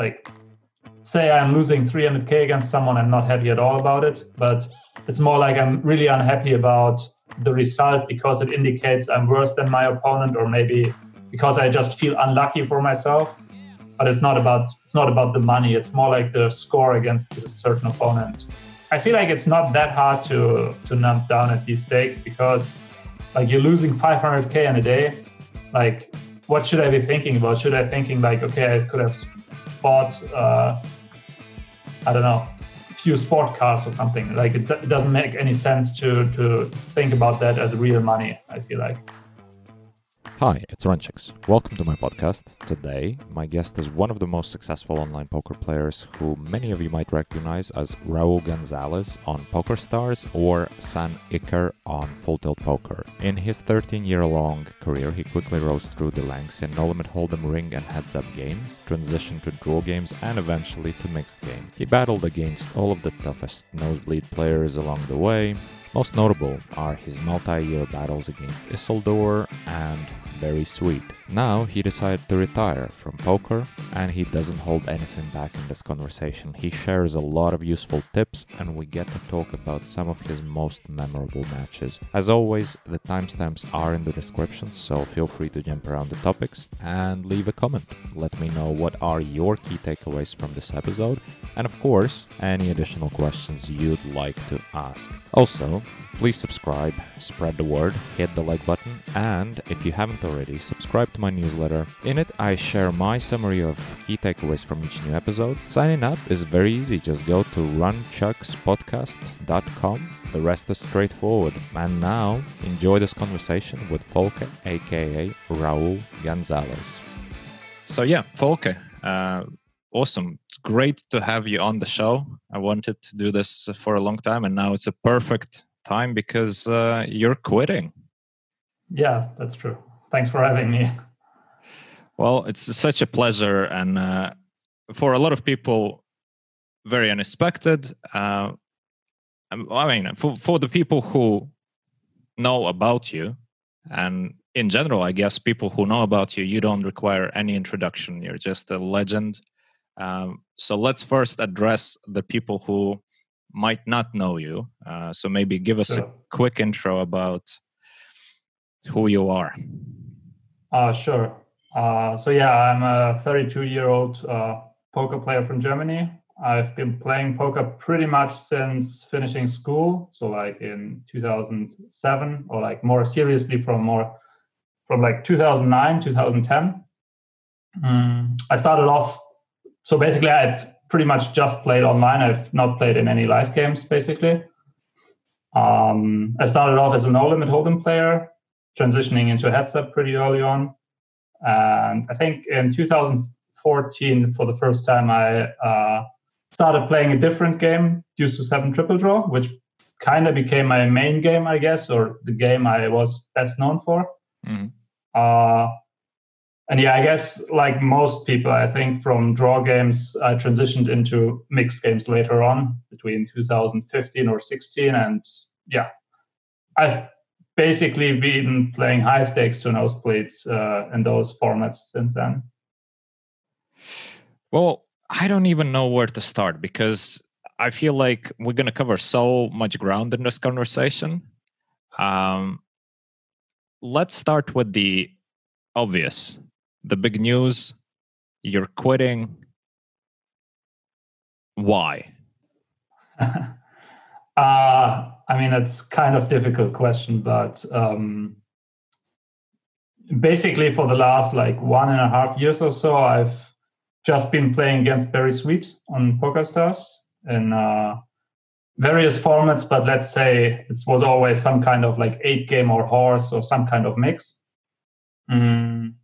like say I'm losing 300k against someone, I'm not happy at all about it. But it's more like I'm really unhappy about the result because it indicates I'm worse than my opponent, or maybe because I just feel unlucky for myself. But it's not about it's not about the money. It's more like the score against a certain opponent. I feel like it's not that hard to to numb down at these stakes because like you're losing 500k in a day. Like, what should I be thinking about? Should I thinking like, okay, I could have bought, uh, I don't know, few sport cars or something? Like, it, it doesn't make any sense to to think about that as real money. I feel like. Hi, it's Welcome to my podcast. Today, my guest is one of the most successful online poker players who many of you might recognize as Raul Gonzalez on PokerStars or San Iker on Full Tilt Poker. In his 13 year long career, he quickly rose through the ranks in No Limit Hold'em Ring and Heads Up games, transitioned to draw games, and eventually to mixed games. He battled against all of the toughest nosebleed players along the way, most notable are his multi-year battles against Isildur and Berri Sweet. Now he decided to retire from poker and he doesn't hold anything back in this conversation. He shares a lot of useful tips and we get to talk about some of his most memorable matches. As always, the timestamps are in the description, so feel free to jump around the topics and leave a comment. Let me know what are your key takeaways from this episode and of course, any additional questions you'd like to ask. Also, please subscribe, spread the word, hit the like button, and if you haven't already, subscribe to my newsletter. In it, I share my summary of key takeaways from each new episode. Signing up is very easy, just go to runchukspodcast.com. The rest is straightforward. And now, enjoy this conversation with Folke, aka Raul Gonzalez. So, yeah, Folke, uh, awesome. It's great to have you on the show. I wanted to do this for a long time, and now it's a perfect time because uh, you're quitting. Yeah, that's true. Thanks for having me. Well, it's such a pleasure, and uh, for a lot of people, very unexpected. Uh, um, I mean, for for the people who know about you, and in general, I guess people who know about you, you don't require any introduction. You're just a legend um, so let's first address the people who might not know you. Uh, so maybe give us sure. a quick intro about who you are. Uh, sure. Uh, so yeah, I'm a 32 year old uh, poker player from Germany. I've been playing poker pretty much since finishing school. So like in 2007, or like more seriously from more from like 2009, 2010. Mm, I started off so basically, I've pretty much just played online. I've not played in any live games, basically. Um, I started off as a no limit hold'em player, transitioning into heads up pretty early on. And I think in 2014, for the first time, I uh, started playing a different game, Deuce to Seven Triple Draw, which kind of became my main game, I guess, or the game I was best known for. Mm. Uh, and yeah, I guess like most people, I think from draw games, I transitioned into mixed games later on between 2015 or 16. And yeah, I've basically been playing high stakes to nosebleeds uh, in those formats since then. Well, I don't even know where to start because I feel like we're going to cover so much ground in this conversation. Um, let's start with the obvious the big news you're quitting why uh, i mean it's kind of difficult question but um, basically for the last like one and a half years or so i've just been playing against Berri Sweet on PokerStars in uh, various formats but let's say it was always some kind of like eight game or horse or some kind of mix. Mm.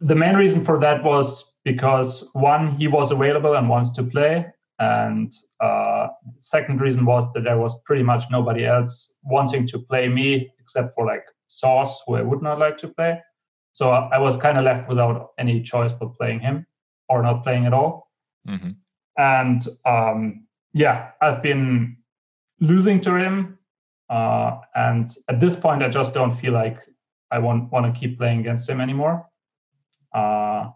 The main reason for that was because one, he was available and wants to play, and uh, second reason was that there was pretty much nobody else wanting to play me except for like Sauce, who I would not like to play. So I was kind of left without any choice but playing him or not playing at all. Mm-hmm. And um, yeah, I've been losing to him, uh, and at this point, I just don't feel like I want want to keep playing against him anymore. Uh,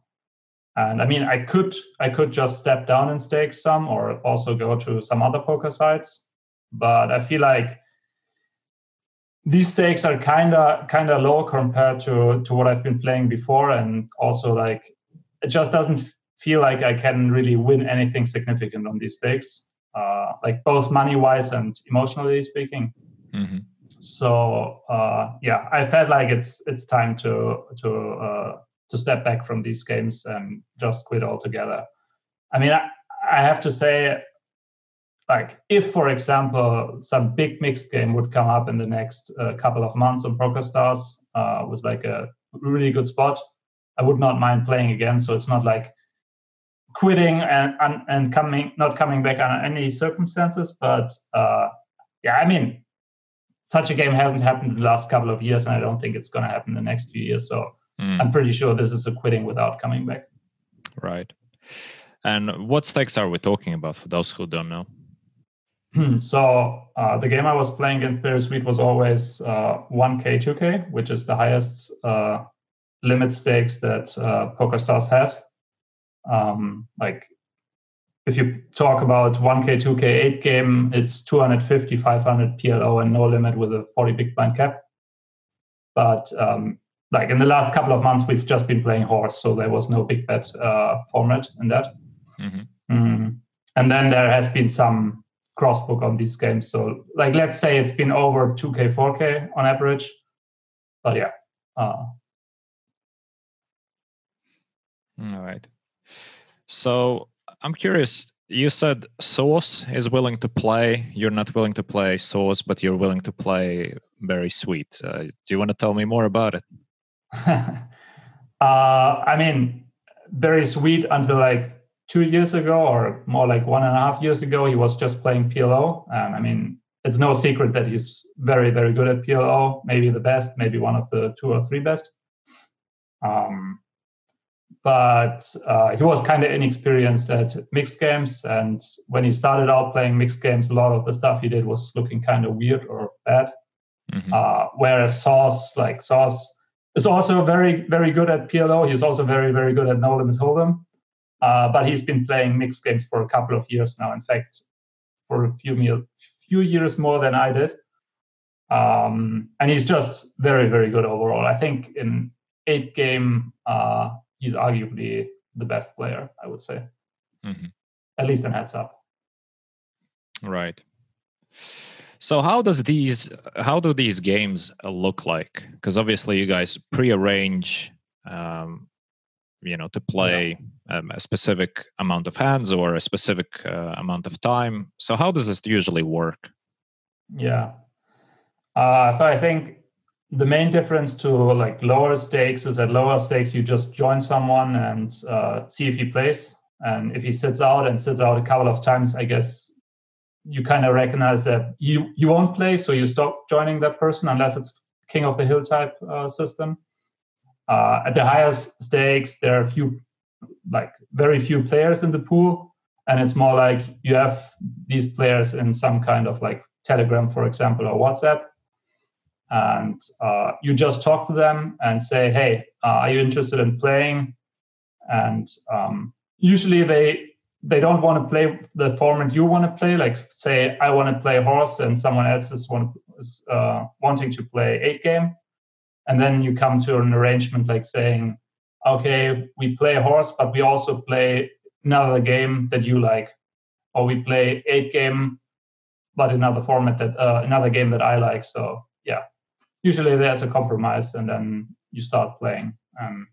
And I mean, I could I could just step down and stake some, or also go to some other poker sites. But I feel like these stakes are kind of kind of low compared to to what I've been playing before, and also like it just doesn't feel like I can really win anything significant on these stakes, uh, like both money wise and emotionally speaking. Mm-hmm. So uh, yeah, I felt like it's it's time to to uh, to step back from these games and just quit altogether. I mean, I, I have to say, like if for example some big mixed game would come up in the next uh, couple of months on PokerStars uh, was like a really good spot, I would not mind playing again. So it's not like quitting and and, and coming not coming back under any circumstances. But uh, yeah, I mean, such a game hasn't happened in the last couple of years, and I don't think it's going to happen in the next few years. So Mm. I'm pretty sure this is a quitting without coming back. Right. And what stakes are we talking about for those who don't know? Hmm, so uh, the game I was playing against Berri Sweet was always uh, 1K, 2K, which is the highest uh, limit stakes that uh, PokerStars has. Um, like if you talk about 1K, 2K, 8 game, it's 250, 500 PLO and no limit with a 40 big blind cap. But um, like in the last couple of months, we've just been playing horse, so there was no big bet uh, format in that. Mm-hmm. Mm. And then there has been some crossbook on these games. So, like, let's say it's been over 2K, 4K on average. But yeah. Uh, All right. So I'm curious. You said Sauce is willing to play. You're not willing to play Sauce, but you're willing to play Berri Sweet. Uh, do you want to tell me more about it? uh, I mean, Berri Sweet until like two years ago, or more like one and a half years ago, he was just playing PLO. And I mean, it's no secret that he's very, very good at PLO, maybe the best, maybe one of the two or three best. Um, but uh, he was kind of inexperienced at mixed games. And when he started out playing mixed games, a lot of the stuff he did was looking kind of weird or bad. Mm-hmm. Uh, whereas Sauce, like Sauce, is also very, very good at PLO. He's also very, very good at No Limit Hold'em. Uh, but he's been playing mixed games for a couple of years now. In fact, for a few, few years more than I did. Um, and he's just very, very good overall. I think in eight game, uh, he's arguably the best player, I would say, mm-hmm. at least in heads up. Right. So how does these how do these games look like? Because obviously you guys prearrange, um, you know, to play yeah. um, a specific amount of hands or a specific uh, amount of time. So how does this usually work? Yeah. Uh, so I think the main difference to like lower stakes is at lower stakes you just join someone and uh, see if he plays, and if he sits out and sits out a couple of times, I guess you kind of recognize that you you won't play, so you stop joining that person unless it's king of the hill type uh, system. Uh, at the highest stakes, there are few, like very few players in the pool, and it's more like you have these players in some kind of like Telegram, for example, or WhatsApp, and uh, you just talk to them and say, "Hey, uh, are you interested in playing?" And um, usually they they don't want to play the format you want to play. Like say I want to play horse and someone else is, want, is uh, wanting to play eight game, and then you come to an arrangement like saying, okay, we play horse, but we also play another game that you like, or we play eight game, but another format that uh, another game that I like. So yeah, usually there's a compromise, and then you start playing. and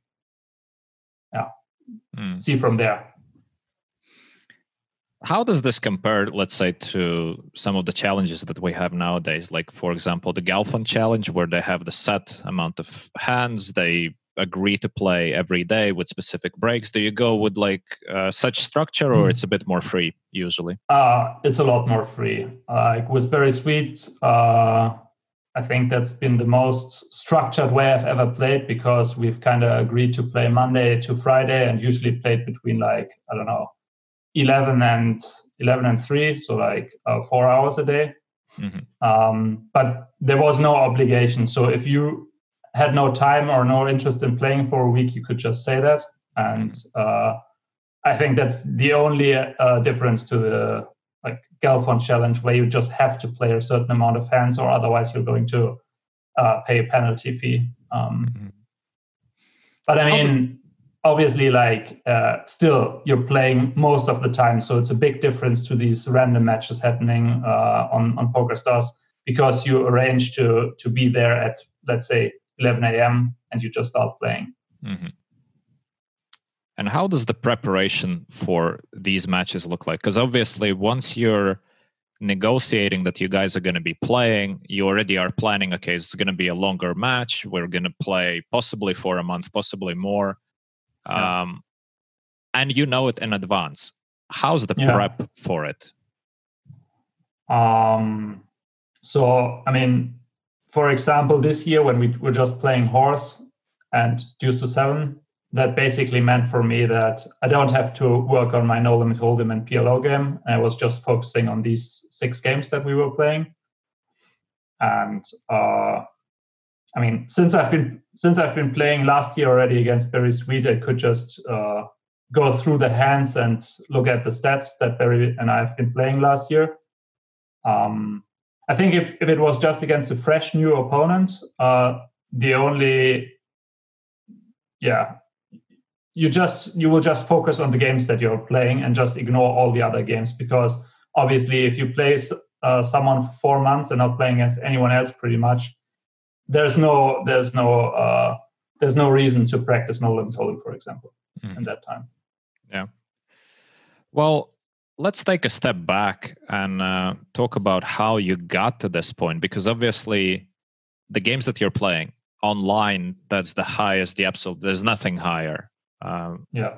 yeah, mm. see from there how does this compare let's say to some of the challenges that we have nowadays? Like for example the galfond challenge where they have the set amount of hands they agree to play every day with specific breaks. Do you go with like uh, such structure or mm. it's a bit more free usually? Uh, it's a lot more free. Like with Berri Sweet uh, i think that's been the most structured way i've ever played because we've kind of agreed to play monday to friday and usually played between like i don't know 11 and 11 and 3 so like uh, four hours a day mm-hmm. um, but there was no obligation so if you had no time or no interest in playing for a week you could just say that and uh, I think that's the only uh, difference to the like Galfond challenge, where you just have to play a certain amount of hands, or otherwise you're going to uh, pay a penalty fee. Um, mm-hmm. But I mean, obviously, like uh, still you're playing most of the time, so it's a big difference to these random matches happening uh, on on PokerStars because you arrange to to be there at let's say 11 a.m. and you just start playing. Mm-hmm. And how does the preparation for these matches look like? Because obviously, once you're negotiating that you guys are going to be playing, you already are planning, okay, it's going to be a longer match. We're going to play possibly for a month, possibly more. Yeah. Um, and you know it in advance. How's the yeah. prep for it? Um, so, I mean, for example, this year when we were just playing horse and deuce to seven, that basically meant for me that I don't have to work on my no limit hold'em and PLO game. I was just focusing on these six games that we were playing. And uh, I mean, since I've been since I've been playing last year already against Berri Sweet, I could just uh, go through the hands and look at the stats that Berri and I have been playing last year. Um, I think if, if it was just against a fresh new opponent, uh, the only yeah you just you will just focus on the games that you're playing and just ignore all the other games because obviously if you play uh, someone for four months and not playing against anyone else pretty much there's no there's no uh, there's no reason to practice no limit hold'em for example mm. in that time yeah well let's take a step back and uh, talk about how you got to this point because obviously the games that you're playing online that's the highest the absolute there's nothing higher um, yeah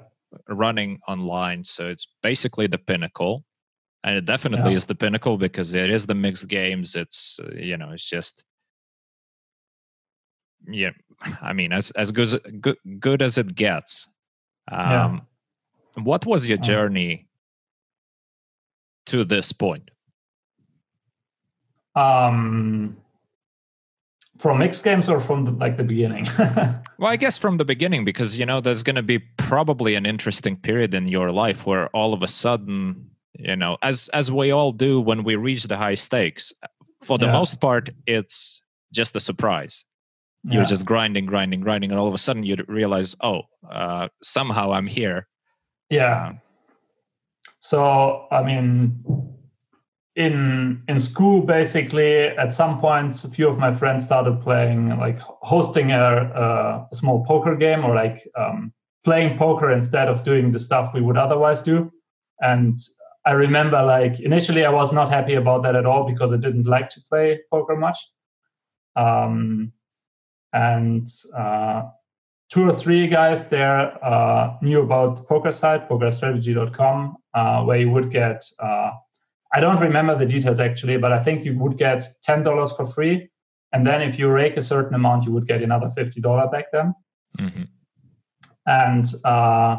running online so it's basically the pinnacle and it definitely yeah. is the pinnacle because it is the mixed games it's uh, you know it's just yeah i mean as as good good, good as it gets um yeah. what was your uh-huh. journey to this point um from mixed games or from the, like the beginning well i guess from the beginning because you know there's going to be probably an interesting period in your life where all of a sudden you know as as we all do when we reach the high stakes for the yeah. most part it's just a surprise you're yeah. just grinding grinding grinding and all of a sudden you realize oh uh, somehow i'm here. Yeah. Uh, so i mean in in school basically at some points a few of my friends started playing like hosting a, a small poker game or like um, playing poker instead of doing the stuff we would otherwise do. And i remember like initially i was not happy about that at all because i didn't like to play poker much. Um, and uh, two or three guys there uh, knew about the poker site pokerstrategy.com uh, where you would get uh, I don't remember the details actually, but I think you would get ten dollars for free, and then if you rake a certain amount, you would get another fifty dollar back then. Mm-hmm. And uh,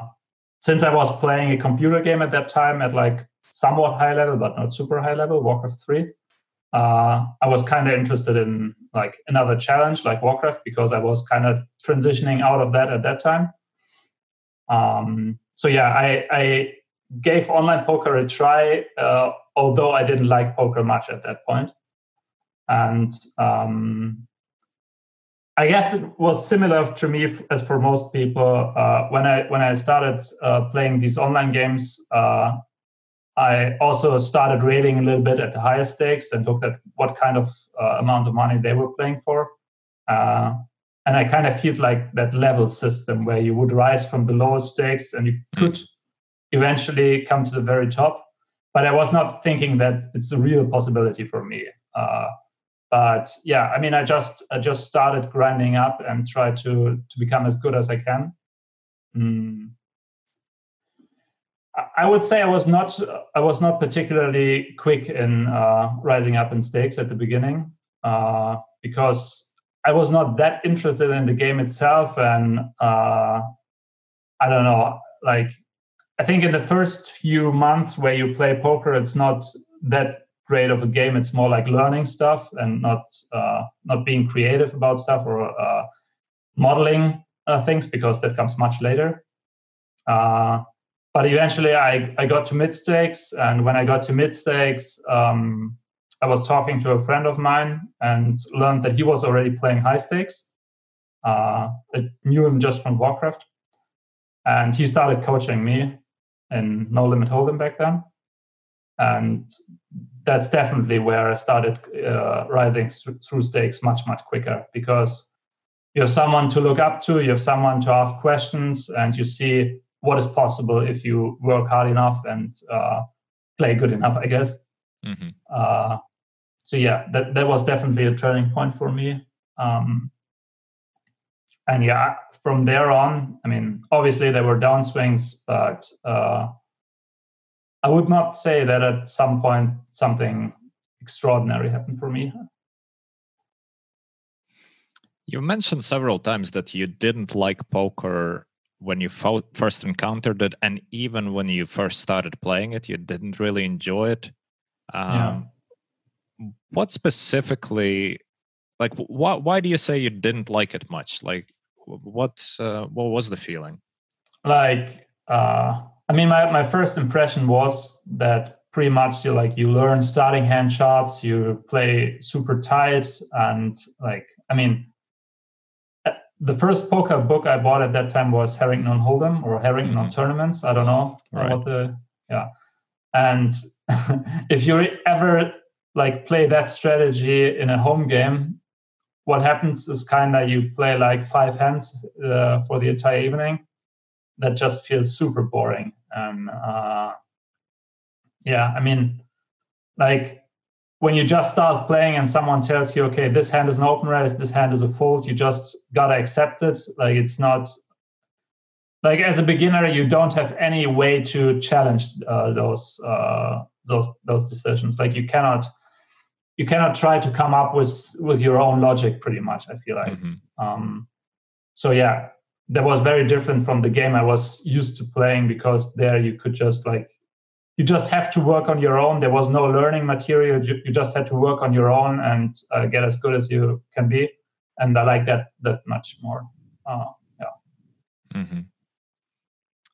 since I was playing a computer game at that time at like somewhat high level, but not super high level, Warcraft three, uh, I was kind of interested in like another challenge like Warcraft because I was kind of transitioning out of that at that time. Um, so yeah, I, I gave online poker a try uh, although I didn't like poker much at that point. And um, I guess it was similar to me as for most people. Uh, when I when I started uh, playing these online games, uh, I also started rating a little bit at the higher stakes and looked at what kind of uh, amount of money they were playing for. Uh, and I kind of feel like that level system where you would rise from the lowest stakes and you could eventually come to the very top but I was not thinking that it's a real possibility for me. Uh, but yeah, I mean, I just I just started grinding up and try to to become as good as I can. Mm. I would say I was not I was not particularly quick in uh, rising up in stakes at the beginning uh, because I was not that interested in the game itself, and uh, I don't know, like I think in the first few months where you play poker, it's not that great of a game. It's more like learning stuff and not uh, not being creative about stuff or uh, modeling uh, things because that comes much later. But eventually, I, I got to mid stakes, and when I got to mid stakes, um, I was talking to a friend of mine and learned that he was already playing high stakes. Uh, I knew him just from Warcraft, and he started coaching me in No Limit Hold'em back then, and that's definitely where I started uh, rising through stakes much much quicker because you have someone to look up to, you have someone to ask questions, and you see what is possible if you work hard enough and uh, play good enough, I guess. Mm-hmm. Uh, so yeah, that that was definitely a turning point for me. Um, and yeah, from there on, I mean, obviously there were downswings, but uh, I would not say that at some point something extraordinary happened for me. You mentioned several times that you didn't like poker when you first encountered it, and even when you first started playing it, you didn't really enjoy it. Um, yeah. What specifically like why why do you say you didn't like it much like what uh, what was the feeling like uh i mean my, my first impression was that pretty much you like you learn starting hand shots you play super tight and like i mean the first poker book i bought at that time was harrington on hold'em or harrington mm-hmm. tournaments i don't know right. what the yeah and if you ever like play that strategy in a home game what happens is kind of you play like five hands uh, for the entire evening. That just feels super boring. And uh, yeah, I mean, like when you just start playing and someone tells you, okay, this hand is an open raise, this hand is a fold, you just gotta accept it. Like it's not like as a beginner, you don't have any way to challenge uh, those uh, those those decisions. Like you cannot you cannot try to come up with with your own logic pretty much i feel like mm-hmm. um, so yeah that was very different from the game i was used to playing because there you could just like you just have to work on your own. There was no learning material. You, you just had to work on your own and uh, get as good as you can be. And i like that that much more. Uh, yeah. Mm-hmm.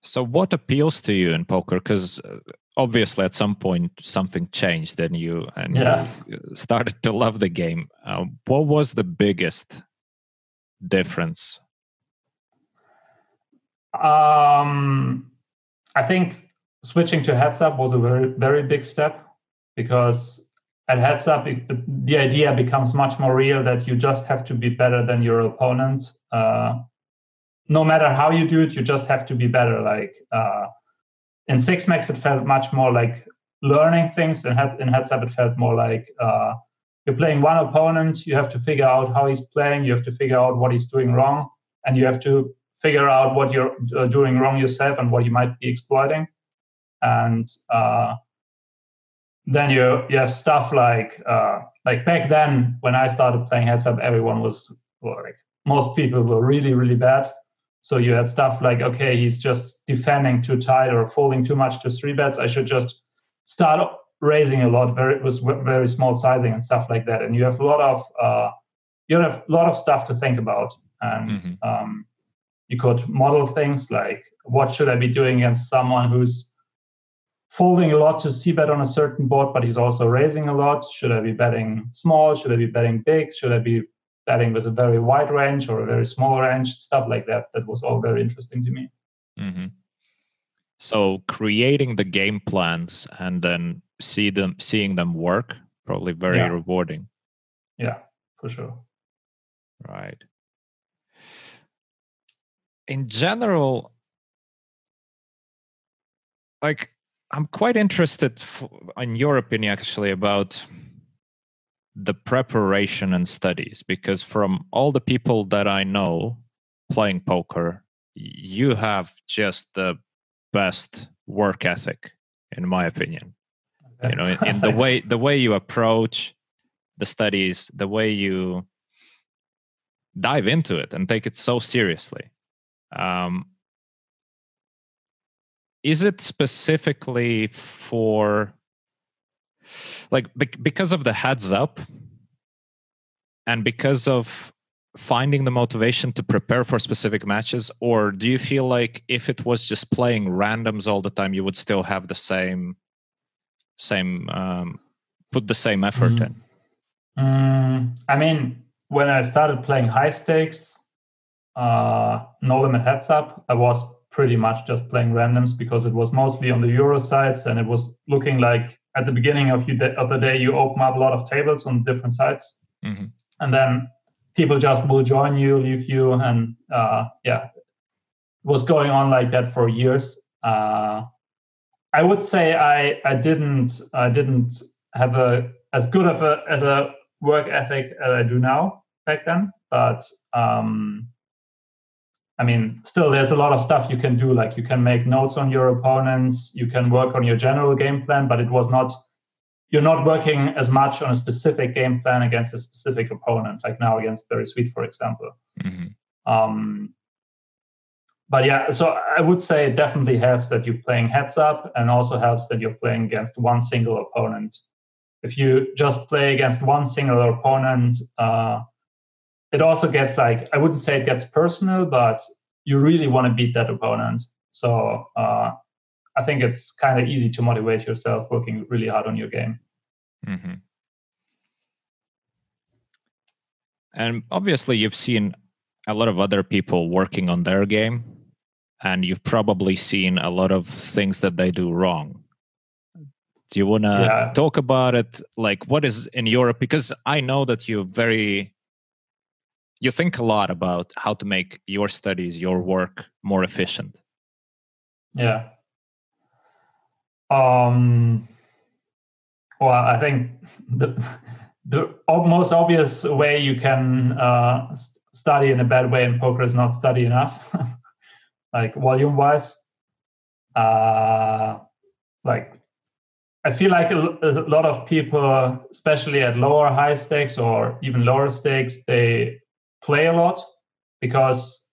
so what appeals to you in poker? Because uh, obviously at some point something changed and you and yeah. you started to love the game. Uh, what was the biggest difference? Um i think switching to heads up was a very very big step because at heads up it, the idea becomes much more real that you just have to be better than your opponent. Uh, no matter how you do it you just have to be better. Like uh, in six max it felt much more like learning things. And in heads up it felt more like uh, you're playing one opponent you have to figure out how he's playing you have to figure out what he's doing wrong and you have to figure out what you're uh, doing wrong yourself and what you might be exploiting and uh, then you you have stuff like uh, like back then when I started playing heads up, everyone was well, like most people were really really bad, so you had stuff like, okay, he's just defending too tight or folding too much to three bets. I should just start raising a lot, very with very small sizing and stuff like that. And you have a lot of uh, you have a lot of stuff to think about, and mm-hmm. um, you could model things like what should I be doing against someone who's folding a lot to c-bet on a certain board, but he's also raising a lot. Should I be betting small? Should I be betting big? Should I be betting with a very wide range or a very small range, stuff like that. That was all very interesting to me. Mm-hmm. So creating the game plans and then see them, seeing them work, probably very yeah. rewarding. Yeah, for sure. Right. In general, like I'm quite interested in your opinion actually about the preparation and studies because from all the people that I know playing poker, you have just the best work ethic, in my opinion. You know, in, in the way the way you approach the studies, the way you dive into it and take it so seriously. Um, is it specifically for like because of the heads up and because of finding the motivation to prepare for specific matches or do you feel like if it was just playing randoms all the time you would still have the same same um, put the same effort mm. in mm, i mean when i started playing high stakes uh, no limit heads up i was pretty much just playing randoms because it was mostly on the euro sites and it was looking like at the beginning of, you of the day you open up a lot of tables on different sites mm-hmm. and then people just will join you, leave you, and uh, yeah, was going on like that for years. Uh, I would say I I didn't I didn't have a as good of a as a work ethic as I do now back then, but um, I mean, still there's a lot of stuff you can do. Like you can make notes on your opponents, you can work on your general game plan, but it was not you're not working as much on a specific game plan against a specific opponent, like now against Berri Sweet, for example. Mm-hmm. Um, but yeah, so I would say it definitely helps that you're playing heads up, and also helps that you're playing against one single opponent. If you just play against one single opponent, uh, it also gets like I wouldn't say it gets personal, but you really want to beat that opponent. So uh, I think it's kind of easy to motivate yourself working really hard on your game. Mm-hmm. And obviously, you've seen a lot of other people working on their game, and you've probably seen a lot of things that they do wrong. Do you want to yeah. talk about it? Like, what is in Europe? Because I know that you're very, you think a lot about how to make your studies, your work more efficient. Yeah. Um, well, I think the the most obvious way you can uh, study in a bad way in poker is not study enough, like volume wise. Uh, like I feel like a, a, lot of people, especially at lower high stakes or even lower stakes, they play a lot because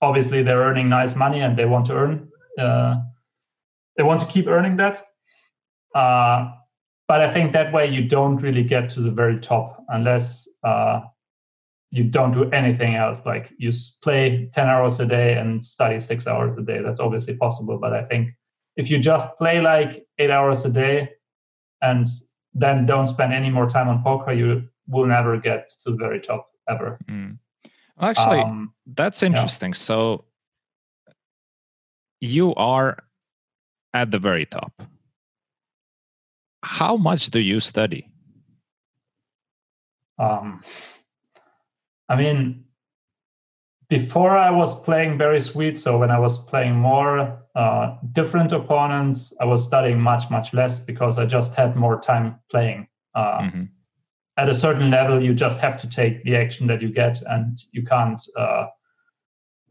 obviously they're earning nice money and they want to earn. Uh, they want to keep earning that. Uh, but I think that way you don't really get to the very top unless uh, you don't do anything else. Like you play 10 hours a day and study six hours a day. That's obviously possible. But I think if you just play like eight hours a day and then don't spend any more time on poker, you will never get to the very top ever. Mm. Actually, um, that's interesting. Yeah. So you are at the very top. How much do you study? Um, I mean, before I was playing Berri Sweet, so when I was playing more uh, different opponents, I was studying much, much less because I just had more time playing. Uh, mm-hmm. At a certain level, you just have to take the action that you get, and you can't uh,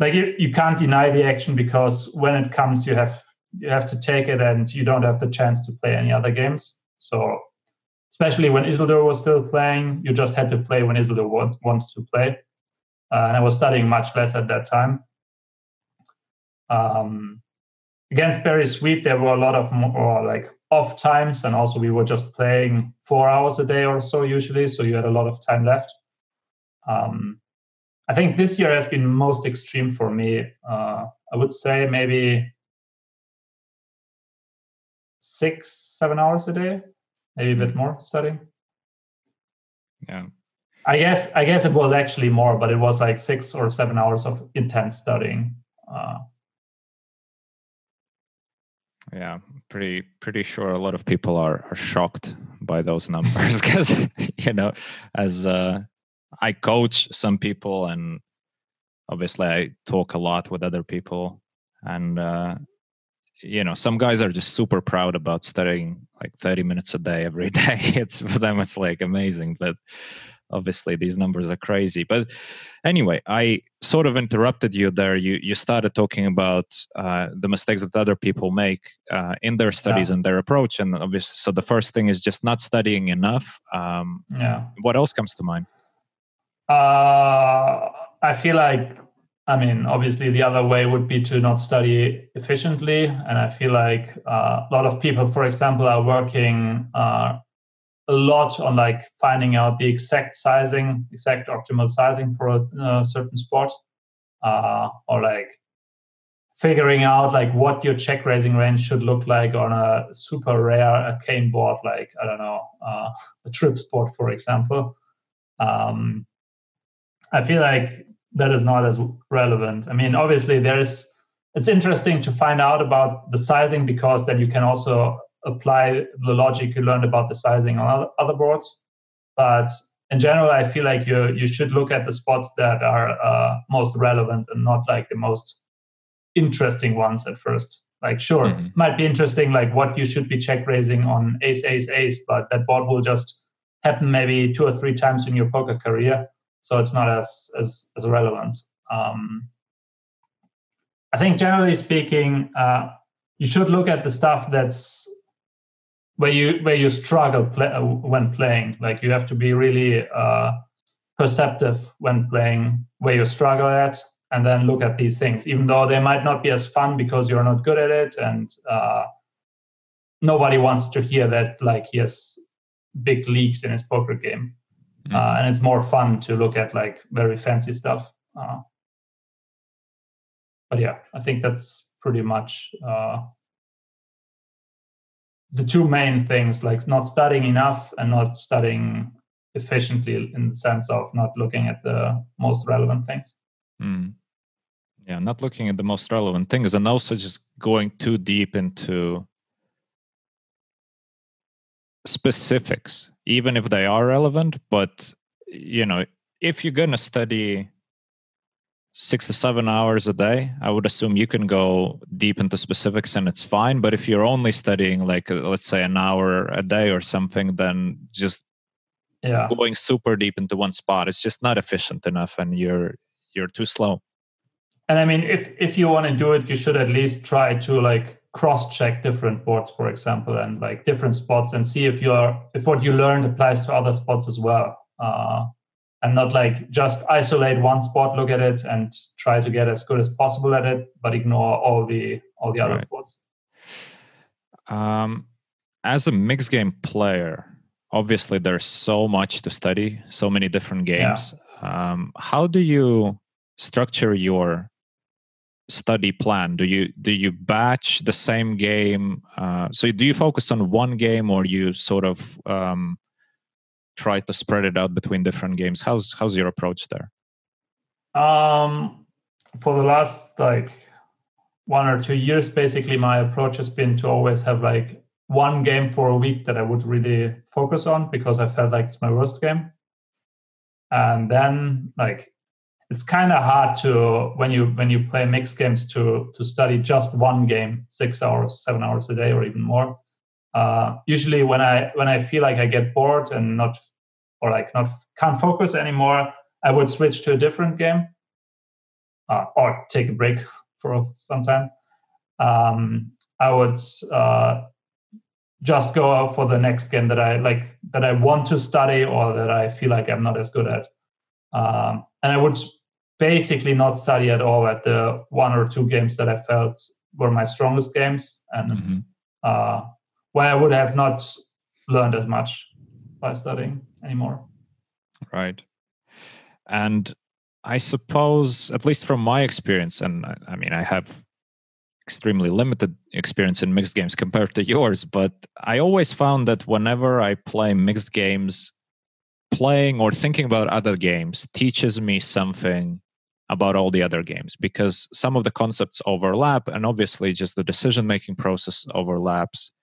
like you, you can't deny the action because when it comes, you have you have to take it and you don't have the chance to play any other games. So especially when Isildur was still playing, you just had to play when Isildur want, wanted to play. Uh, and I was studying much less at that time. Um, against Berri Sweet, there were a lot of more like off times, and also we were just playing four hours a day or so usually, so you had a lot of time left. Um, I think this year has been most extreme for me. Uh, I would say maybe six, seven hours a day, maybe a bit mm. more studying. Yeah. I guess I guess it was actually more, but it was like six or seven hours of intense studying. Uh, yeah, pretty pretty sure a lot of people are, are shocked by those numbers because you know, as uh, I coach some people and obviously I talk a lot with other people, and uh, you know some guys are just super proud about studying like 30 minutes a day every day. It's for them it's like amazing but obviously these numbers are crazy but anyway i sort of interrupted you there you you started talking about uh, the mistakes that other people make uh, in their studies yeah. and their approach and obviously so the first thing is just not studying enough um, yeah what else comes to mind uh, i feel like I mean, obviously, the other way would be to not study efficiently. And I feel like uh, a lot of people, for example, are working uh, a lot on like finding out the exact sizing, exact optimal sizing for a, a certain sport, uh, or like figuring out like what your check raising range should look like on a super rare arcane board, like I don't know, uh, a trip sport, for example. Um, I feel like that is not as relevant. I mean, obviously, there is. It's interesting to find out about the sizing because then you can also apply the logic you learned about the sizing on other boards. But in general, I feel like you you should look at the spots that are uh, most relevant and not like the most interesting ones at first. Like, sure, mm-hmm. might be interesting, like what you should be check raising on ace, ace, ace, but that board will just happen maybe two or three times in your poker career, so it's not as as as relevant. Um, I think generally speaking, uh, you should look at the stuff that's where you where you struggle play, uh, when playing. Like you have to be really uh, perceptive when playing where you struggle at, and then look at these things, even though they might not be as fun because you're not good at it, and uh, nobody wants to hear that like he has big leaks in his poker game, mm. uh, and it's more fun to look at like very fancy stuff. Uh, but yeah, I think that's pretty much uh, the two main things, like not studying enough and not studying efficiently in the sense of not looking at the most relevant things. Mm yeah not looking at the most relevant things and also just going too deep into specifics even if they are relevant but you know if you're going to study six to seven hours a day i would assume you can go deep into specifics and it's fine. But if you're only studying like uh, let's say an hour a day or something then just yeah. going super deep into one spot it's just not efficient enough and you're you're too slow. And I mean, if if you want to do it, you should at least try to like cross check different boards, for example, and like different spots, and see if you're if what you learned applies to other spots as well. Uh, and not like just isolate one spot, look at it, and try to get as good as possible at it, but ignore all the all the other right. spots. Um, as a mixed game player, obviously there's so much to study, so many different games. Yeah. Um, how do you structure your study plan do you do you batch the same game uh, so do you focus on one game or you sort of um, try to spread it out between different games. How's how's your approach there? Um for the last like one or two years basically my approach has been to always have like one game for a week that i would really focus on because i felt like it's my worst game. And then like it's kind of hard to when you when you play mixed games to to study just one game six hours seven hours a day or even more. Uh, usually when i when i feel like i get bored and not or like not can't focus anymore i would switch to a different game uh, or take a break for some time. Um, i would uh, just go out for the next game that i like that i want to study or that i feel like i'm not as good at. Um, and i would basically not study at all at the one or two games that I felt were my strongest games and mm-hmm. uh, where I would have not learned as much by studying anymore. Right. And I suppose, at least from my experience, and I, I mean, I have extremely limited experience in mixed games compared to yours, but I always found that whenever I play mixed games, playing or thinking about other games teaches me something about all the other games because some of the concepts overlap and obviously just the decision making process overlaps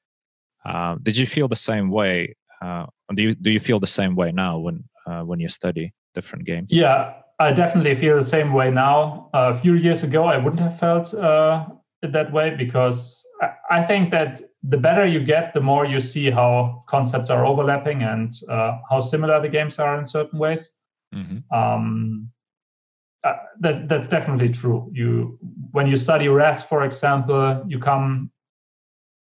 uh, did you feel the same way uh, do you do you feel the same way now when uh, when you study different games yeah i definitely feel the same way now a few years ago i wouldn't have felt uh, that way because I think that the better you get, the more you see how concepts are overlapping and uh, how similar the games are in certain ways. Mm-hmm. Um, uh, that that's definitely true. You when you study Razz, for example, you come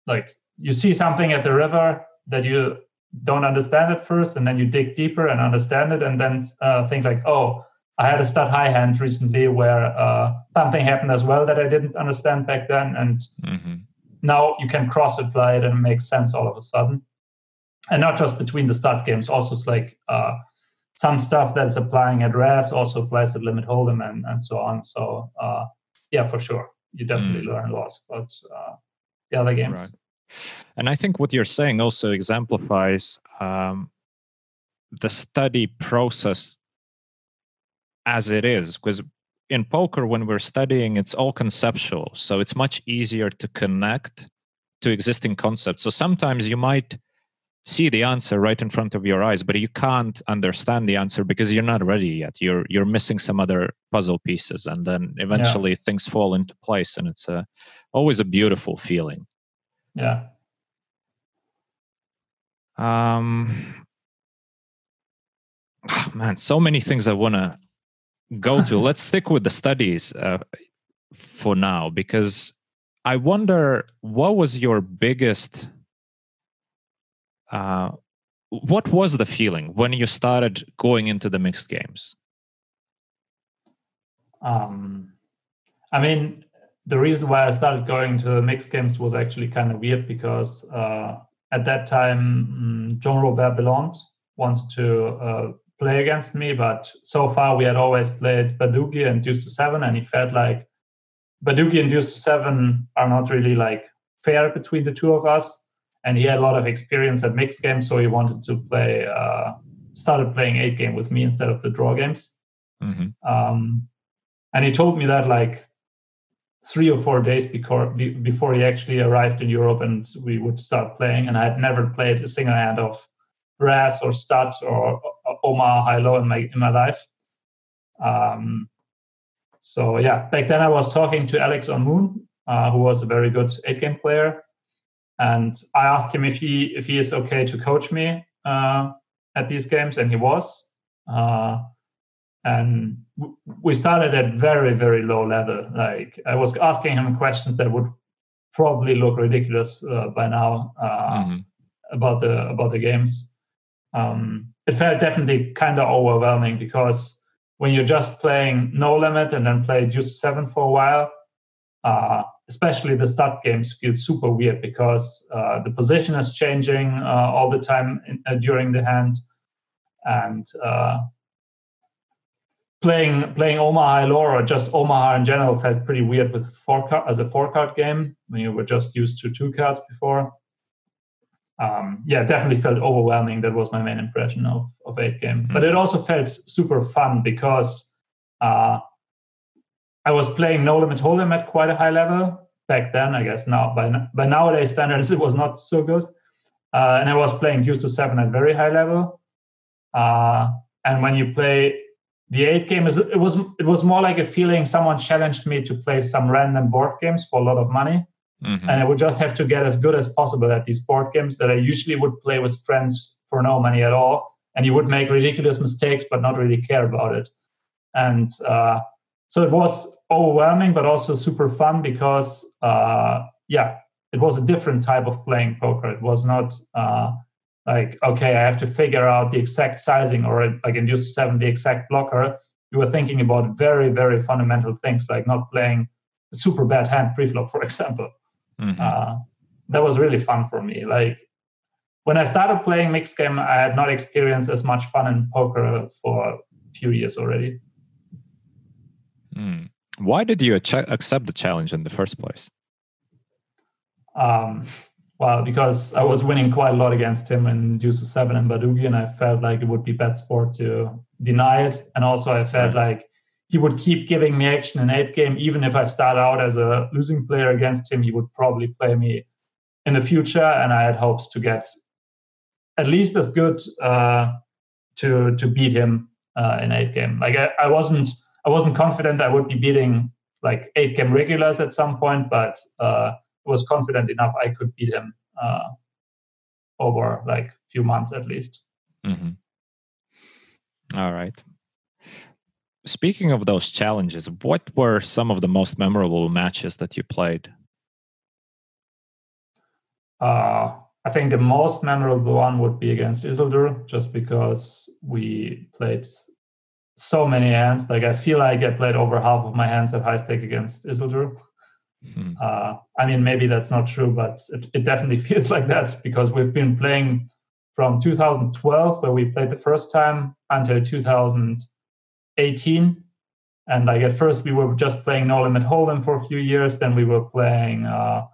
like you see something at the river that you don't understand it first, and then you dig deeper and understand it, and then uh, think like, oh, I had a stud high hand recently where uh, something happened as well that I didn't understand back then, and mm-hmm. now you can cross apply it and make sense all of a sudden. and not just between the stud games. Also, it's like uh, some stuff that's applying at Razz also applies at Limit Hold'em and and so on. So uh, yeah, for sure, you definitely mm. learn a lot about uh, the other games. Right. And I think what you're saying also exemplifies um, the study process as it is, because in poker, when we're studying, it's all conceptual. So it's much easier to connect to existing concepts. So sometimes you might see the answer right in front of your eyes, but you can't understand the answer because you're not ready yet. You're you're missing some other puzzle pieces, and then eventually yeah. things fall into place, and it's a always a beautiful feeling. Yeah. Um. Oh, man, so many things I want to go to. Let's stick with the studies uh, for now because I wonder what was your biggest. Uh, what was the feeling when you started going into the mixed games? Um, I mean, the reason why I started going to the mixed games was actually kind of weird because uh, at that time, um, Jean Robert Bellande wanted to uh, play against me, but so far we had always played Badugi and Deuce to Seven, and he felt like Badugi and Deuce to Seven are not really like fair between the two of us. And he had a lot of experience at mixed games, so he wanted to play, uh, started playing eight game with me instead of the draw games. Mm-hmm. Um, and he told me that like three or four days before before he actually arrived in Europe and we would start playing. And I had never played a single hand of Razz or Stud or Omaha High Low in my in my life. Um, so yeah, back then I was talking to Alex on Moon, uh, who was a very good eight game player, and I asked him if he if he is okay to coach me uh, at these games, and he was. Uh, and we started at very very low level. Like i was asking him questions that would probably look ridiculous uh, by now uh, mm-hmm. about the about the games. Um, it felt definitely kind of overwhelming because when you're just playing no limit and then play deuce seven for a while uh, especially the Stud games feel super weird because uh, the position is changing uh, all the time in, uh, during the hand. And playing playing Omaha Low or just Omaha in general felt pretty weird with four card as a four card game when you were just used to two cards before. Um, yeah, definitely felt overwhelming. That was my main impression of of eight game. Mm-hmm. But it also felt super fun because uh, I was playing No Limit Hold'em at quite a high level back then. I guess now by by nowadays standards it was not so good. Uh, and I was playing Deuce to Seven at very high level. Uh, and when you play the eight game is it was it was more like a feeling someone challenged me to play some random board games for a lot of money. Mm-hmm. and i would just have to get as good as possible at these board games that i usually would play with friends for no money at all. And you would make ridiculous mistakes but not really care about it. And uh, so it was overwhelming but also super fun because uh, yeah it was a different type of playing poker. It was not uh, like okay i have to figure out the exact sizing or like in deuce seven the exact blocker. You were thinking about very very fundamental things like not playing a super bad hand preflop for example. Mm-hmm. uh, that was really fun for me. Like when i started playing mixed game i had not experienced as much fun in poker for a few years already. Mm. why did you accept the challenge in the first place? Um, well, because I was winning quite a lot against him in Deuce of Seven and Badugi, and I felt like it would be bad sport to deny it. And also, I felt like he would keep giving me action in eight game, even if I start out as a losing player against him. He would probably play me in the future, and I had hopes to get at least as good uh, to to beat him uh, in eight game. Like I, I wasn't I wasn't confident I would be beating like eight game regulars at some point, but uh, was confident enough I could beat him uh, over like a few months at least. Mm-hmm. All right. Speaking of those challenges, what were some of the most memorable matches that you played? Uh, I think the most memorable one would be against Isildur, just because we played so many hands. Like I feel like I played over half of my hands at high stake against Isildur. Hmm. Uh, I mean, maybe that's not true, but it, it definitely feels like that because we've been playing from 2012, where we played the first time, until 2018. And like at first, we were just playing No Limit Hold'em for a few years. Then we were playing uh,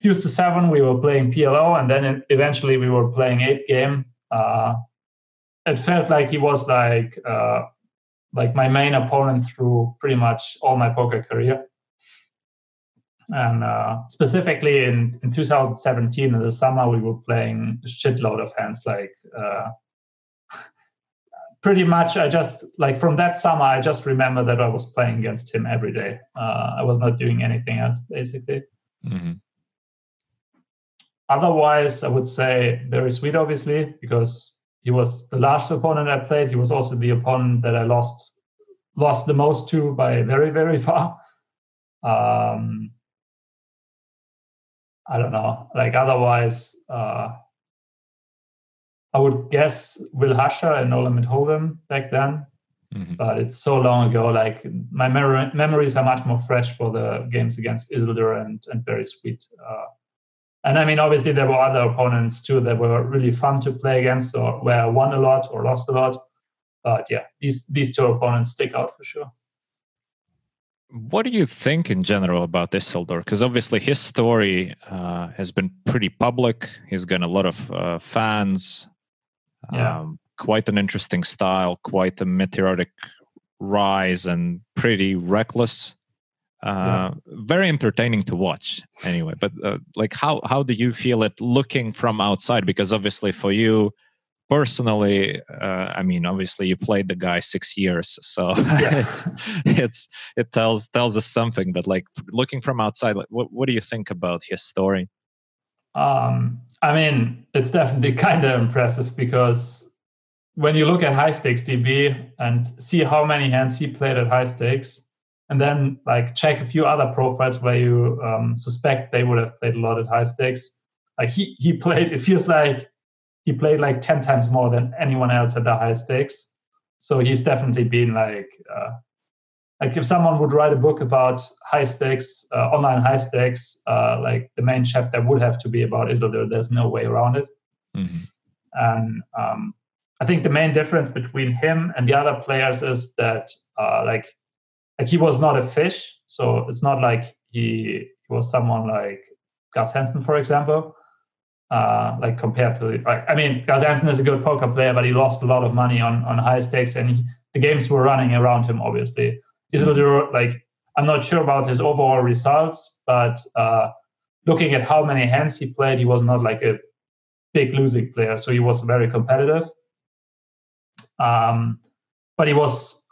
Deuce to Seven. We were playing PLO, and then eventually we were playing Eight Game. Uh, it felt like he was like uh, like my main opponent through pretty much all my poker career. And uh, specifically in, in 2017 in the summer, we were playing a shitload of hands. Like uh, pretty much, I just like from that summer, I just remember that I was playing against him every day. Uh, I was not doing anything else basically. Mm-hmm. Otherwise, I would say Berri Sweet, obviously, because he was the last opponent I played. He was also the opponent that I lost lost the most to by very very far. Um, I don't know. Like otherwise, uh, I would guess Will Husher and No Limit Hold'em back then, mm-hmm. but it's so long ago. Like my memory, memories are much more fresh for the games against Isildur and and Berri Sweet. Uh, and I mean, obviously, there were other opponents too that were really fun to play against, or where I won a lot or lost a lot. But yeah, these these two opponents stick out for sure. What do you think in general about Isildur? Because obviously his story uh, has been pretty public. He's got a lot of uh, fans. Yeah. Um, quite an interesting style, quite a meteoric rise, and pretty reckless yeah. Uh, very entertaining to watch anyway but uh, like how how do you feel it looking from outside because obviously for you personally uh, i mean obviously you played the guy six years so yeah. it's it's it tells tells us something but like looking from outside like what, what do you think about his story um i mean it's definitely kind of impressive because when you look at high stakes db and see how many hands he played at high stakes and then like check a few other profiles where you um, suspect they would have played a lot at high stakes. Like he he played, it feels like he played like ten times more than anyone else at the high stakes. So he's definitely been like uh, like if someone would write a book about high stakes, uh, online high stakes, uh, like the main chapter would have to be about Isildur. There's no way around it. Mm-hmm. And um, I think the main difference between him and the other players is that uh, like like he was not a fish, so it's not like he, he was someone like Gus Hansen, for example. Uh, like compared to, like, I mean, Gus Hansen is a good poker player, but he lost a lot of money on on high stakes, and he, the games were running around him. Obviously, Isildur, like I'm not sure about his overall results, but uh, looking at how many hands he played, he was not like a big losing player, so he was very competitive. Um, but he was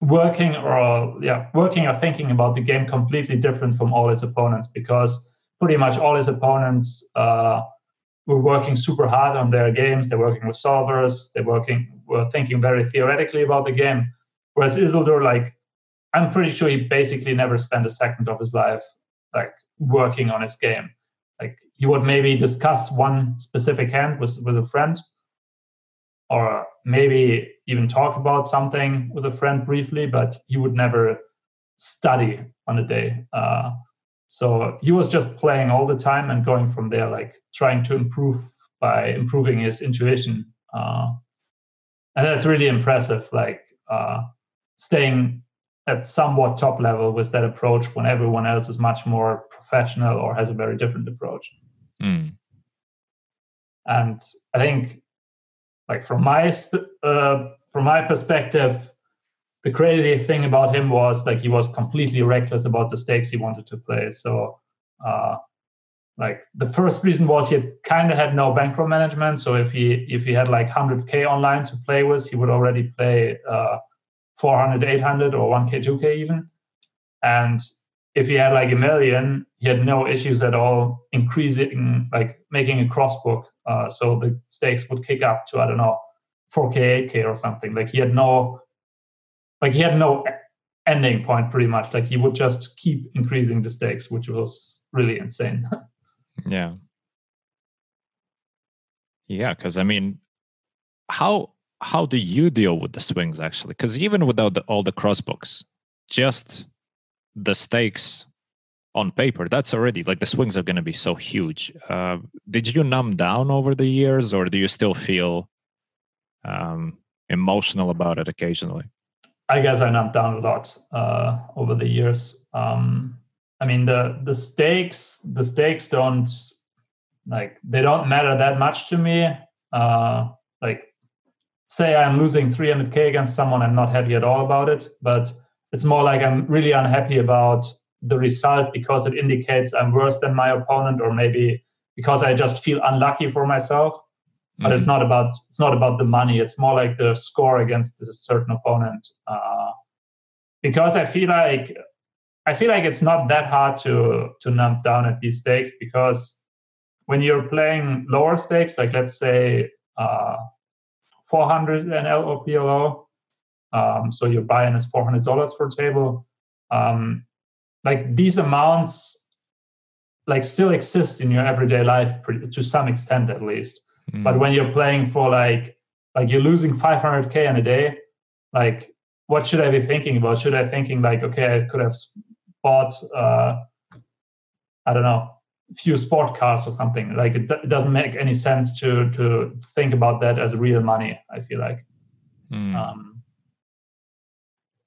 working or yeah working or thinking about the game completely different from all his opponents because pretty much all his opponents uh, were working super hard on their games. They're working with solvers. They're working were thinking very theoretically about the game. Whereas isildur like i'm pretty sure he basically never spent a second of his life like working on his game. Like he would maybe discuss one specific hand with with a friend or maybe even talk about something with a friend briefly, but he would never study on a day. Uh, so he was just playing all the time and going from there, like trying to improve by improving his intuition. Uh, and that's really impressive, like uh, staying at somewhat top level with that approach when everyone else is much more professional or has a very different approach. Mm. And I think like from my uh, from my perspective the crazy thing about him was like he was completely reckless about the stakes he wanted to play. So uh, like the first reason was he kind of had no bankroll management. So if he if he had like 100k online to play with he would already play uh, 400 800 or 1k 2k even. And if he had like a million he had no issues at all increasing like making a crossbook uh, so the stakes would kick up to I don't know 4k, 8k or something. Like he had no, like he had no ending point pretty much. Like he would just keep increasing the stakes, which was really insane. yeah. Yeah, because I mean, how how do you deal with the swings actually? Because even without the, all the crossbooks, just the stakes on paper that's already like the swings are going to be so huge uh, did you numb down over the years or do you still feel um, emotional about it occasionally i guess i numbed down a lot uh, over the years um, i mean the the stakes the stakes don't like they don't matter that much to me uh, like say i'm losing 300k against someone i'm not happy at all about it but it's more like i'm really unhappy about the result because it indicates I'm worse than my opponent, or maybe because I just feel unlucky for myself. But mm-hmm. it's not about it's not about the money. It's more like the score against a certain opponent. Uh, because I feel like I feel like it's not that hard to to numb down at these stakes because when you're playing lower stakes, like let's say uh, 400 NL or PLO, um, so your buy-in is $400 for a table. Um, like these amounts like still exist in your everyday life to some extent at least mm. but when you're playing for like like you're losing 500k in a day like what should i be thinking about should i thinking like okay i could have bought uh i don't know few sport cars or something like it, it doesn't make any sense to to think about that as real money i feel like mm. um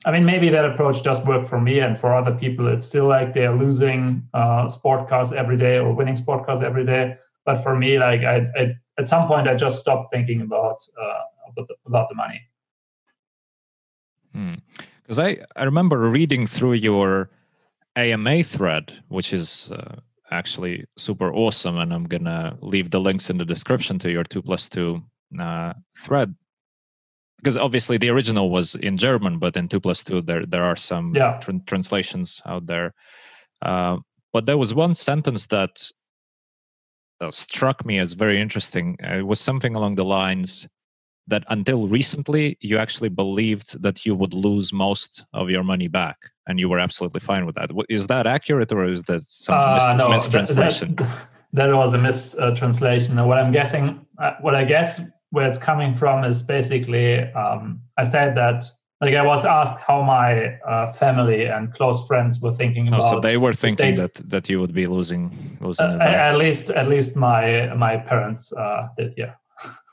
I mean, maybe that approach does work for me, and for other people, it's still like they're losing uh, sport cars every day or winning sport cars every day. But for me, like I, I at some point, I just stopped thinking about uh, about, the, about the money. Because hmm. I I remember reading through your AMA thread, which is uh, actually super awesome, and I'm gonna leave the links in the description to your two plus two uh, thread because obviously the original was in German, but in two plus two there there are some yeah. tr- translations out there. Uh, but there was one sentence that struck me as very interesting. Uh, it was something along the lines that until recently you actually believed that you would lose most of your money back, and you were absolutely fine with that. Is that accurate, or is that some uh, mis- no, mistranslation? That, that, that was a mistranslation. What I'm guessing, uh, what I guess where it's coming from is basically um, I said that like I was asked how my uh, family and close friends were thinking about. Oh, so they were thinking that that you would be losing losing. Uh, at least at least my my parents uh, did, yeah.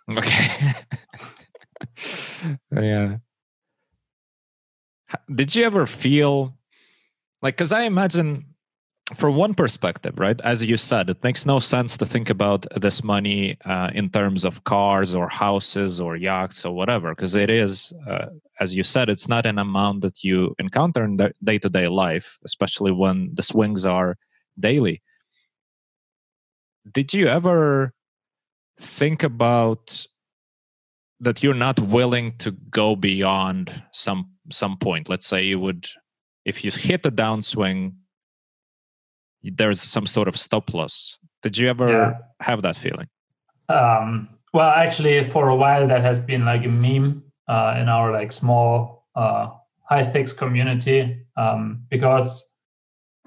Okay. yeah. Did you ever feel like? Because I imagine from one perspective, right, as you said, it makes no sense to think about this money uh, in terms of cars or houses or yachts or whatever, because it is, uh, as you said, it's not an amount that you encounter in day to day life, especially when the swings are daily. Did you ever think about that you're not willing to go beyond some some point? Let's say you would, if you hit a downswing there's some sort of stop loss. Did you ever yeah. have that feeling? Um, well, actually, for a while, that has been like a meme uh, in our like small uh, high stakes community um, because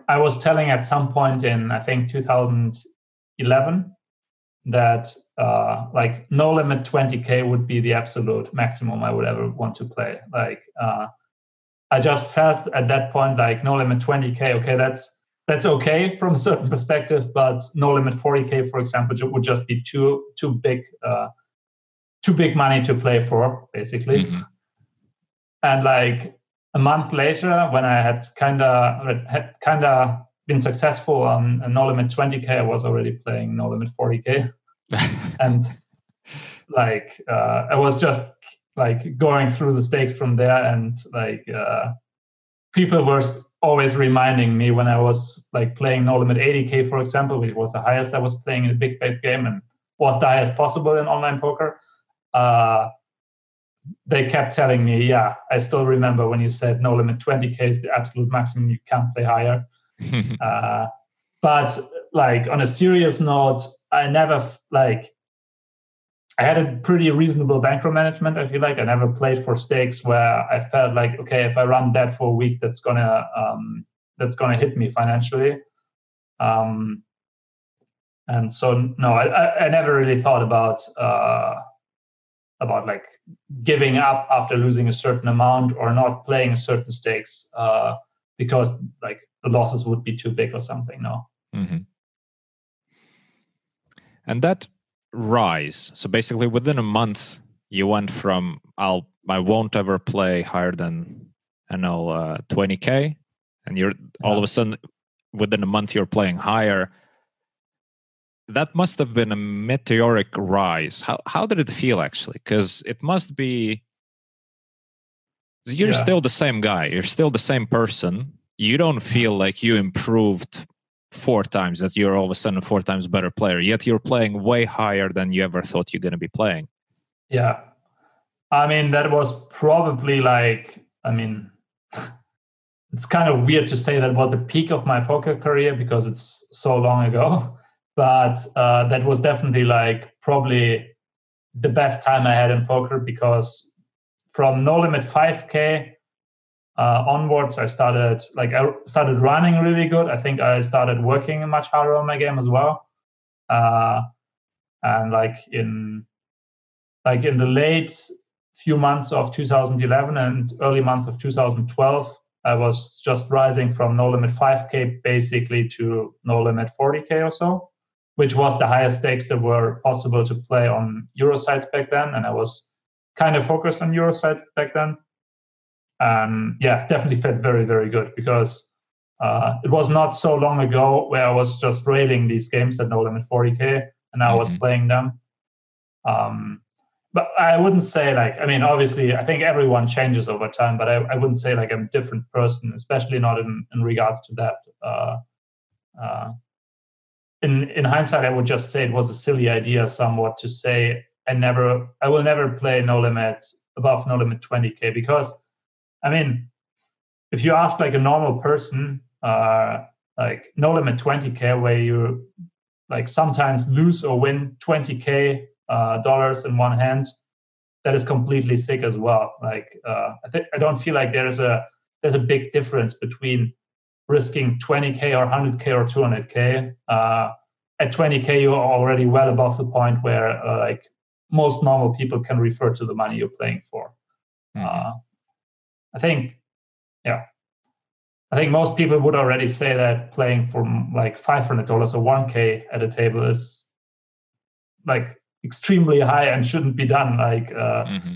I was telling at some point in I think 2011 that uh, like no limit 20k would be the absolute maximum I would ever want to play. Like uh, I just felt at that point like no limit 20k. Okay, that's that's okay from a certain perspective, but no limit 40k, for example, would just be too too big uh, too big money to play for, basically. Mm-hmm. And like a month later, when I had kind of had kind of been successful on no limit 20k, I was already playing no limit 40k, and like uh, I was just like going through the stakes from there, and like uh, people were always reminding me when I was like playing No Limit 80k, for example, which was the highest I was playing in a big bet game and was the highest possible in online poker. Uh, they kept telling me, yeah, I still remember when you said No Limit 20k is the absolute maximum, you can't play higher. uh, but like on a serious note, I never like I had a pretty reasonable bankroll management. I feel like I never played for stakes where I felt like, okay, if I run that for a week, that's gonna um, that's gonna hit me financially. Um, and so, no, I, I never really thought about uh, about like giving up after losing a certain amount or not playing certain stakes uh, because like the losses would be too big or something. No. Mm-hmm. And that rise, so basically within a month, you went from I'll I won't ever play higher than I know uh, 20k, and you're all of a sudden within a month you're playing higher. That must have been a meteoric rise. How how did it feel actually? Because it must be. You're yeah. still the same guy. You're still the same person. You don't feel like you improved four times. That you're all of a sudden four times better player. Yet you're playing way higher than you ever thought you're going to be playing. Yeah, I mean that was probably like I mean it's kind of weird to say that was the peak of my poker career because it's so long ago but uh, that was definitely like probably the best time i had in poker because from no limit 5k uh, onwards i started like i started running really good i think i started working much harder on my game as well uh, and like in like in the late few months of 2011 and early month of 2012 I was just rising from no limit 5K basically to no limit 40K or so, which was the highest stakes that were possible to play on Eurosites back then. And I was kind of focused on Eurosites back then. And yeah, definitely felt very, very good because uh, it was not so long ago where I was just railing these games at no limit 40K and I mm-hmm. was playing them. Um, but I wouldn't say like I mean obviously I think everyone changes over time, but I, I wouldn't say like I'm a different person, especially not in, in regards to that. Uh, uh, in in hindsight, I would just say it was a silly idea somewhat to say I never I will never play no limit above no limit 20k because I mean if you ask like a normal person uh, like no limit 20k where you like sometimes lose or win 20k uh, dollars in one hand, that is completely sick as well. Like uh, I think I don't feel like there's a there's a big difference between risking 20k or 100k or 200k. Uh, at 20k, you're already well above the point where uh, like most normal people can refer to the money you're playing for. Mm-hmm. I think, yeah, I think most people would already say that playing from like $500 or 1K at a table is like extremely high and shouldn't be done. Like, uh, mm-hmm.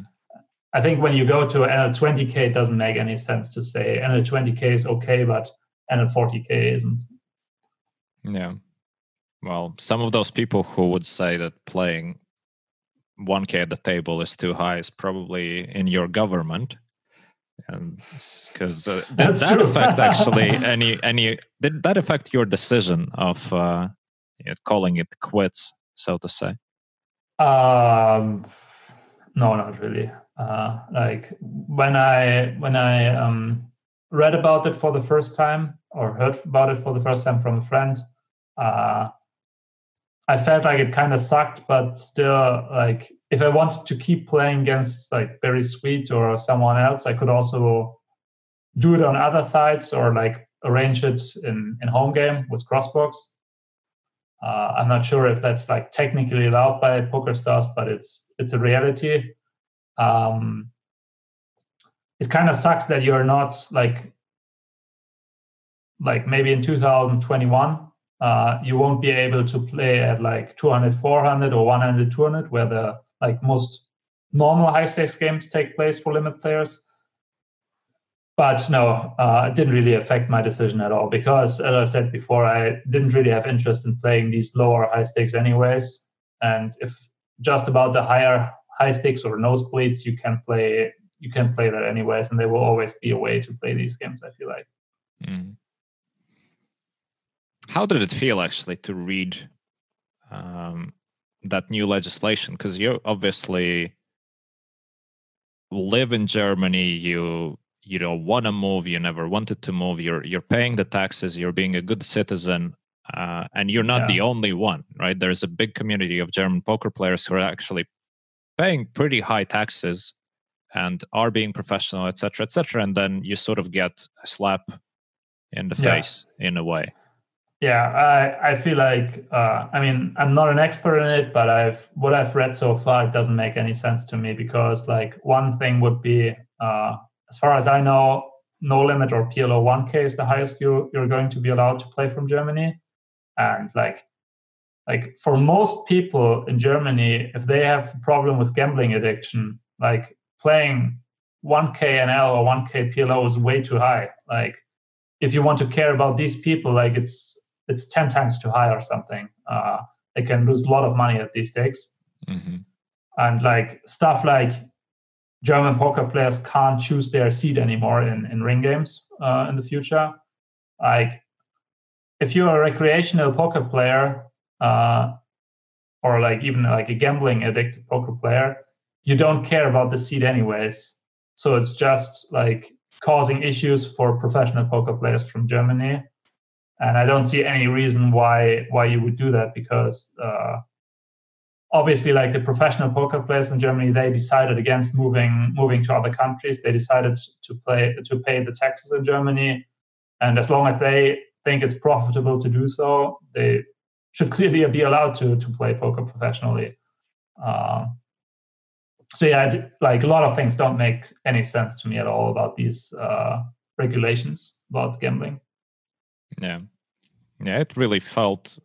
I think when you go to NL20K, it doesn't make any sense to say NL20K is okay, but NL40K isn't. Yeah. Well, some of those people who would say that playing 1K at the table is too high is probably in your government. And because uh, did that affect actually any any did that affect your decision of uh, calling it quits, so to say? Um, no, not really. Uh, like when I when I um, read about it for the first time or heard about it for the first time from a friend, uh, I felt like it kind of sucked, but still, like if I wanted to keep playing against like Berri Sweet or someone else, I could also do it on other sites or like arrange it in in home game with Crossbooks. Uh, I'm not sure if that's like technically allowed by PokerStars, but it's it's a reality. Um, it kind of sucks that you're not like like maybe in 2021 uh, you won't be able to play at like 200 400 or 100 200 where the like most normal high stakes games take place for limit players but no, uh, it didn't really affect my decision at all because, as I said before, I didn't really have interest in playing these lower high stakes anyways. And if just about the higher high stakes or nosebleeds, you can play you can play that anyways, and there will always be a way to play these games. I feel like. Mm. How did it feel actually to read um, that new legislation? Because you obviously live in Germany, you you don't want to move you never wanted to move you're you're paying the taxes you're being a good citizen uh, and you're not yeah. the only one right there's a big community of german poker players who are actually paying pretty high taxes and are being professional etc etc and then you sort of get a slap in the yeah. face in a way yeah i i feel like uh, i mean i'm not an expert in it but i've what i've read so far it doesn't make any sense to me because like one thing would be uh, as far as I know, no limit or PLO 1K is the highest you you're going to be allowed to play from Germany, and like like for most people in Germany, if they have a problem with gambling addiction, like playing 1K NL or 1K PLO is way too high. Like if you want to care about these people, like it's it's 10 times too high or something. Uh, they can lose a lot of money at these stakes. Mm-hmm. And like stuff like German poker players can't choose their seat anymore in, in ring games uh, in the future. Like, if you're a recreational poker player, uh, or like even like a gambling addicted poker player, you don't care about the seat anyways. So it's just like causing issues for professional poker players from Germany. And I don't see any reason why why you would do that because uh, obviously like the professional poker players in Germany, they decided against moving moving to other countries. They decided to play to pay the taxes in Germany, and as long as they think it's profitable to do so, they should clearly be allowed to to play poker professionally. Uh, so yeah, like a lot of things don't make any sense to me at all about these uh, regulations about gambling. Yeah, yeah, it really felt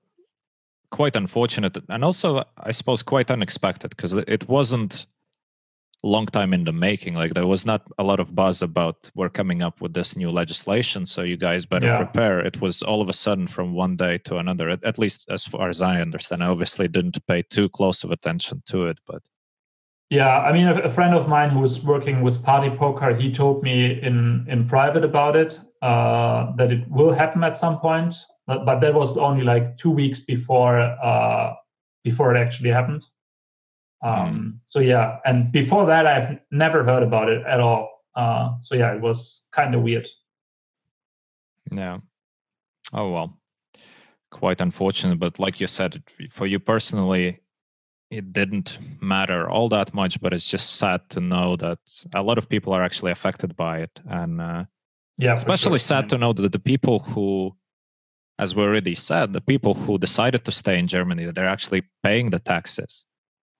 quite unfortunate and also i suppose quite unexpected because it wasn't a long time in the making like there was not a lot of buzz about we're coming up with this new legislation so you guys better yeah. prepare. It was all of a sudden from one day to another at, at least as far as i understand. I obviously didn't pay too close of attention to it but yeah i mean a, a friend of mine who's working with party poker he told me in in private about it uh, that it will happen at some point but, but that was only like two weeks before uh, before it actually happened. Um, mm. So yeah, and before that, I've never heard about it at all. Uh, so yeah, it was kind of weird. Yeah. Oh well, quite unfortunate. But like you said, for you personally, it didn't matter all that much. But it's just sad to know that a lot of people are actually affected by it, and uh, yeah, especially sure. sad to know that the people who as we already said, the people who decided to stay in Germany, they're actually paying the taxes.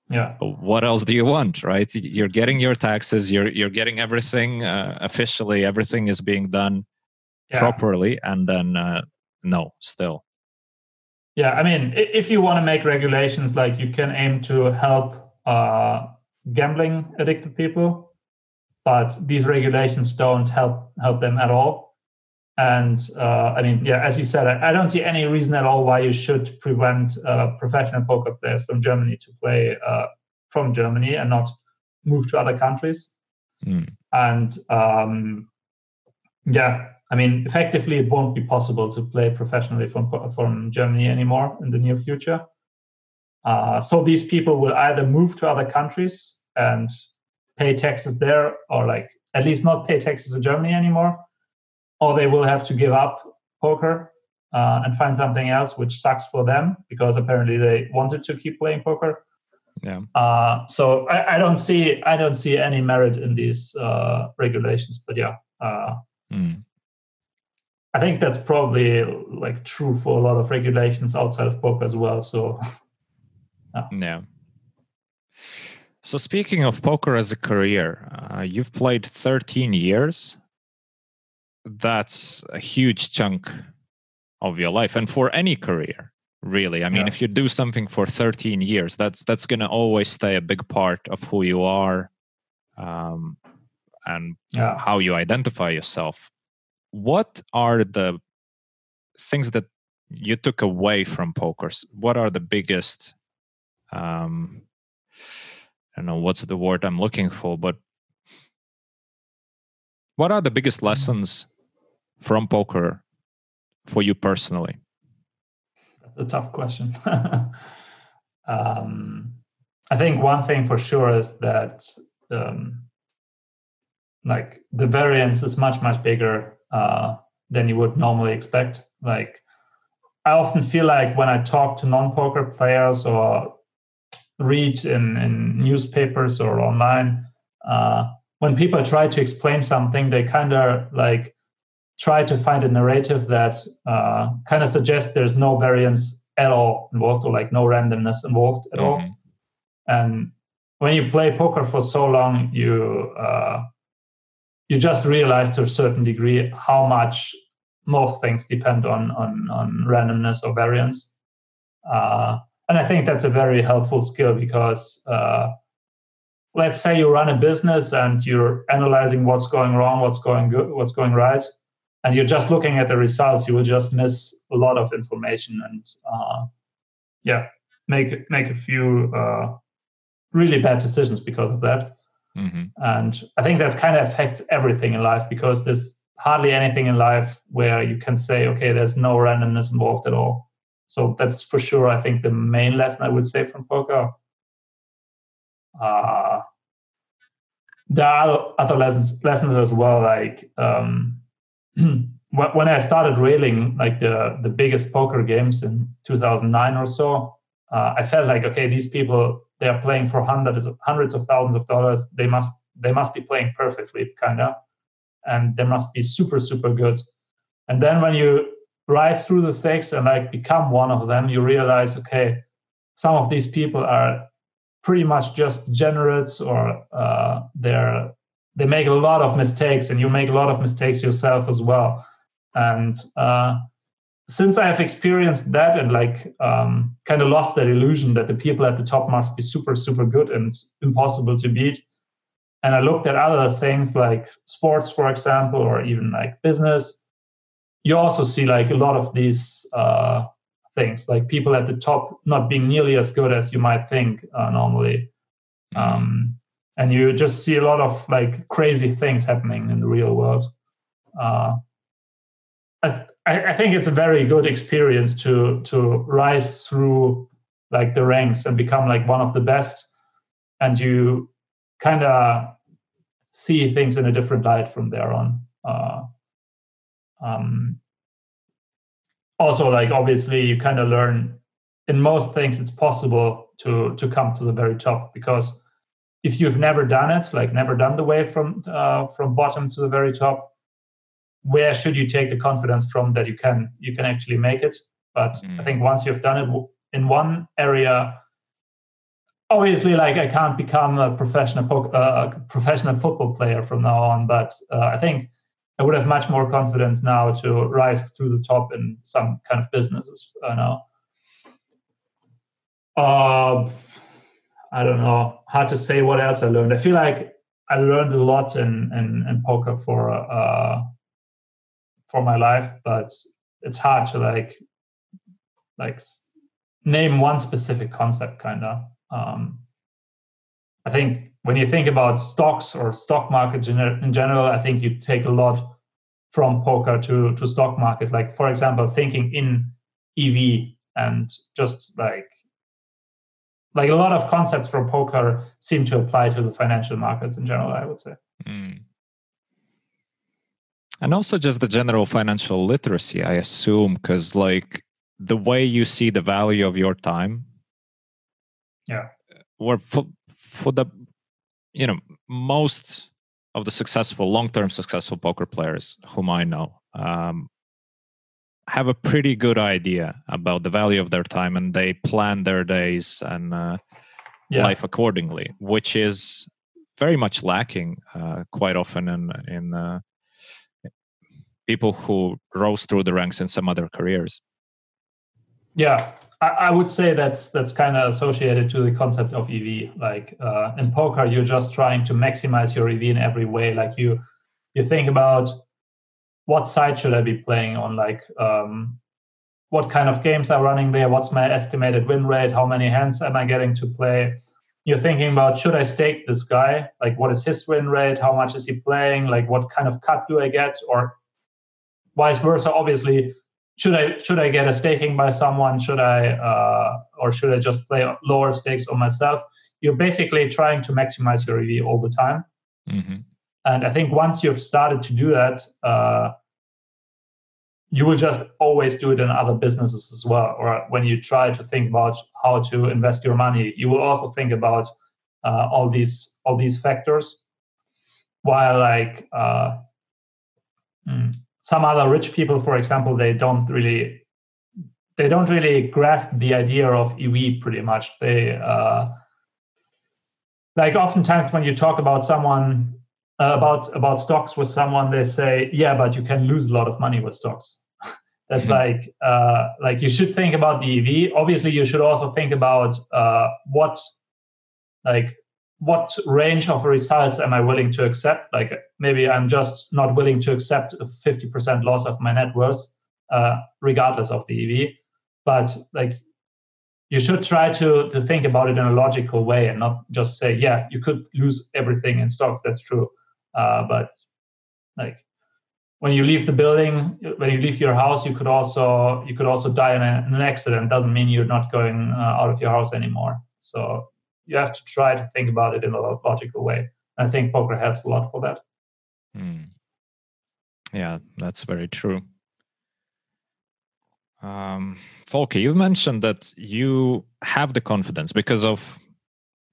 Yeah. What else do you want, right? You're getting your taxes. You're you're getting everything uh, officially. Everything is being done yeah. properly, and then uh, no, still. Yeah, I mean, if you want to make regulations, like you can aim to help uh, gambling addicted people, but these regulations don't help help them at all and uh, I mean, yeah, as you said, I, I, don't see any reason at all why you should prevent uh, professional poker players from Germany to play uh, from Germany and not move to other countries. Mm. And um, yeah, I mean, effectively, it won't be possible to play professionally from from Germany anymore in the near future. Uh, so these people will either move to other countries and pay taxes there, or like at least not pay taxes in Germany anymore or they will have to give up poker uh, and find something else, which sucks for them because apparently they wanted to keep playing poker. Yeah. Uh, so I, I, don't see I don't see any merit in these uh, regulations, but yeah, mm. I think that's probably like true for a lot of regulations outside of poker as well. So yeah. yeah. So speaking of poker as a career, uh, you've played 13 years that's a huge chunk of your life and for any career really i mean yeah. if you do something for 13 years that's that's going to always stay a big part of who you are um, and yeah. how you identify yourself what are the things that you took away from poker? what are the biggest um, i don't know what's the word i'm looking for but what are the biggest mm. lessons from poker for you personally? That's a tough question. um, I think one thing for sure is that um, like the variance is much much bigger uh, than you would normally expect. Like I often feel like when I talk to non-poker players or read in, in newspapers or online, uh, when people try to explain something, they kind of like try to find a narrative that uh, kind of suggests there's no variance at all involved or like no randomness involved at mm-hmm. all. And when you play poker for so long, you uh, you just realize to a certain degree how much more things depend on on, on randomness or variance. Uh, and I think that's a very helpful skill because uh, let's say you run a business and you're analyzing what's going wrong, what's going good, what's going right, and you're just looking at the results, you will just miss a lot of information and uh, yeah, make make a few uh, really bad decisions because of that. Mm-hmm. And I think that kind of affects everything in life because there's hardly anything in life where you can say, okay, there's no randomness involved at all. So that's for sure, I think, the main lesson I would say from poker. Uh, there are other lessons lessons as well. Like um, when I started railing like the the biggest poker games in 2009 or so, uh, I felt like okay, these people they are playing for hundreds of hundreds of thousands of dollars. They must they must be playing perfectly, kind of, and they must be super super good. And then when you rise through the stakes and like become one of them, you realize okay, some of these people are pretty much just generates or uh, they're they make a lot of mistakes and you make a lot of mistakes yourself as well. And uh, since i have experienced that and like um, kind of lost that illusion that the people at the top must be super super good and impossible to beat and i looked at other things like sports for example or even like business you also see like a lot of these uh, things like people at the top not being nearly as good as you might think uh, normally. Um, and you just see a lot of like crazy things happening in the real world. Uh, I, I think it's a very good experience to to rise through like the ranks and become like one of the best. And you kind of see things in a different light from there on. Uh, um, also like obviously you kind of learn in most things it's possible to to come to the very top because if you've never done it like never done the way from uh, from bottom to the very top where should you take the confidence from that you can you can actually make it but mm. i think once you've done it in one area obviously like i can't become a professional uh, professional football player from now on but uh, i think I would have much more confidence now to rise to the top in some kind of businesses uh, now. Uh, I don't know. Hard to say what else I learned. I feel like I learned a lot in in, in poker for uh, for my life, but it's hard to like like name one specific concept, kind of. Um, I think when you think about stocks or stock market in general, I think you take a lot from poker to to stock market. Like for example, thinking in EV and just like like a lot of concepts from poker seem to apply to the financial markets in general. I would say. Mm. And also just the general financial literacy, I assume, because like the way you see the value of your time. Yeah. Or for for the you know most of the successful long-term successful poker players whom i know um, have a pretty good idea about the value of their time and they plan their days and uh, yeah. life accordingly which is very much lacking uh, quite often in in uh, people who rose through the ranks in some other careers yeah I, would say that's that's kind of associated to the concept of EV. Like uh, in poker, you're just trying to maximize your EV in every way. Like you you think about what side should I be playing on? Like um, what kind of games are running there? What's my estimated win rate? How many hands am I getting to play? You're thinking about should I stake this guy? Like what is his win rate? How much is he playing? Like what kind of cut do I get? Or vice versa. Obviously, should I should I get a staking by someone? Should I uh, or should I just play lower stakes on myself? You're basically trying to maximize your EV all the time. Mm-hmm. And I think once you've started to do that, uh, you will just always do it in other businesses as well. Or when you try to think about how to invest your money, you will also think about uh, all these all these factors. While like uh, mm, some other rich people, for example, they don't really they don't really grasp the idea of EV pretty much. They uh, like oftentimes when you talk about someone uh, about about stocks with someone, they say, "Yeah, but you can lose a lot of money with stocks." That's mm-hmm. like uh, like you should think about the EV. Obviously, you should also think about uh, what like what range of results am I willing to accept? Like maybe I'm just not willing to accept a 50% loss of my net worth, uh, regardless of the EV. But like you should try to to think about it in a logical way and not just say, yeah, you could lose everything in stocks. That's true, uh, but like when you leave the building, when you leave your house, you could also you could also die in, a, in an accident. Doesn't mean you're not going uh, out of your house anymore. So you have to try to think about it in a logical way. I think poker helps a lot for that. Hmm. Yeah, that's very true. Um, Folke, you've mentioned that you have the confidence because of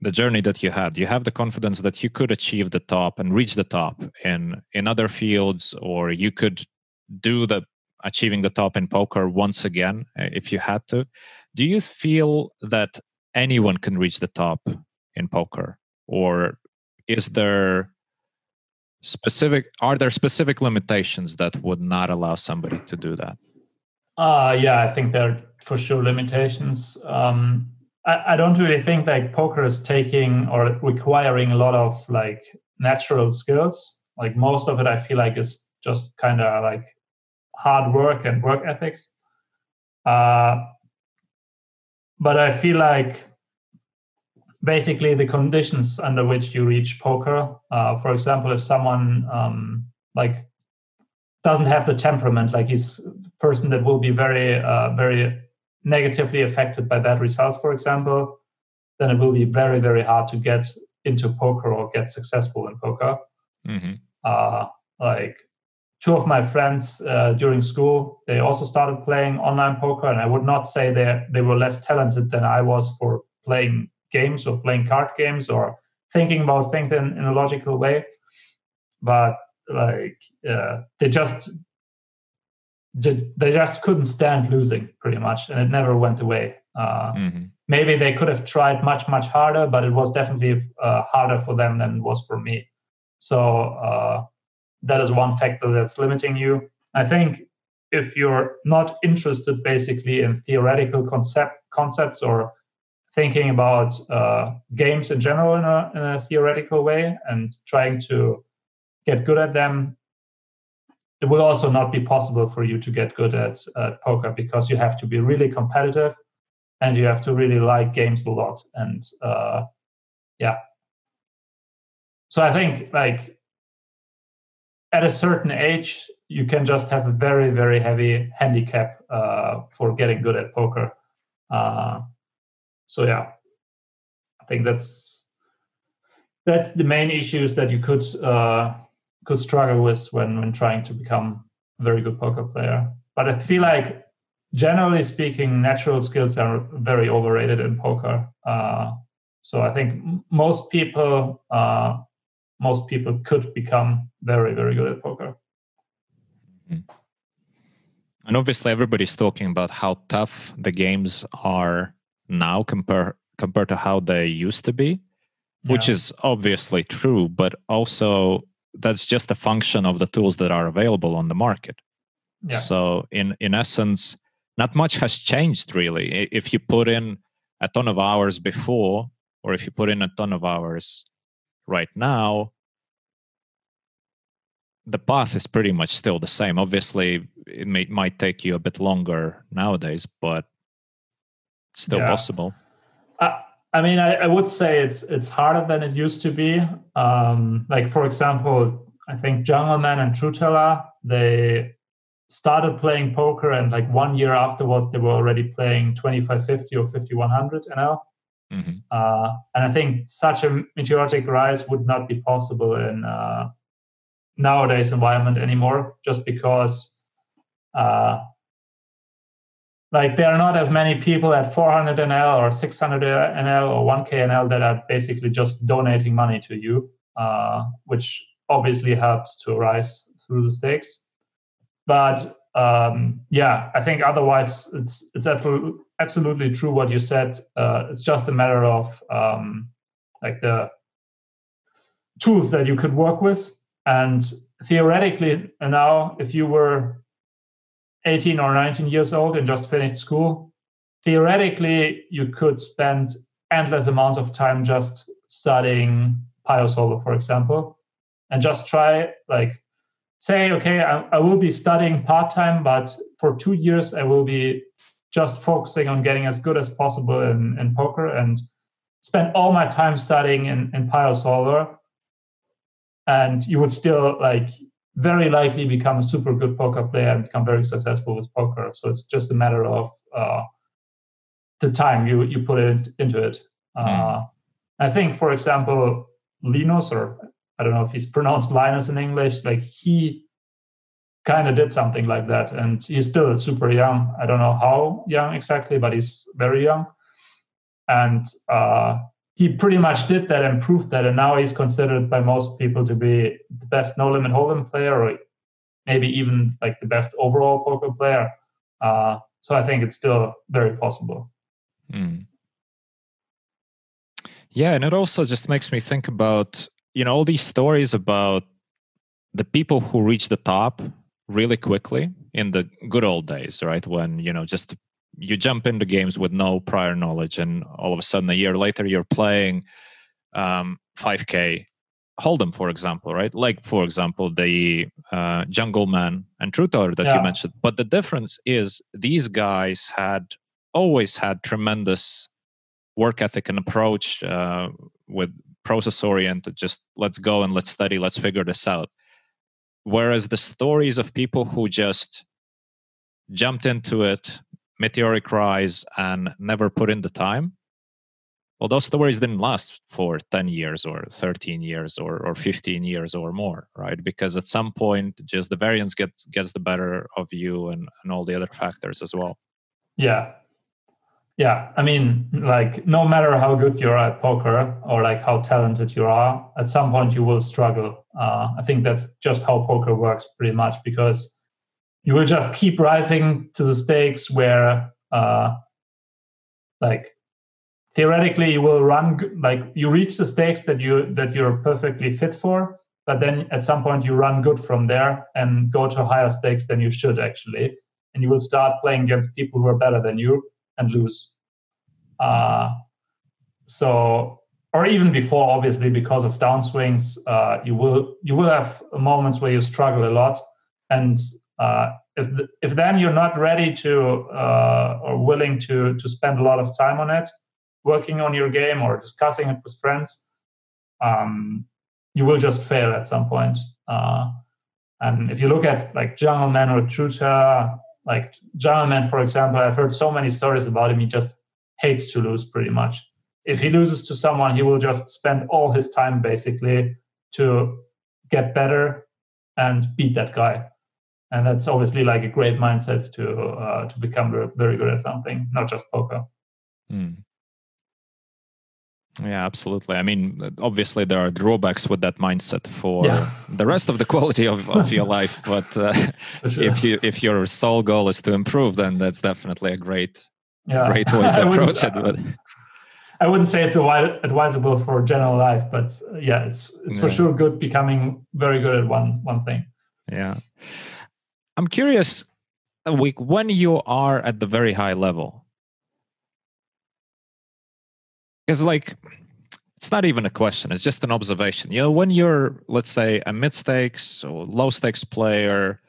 the journey that you had. You have the confidence that you could achieve the top and reach the top in in other fields, or you could do the achieving the top in poker once again uh, if you had to. Do you feel that anyone can reach the top in poker, or is there specific? Are there specific limitations that would not allow somebody to do that? Uh, yeah, I think there are for sure limitations. Um, I, I don't really think like poker is taking or requiring a lot of like natural skills. Like most of it, I feel like is just kind of like hard work and work ethics. Uh, but I feel like basically the conditions under which you reach poker. Uh, for example, if someone um, like doesn't have the temperament, like he's a person that will be very, uh, very negatively affected by bad results, for example, then it will be very, very hard to get into poker or get successful in poker. Mm-hmm. Uh, like two of my friends uh, during school, they also started playing online poker, and I would not say they they were less talented than I was for playing games or playing card games or thinking about things in, in a logical way. But like uh, they just they just couldn't stand losing pretty much and it never went away uh, mm-hmm. maybe they could have tried much much harder but it was definitely uh, harder for them than it was for me so uh, that is one factor that's limiting you. I think if you're not interested basically in theoretical concept concepts or thinking about uh, games in general in a, in a theoretical way and trying to get good at them it will also not be possible for you to get good at, at poker because you have to be really competitive and you have to really like games a lot and uh, yeah. So i think like at a certain age you can just have a very very heavy handicap uh, for getting good at poker uh, so yeah i think that's that's the main issues that you could uh, could struggle with when when trying to become a very good poker player. But I feel like generally speaking, natural skills are very overrated in poker. Uh, so I think most people uh, most people could become very very good at poker. Mm-hmm. And obviously, everybody's talking about how tough the games are now compared compared to how they used to be, yeah. which is obviously true. But also, that's just a function of the tools that are available on the market. Yeah. So in in essence, not much has changed really. If you put in a ton of hours before, or if you put in a ton of hours right now, the path is pretty much still the same. Obviously, it may, might take you a bit longer nowadays, but still yeah. possible. Uh, I mean, I, I, would say it's it's harder than it used to be. Um, like for example, I think Jungleman and Trueteller they started playing poker, and like one year afterwards, they were already playing 2550 or 5100 NL. Mm-hmm. Uh, and I think such a meteoric rise would not be possible in uh, nowadays environment anymore, just because uh, like there are not as many people at 400 NL or 600 NL or 1K NL that are basically just donating money to you, uh, which obviously helps to rise through the stakes. But um, yeah, I think otherwise it's it's absolutely true what you said. Uh, it's just a matter of um, like the tools that you could work with. And theoretically, now if you were 18 or 19 years old and just finished school, theoretically you could spend endless amounts of time just studying PioSolver, for example, and just try like say, okay, I, I will be studying part time, but for two years I will be just focusing on getting as good as possible in, in poker and spend all my time studying in, in PioSolver. And you would still like very likely become a super good poker player and become very successful with poker. So it's just a matter of uh, the time you you put it into it. Mm. Uh, I think, for example, Linus, or I don't know if he's pronounced Linus in English, like he kind of did something like that, and he's still super young. I don't know how young exactly, but he's very young, and uh, he pretty much did that and proved that, and now he's considered by most people to be the best no limit hold'em player, or maybe even like the best overall poker player. Uh, so I think it's still very possible. Mm. Yeah, and it also just makes me think about you know all these stories about the people who reach the top really quickly in the good old days, right? When you know just you jump into games with no prior knowledge, and all of a sudden a year later you're playing um, 5K Hold'em, for example, right? Like for example the uh, Jungleman and Trueteller that yeah. you mentioned. But the difference is these guys had always had tremendous work ethic and approach uh, with process oriented just let's go and let's study let's figure this out whereas the stories of people who just jumped into it meteoric rise and never put in the time. Well those stories didn't last for 10 years or 13 years or, or 15 years or more right? Because at some point just the variance gets gets the better of you and, and all the other factors as well. Yeah. Yeah, I mean, like no matter how good you're at poker or like how talented you are, at some point you will struggle. Uh, I think that's just how poker works, pretty much, because you will just keep rising to the stakes where, uh, like, theoretically you will run like you reach the stakes that you that you're perfectly fit for, but then at some point you run good from there and go to higher stakes than you should actually, and you will start playing against people who are better than you and lose. Uh, so, or even before, obviously, because of downswings, uh, you will you will have moments where you struggle a lot, and uh, if if then you're not ready to uh, or willing to to spend a lot of time on it, working on your game or discussing it with friends, um, you will just fail at some point. Uh, and if you look at like Jungleman or Trueteller, like Jungleman, for example, I've heard so many stories about him. He just hates to lose pretty much. If he loses to someone, he will just spend all his time basically to get better and beat that guy. And that's obviously like a great mindset to uh, to become very good at something, not just poker. Mm. Yeah, absolutely. I mean, obviously there are drawbacks with that mindset for yeah. the rest of the quality of, of your life. But uh, sure. if you if your sole goal is to improve, then that's definitely a great yeah. great way to approach it. But I wouldn't say it's advisable for general life, but uh, yeah, it's it's yeah. for sure good becoming very good at one one thing. Yeah, I'm curious, week when you are at the very high level. Because like it's not even a question it's just an observation. You know when you're let's say a mid stakes or low stakes player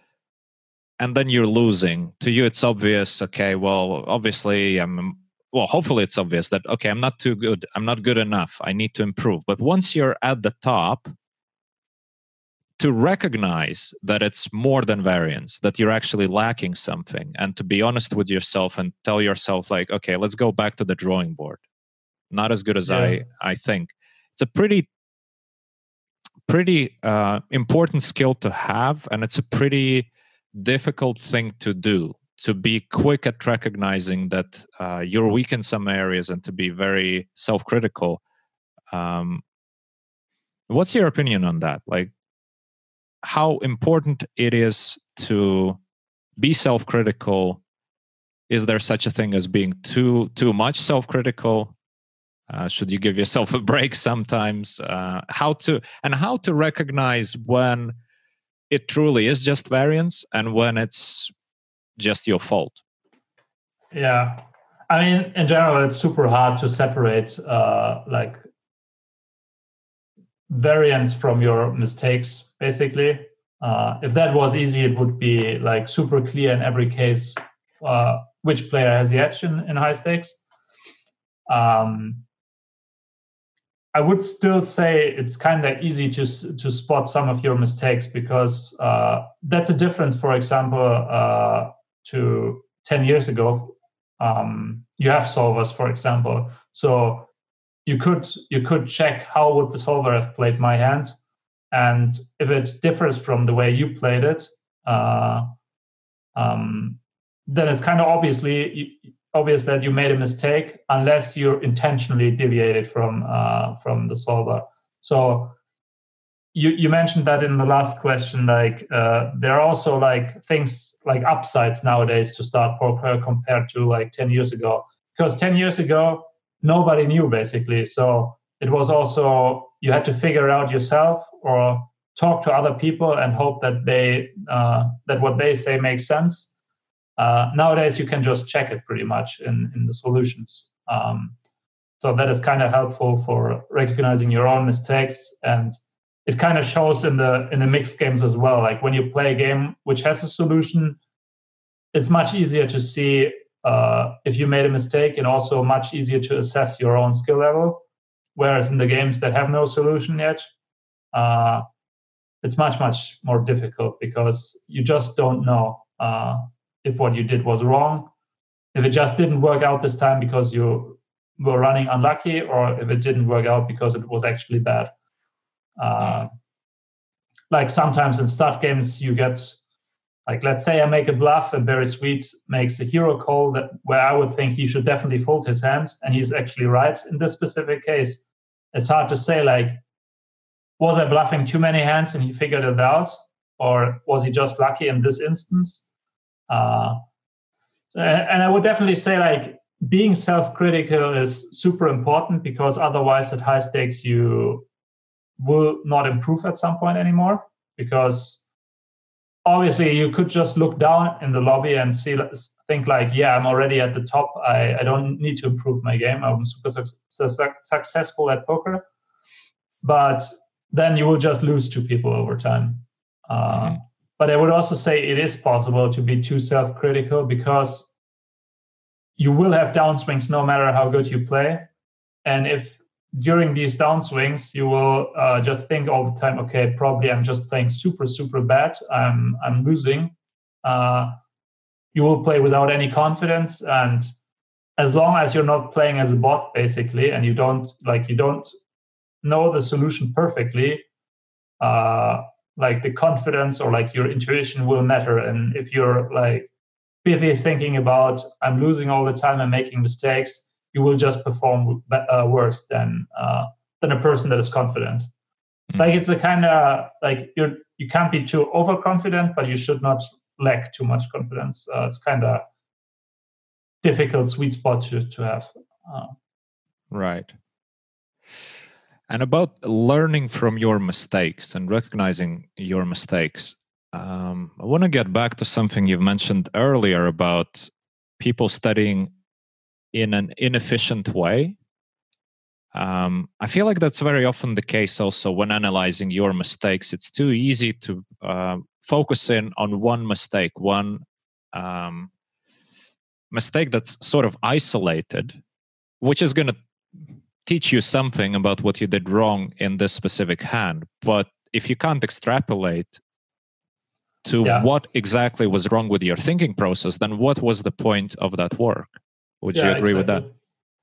and then you're losing to you it's obvious okay well obviously i'm well hopefully it's obvious that okay i'm not too good i'm not good enough i need to improve. But once you're at the top to recognize that it's more than variance that you're actually lacking something and to be honest with yourself and tell yourself like okay let's go back to the drawing board not as good as yeah. I I think. It's a pretty pretty uh, important skill to have, and it's a pretty difficult thing to do. To be quick at recognizing that uh, you're weak in some areas and to be very self-critical. Um, what's your opinion on that? Like, how important it is to be self-critical? Is there such a thing as being too too much self-critical? Uh, should you give yourself a break sometimes? Uh, how to and how to recognize when it truly is just variance and when it's just your fault. Yeah, I mean, in general, it's super hard to separate uh, like variance from your mistakes. Basically, uh, if that was easy, it would be like super clear in every case uh, which player has the edge in, in high stakes. Um, I would still say it's kind of easy to to spot some of your mistakes because uh, that's a difference. For example, uh, to ten years ago, um, you have solvers, for example. So you could you could check how would the solver have played my hand, and if it differs from the way you played it, uh, um, then it's kind of obviously obvious that you made a mistake unless you intentionally deviated from uh, from the solver. So you you mentioned that in the last question. Like uh, there are also like things like upsides nowadays to start poker compared to like ten years ago. Because ten years ago nobody knew basically. So it was also you had to figure out yourself or talk to other people and hope that they uh, that what they say makes sense uh, nowadays, you can just check it pretty much in, in the solutions. Um, so that is kind of helpful for recognizing your own mistakes, and it kind of shows in the in the mixed games as well. Like when you play a game which has a solution, it's much easier to see uh, if you made a mistake, and also much easier to assess your own skill level. Whereas in the games that have no solution yet, uh, it's much much more difficult because you just don't know. Uh, if what you did was wrong, if it just didn't work out this time because you were running unlucky, or if it didn't work out because it was actually bad. Uh, like sometimes in stud games, you get like let's say I make a bluff and Berri Sweet makes a hero call that where I would think he should definitely fold his hand, and he's actually right in this specific case. It's hard to say like was I bluffing too many hands and he figured it out, or was he just lucky in this instance? Uh, and I would definitely say like being self-critical is super important because otherwise at high stakes you will not improve at some point anymore because obviously you could just look down in the lobby and see think like yeah i'm already at the top i, I don't need to improve my game i'm super su- successful at poker but then you will just lose to people over time uh, mm-hmm. But I would also say it is possible to be too self critical because you will have downswings no matter how good you play. And if during these downswings you will uh, just think all the time, okay, probably I'm just playing super, super bad, I'm, I'm losing, uh, you will play without any confidence. And as long as you're not playing as a bot, basically, and you don't like, you don't know the solution perfectly, uh, like the confidence or like your intuition will matter. And if you're like busy thinking about i'm losing all the time I'm making mistakes you will just perform uh, worse than uh, than a person that is confident mm-hmm. like it's a kind of like you're you can't be too overconfident but you should not lack too much confidence uh, it's kind of difficult sweet spot to, to have uh. right and about learning from your mistakes and recognizing your mistakes, um, I want to get back to something you've mentioned earlier about people studying in an inefficient way. Um, I feel like that's very often the case also when analyzing your mistakes. It's too easy to uh, focus in on one mistake, one um, mistake that's sort of isolated, which is going to teach you something about what you did wrong in this specific hand. But if you can't extrapolate to yeah. what exactly was wrong with your thinking process, then what was the point of that work? Would yeah, you agree exactly. with that?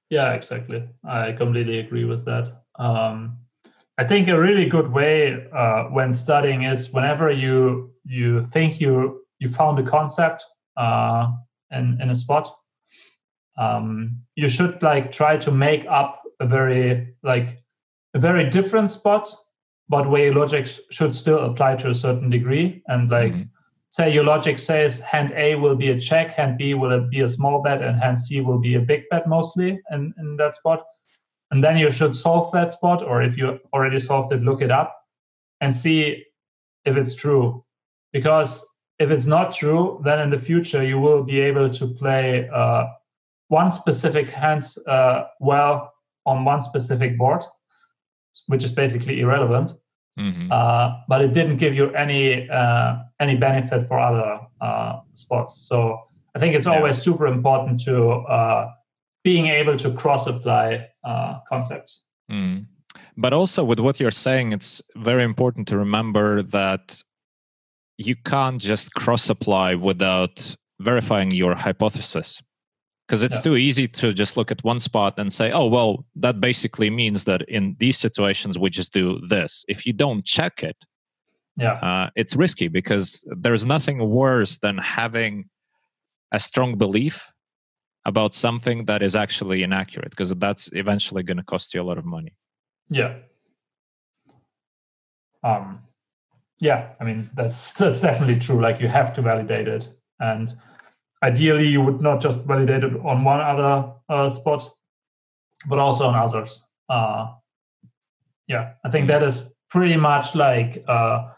Yeah, exactly. I completely agree with that. Um, I think a really good way uh, when studying is whenever you you think you you found a concept uh, in in a spot, um, you should like try to make up a very like a very different spot, but where logic sh- should still apply to a certain degree. And like mm-hmm. Say your logic says hand A will be a check, hand B will be a small bet, and hand C will be a big bet mostly in, in that spot. and then you should solve that spot, or if you already solved it, look it up and see if it's true. Because if it's not true, then in the future you will be able to play uh, one specific hand uh, well on one specific board, which is basically irrelevant. Mm-hmm. Uh, but it didn't give you any uh, any benefit for other uh, spots. So I think it's always yeah. super important to uh, being able to cross apply uh, concepts. Mm. But also, with what you're saying, it's very important to remember that you can't just cross apply without verifying your hypothesis. Because it's yeah. too easy to just look at one spot and say, oh, well, that basically means that in these situations, we just do this. If you don't check it, yeah. Uh, it's risky because there's nothing worse than having a strong belief about something that is actually inaccurate because that's eventually going to cost you a lot of money. Yeah. Um yeah i mean that's that's definitely true like you have to validate it. And ideally you would not just validate it on one other uh, spot but also on others. Uh yeah i think that is pretty much like uh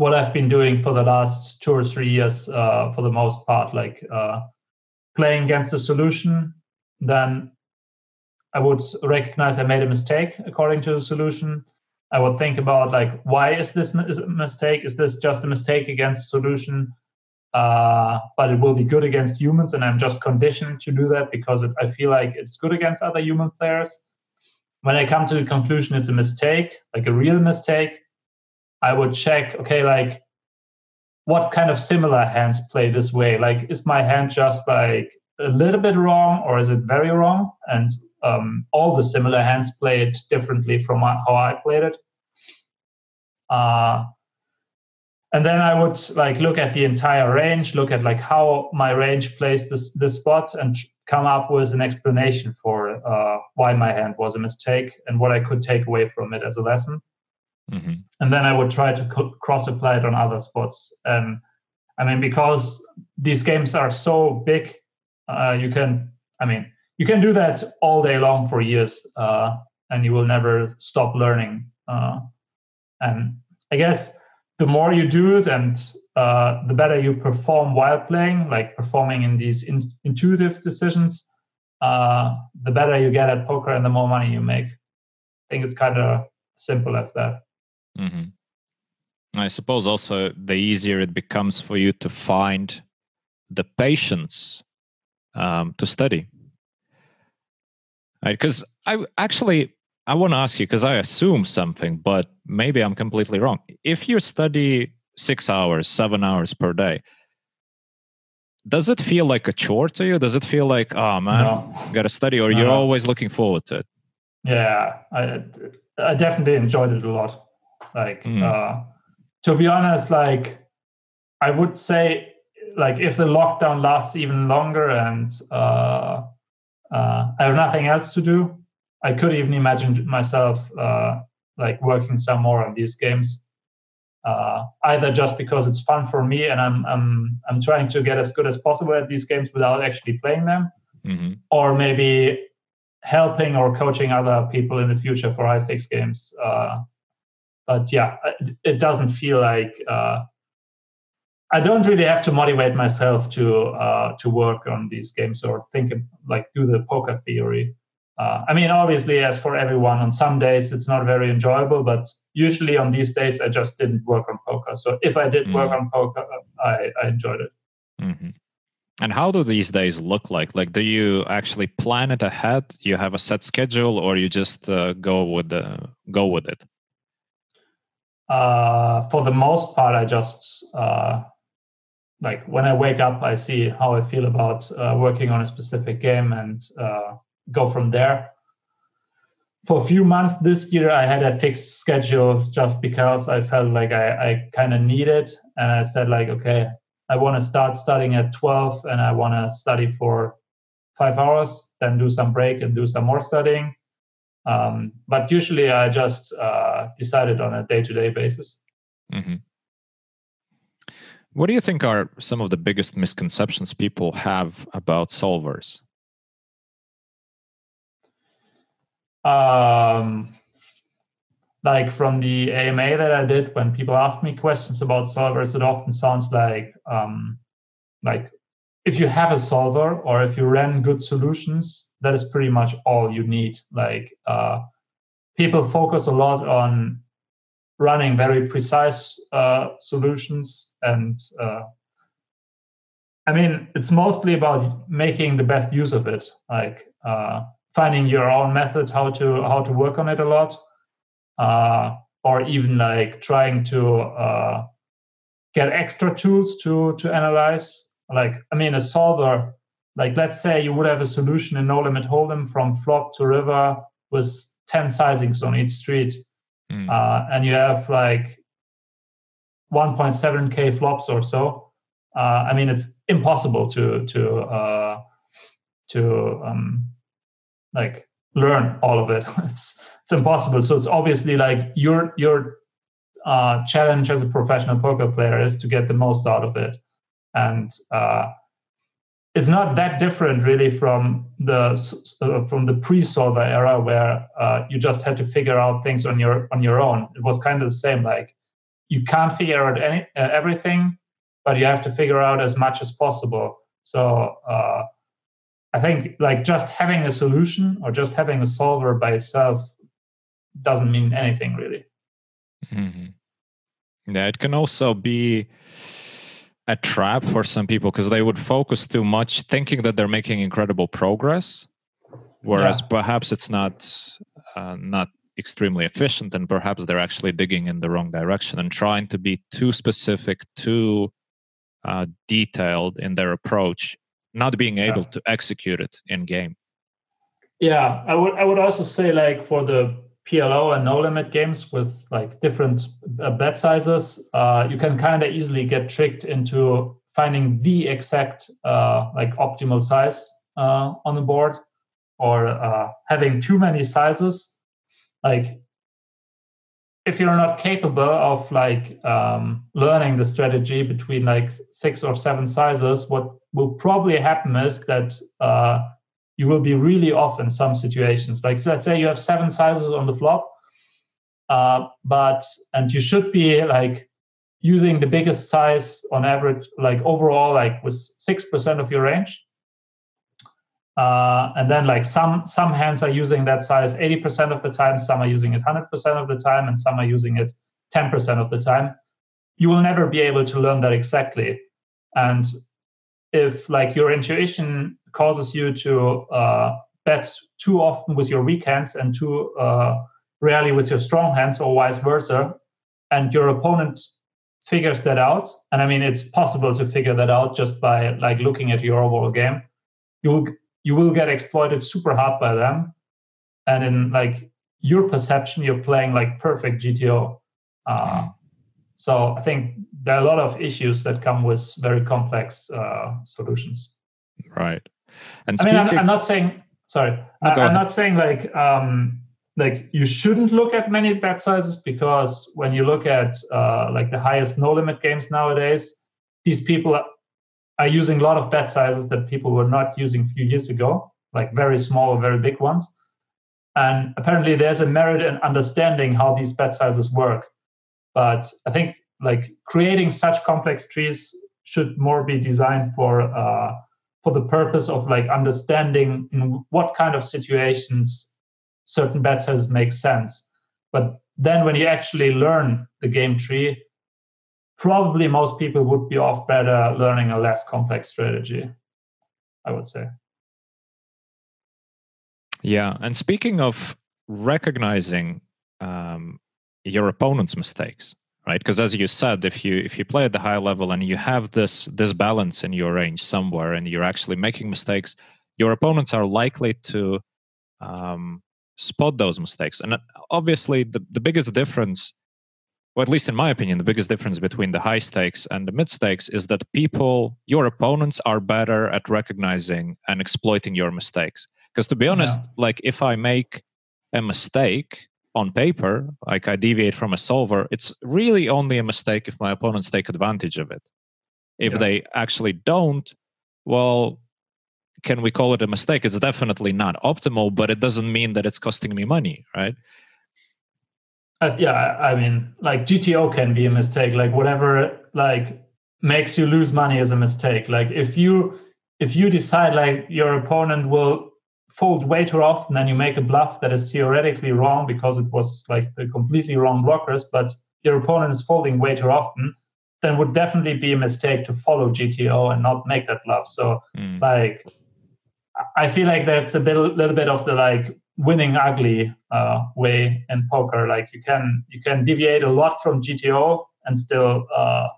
what i've been doing for the last two or three years uh for the most part like uh playing against the solution, then I would recognize I made a mistake according to the solution. I would think about like, why is this mistake? Is this just a mistake against solution? Uh, but it will be good against humans, and I'm just conditioned to do that because it, I feel like it's good against other human players. When I come to the conclusion it's a mistake, like a real mistake, I would check, okay, like what kind of similar hands play this way? Like, is my hand just like a little bit wrong, or is it very wrong? And um, all the similar hands play it differently from how I played it. Uh, and then I would like look at the entire range, look at like how my range plays this this spot, and come up with an explanation for uh, why my hand was a mistake and what I could take away from it as a lesson. Mm-hmm. And then I would try to co- cross apply it on other spots. And I mean, because these games are so big, uh, you can, I mean, you can do that all day long for years, uh, and you will never stop learning. Uh, and I guess the more you do it, and uh, the better you perform while playing, like performing in these in- intuitive decisions, uh, the better you get at poker, and the more money you make. I think it's kind of simple as that. Mm-hmm. I suppose also the easier it becomes for you to find the patience um, to study. Right? Because I actually I want to ask you because I assume something, but maybe I'm completely wrong. If you study six hours, seven hours per day, does it feel like a chore to you? Does it feel like, oh man, no. got to study, or no. you're always looking forward to it? Yeah, I I definitely enjoyed it a lot. Like, mm. uh, to be honest, like I would say, like if the lockdown lasts even longer and uh, uh, I have nothing else to do, I could even imagine myself uh, like working some more on these games. Uh, either just because it's fun for me and I'm I'm I'm trying to get as good as possible at these games without actually playing them, mm-hmm. or maybe helping or coaching other people in the future for high stakes games uh, but yeah, it doesn't feel like uh, I don't really have to motivate myself to uh, to work on these games or think of, like do the poker theory. Uh, I mean, obviously, as for everyone, on some days it's not very enjoyable, but usually on these days I just didn't work on poker. So if I did mm-hmm. work on poker, I, I enjoyed it. Mm-hmm. And how do these days look like? Like, do you actually plan it ahead? You have a set schedule, or you just uh, go with the go with it? Uh, for the most part, I just uh, like when I wake up, I see how I feel about uh, working on a specific game and uh, go from there. For a few months this year, I had a fixed schedule just because I felt like I, I kind of need it, and I said like, okay, I want to start studying at 12, and I want to study for five hours, then do some break and do some more studying um, but usually I just uh, decided on a day to day basis. Mm-hmm. What do you think are some of the biggest misconceptions people have about solvers? um, like from the AMA that I did, when people ask me questions about solvers, it often sounds like um, like if you have a solver or if you ran good solutions, that is pretty much all you need. Like uh, people focus a lot on running very precise uh, solutions and uh, I mean, it's mostly about making the best use of it, like uh, finding your own method how to how to work on it a lot, uh, or even like trying to uh, get extra tools to to analyze. Like, I mean, a solver. Like, let's say you would have a solution in no limit hold'em from flop to river with ten sizings on each street, mm. and you have like 1.7k flops or so uh, I mean, it's impossible to to uh, to um, like learn all of it. it's it's impossible. So it's obviously like your your uh, challenge as a professional poker player is to get the most out of it, and uh, it's not that different really from the uh, from the pre-solver era where uh, you just had to figure out things on your on your own. It was kind of the same. Like you can't figure out any uh, everything but you have to figure out as much as possible. So uh, I think like just having a solution or just having a solver by itself doesn't mean anything really. Mm-hmm. Yeah, it can also be a trap for some people because they would focus too much thinking that they're making incredible progress whereas yeah. perhaps it's not uh, not extremely efficient and perhaps they're actually digging in the wrong direction and trying to be too specific too uh, detailed in their approach, not being able yeah. to execute it in game. Yeah, I would I would also say like for the PLO and no limit games with like different uh, bet sizes, uh, you can kind of easily get tricked into finding the exact uh, like optimal size uh, on the board or uh, having too many sizes. Like if you're not capable of like um, learning the strategy between like six or seven sizes, what will probably happen is that uh, you will be really off in some situations. Like so let's say you have seven sizes on the flop, uh, but and you should be like using the biggest size on average, like overall, like with six percent of your range. Uh, and then like some some hands are using that size 80% of the time, some are using it 100% of the time, and some are using it 10% of the time. You will never be able to learn that exactly. And if like your intuition causes you to uh, bet too often with your weak hands and too uh, rarely with your strong hands, or vice versa, and your opponent figures that out, and I mean it's possible to figure that out just by like looking at your overall game, you'll you will get exploited super hard by them. And in like your perception you're playing like perfect gto uh, so i think there are a lot of issues that come with very complex uh, solutions. Right and speaking... i mean I'm, I'm, not saying sorry no, I, am not saying like um like you shouldn't look at many bet sizes because when you look at uh, like the highest no limit games nowadays these people are using a lot of bet sizes that people were not using a few years ago, like very small or very big ones. And apparently, there's a merit in understanding how these bet sizes work. But I think like creating such complex trees should more be designed for uh, for the purpose of like understanding in what kind of situations certain bet sizes make sense. But then when you actually learn the game tree, probably most people would be off better learning a less complex strategy, I would say. Yeah, and speaking of recognizing um, your opponent's mistakes, right? Because as you said, if you if you play at the high level and you have this this balance in your range somewhere, and you're actually making mistakes, your opponents are likely to um, spot those mistakes. And uh, obviously, the the biggest difference well, at least in my opinion, the biggest difference between the high stakes and the mid stakes is that people, your opponents, are better at recognizing and exploiting your mistakes. Because to be honest, yeah. like if I make a mistake on paper, like I deviate from a solver, it's really only a mistake if my opponents take advantage of it. If yeah. they actually don't, well, can we call it a mistake? It's definitely not optimal, but it doesn't mean that it's costing me money, right? Uh, yeah, I mean, like GTO can be a mistake. Like whatever, like makes you lose money is a mistake. Like if you if you decide like your opponent will fold way too often and you make a bluff that is theoretically wrong because it was like the completely wrong blockers, but your opponent is folding way too often, then would definitely be a mistake to follow GTO and not make that bluff. So mm. like I feel like that's a bit, little bit of the like winning ugly uh, way in poker. Like you can you can deviate a lot from GTO and still uh,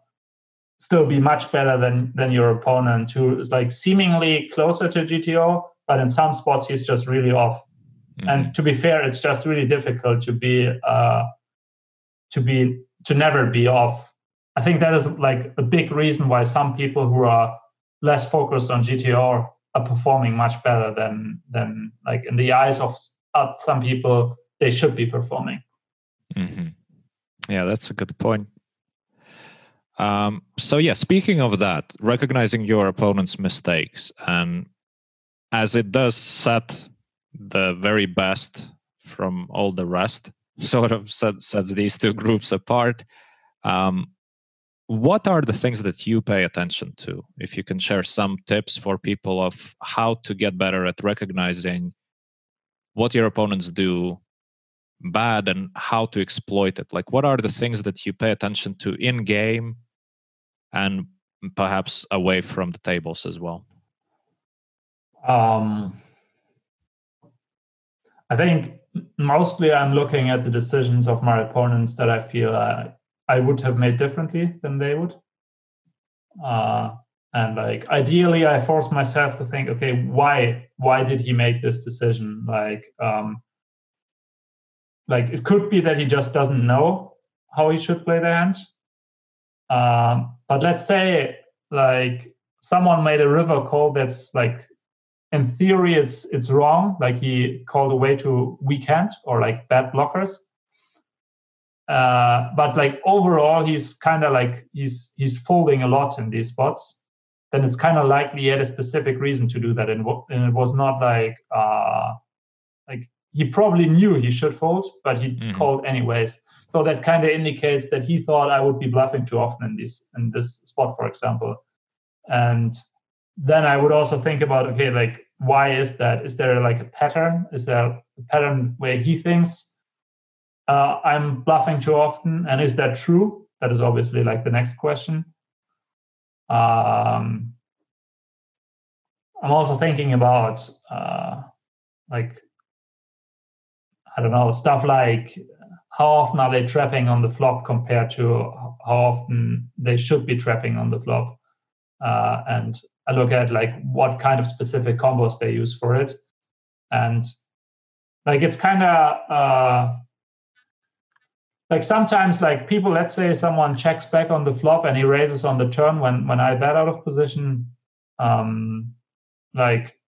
still be much better than than your opponent who is like seemingly closer to GTO, but in some spots he's just really off. Mm-hmm. And to be fair, it's just really difficult to be uh, to be to never be off. I think that is like a big reason why some people who are less focused on GTO are performing much better than than like in the eyes of some people they should be performing. Mm-hmm. Yeah, that's a good point. Um, so yeah, speaking of that, recognizing your opponent's mistakes and as it does set the very best from all the rest, sort of set, sets these two groups apart. Um, what are the things that you pay attention to? If you can share some tips for people of how to get better at recognizing what your opponents do bad and how to exploit it. Like what are the things that you pay attention to in game and perhaps away from the tables as well um i think mostly i'm looking at the decisions of my opponents that i feel uh, I would have made differently than they would. Uh, and like ideally, I force myself to think, okay, why why did he make this decision? Like, um, like it could be that he just doesn't know how he should play the hand. Um, but let's say like someone made a river call that's like in theory it's it's wrong like he called away to weak hand or like bad blockers uh, but like overall, he's kind of like he's he's folding a lot in these spots. Then it's kind of likely he had a specific reason to do that, and, and it was not like uh, like he probably knew he should fold, but he mm-hmm. called anyways. So that kind of indicates that he thought I would be bluffing too often in this in this spot, for example. And then I would also think about okay, like why is that? Is there like a pattern? Is there a pattern where he thinks uh, I'm bluffing too often, and is that true? That is obviously like the next question. Um, I'm also thinking about uh, like I don't know stuff like how often are they trapping on the flop compared to how often they should be trapping on the flop, uh, and I look at like what kind of specific combos they use for it, and like it's kind of uh, like sometimes like people let's say someone checks back on the flop and he raises on the turn when when i bet out of position um like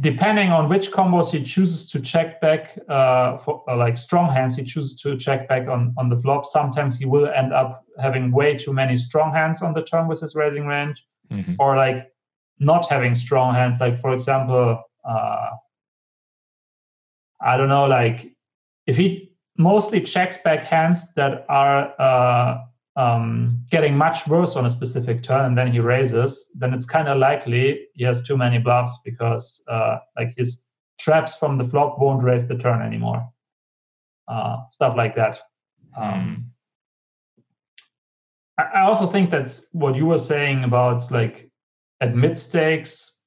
depending on which combos he chooses to check back uh for uh, like strong hands he chooses to check back on on the flop sometimes he will end up having way too many strong hands on the turn with his raising range mm-hmm. or like not having strong hands like for example uh i don't know like if he mostly checks back hands that are uh, um, getting much worse on a specific turn, and then he raises, then it's kind of likely he has too many bluffs because uh, like his traps from the flop won't raise the turn anymore. Uh, stuff like that. Um, I also think that what you were saying about like at mid stakes,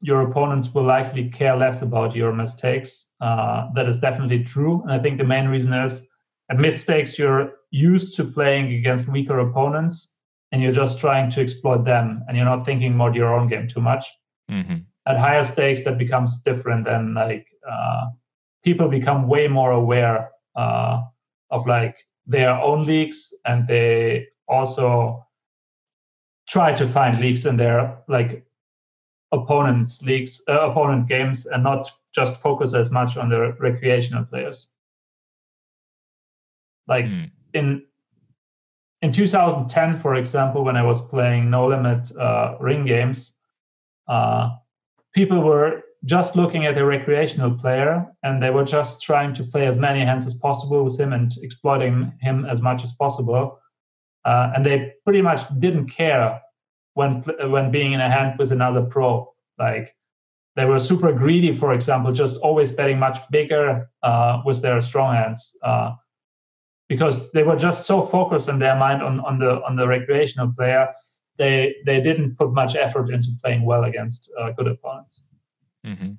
your opponents will likely care less about your mistakes. Uh, that is definitely true. And I think the main reason is at mid stakes, you're used to playing against weaker opponents and you're just trying to exploit them and you're not thinking about your own game too much. Mm-hmm. At higher stakes, that becomes different and like uh, people become way more aware uh, of like their own leaks and they also try to find leaks in their like opponents leagues, uh, opponent games, and not just focus as much on the recreational players. Like mm. in in 2010, for example, when I was playing no limit uh, ring games, uh, people were just looking at a recreational player and they were just trying to play as many hands as possible with him and exploiting him as much as possible. Uh, and they pretty much didn't care when when being in a hand with another pro. Like they were super greedy, for example, just always betting much bigger uh, with their strong hands uh, because they were just so focused in their mind on, on the on the recreational player. They they didn't put much effort into playing well against uh, good opponents. Mm-hmm.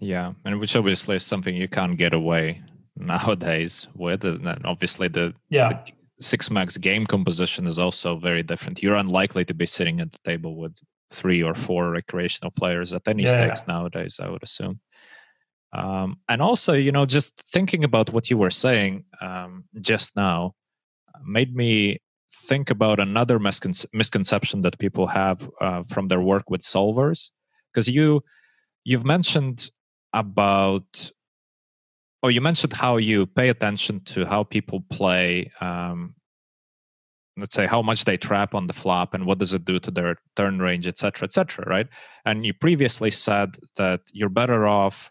Yeah, and which obviously is something you can't get away nowadays with. And obviously, the, yeah. the six max game composition is also very different. You're unlikely to be sitting at the table with three or four recreational players at any yeah, stakes yeah. nowadays. I would assume. Um, and also, you know, just thinking about what you were saying um, just now made me think about another miscon- misconception that people have uh, from their work with solvers because you you've mentioned about oh you mentioned how you pay attention to how people play um, let's say how much they trap on the flop and what does it do to their turn range etc etc right and you previously said that you're better off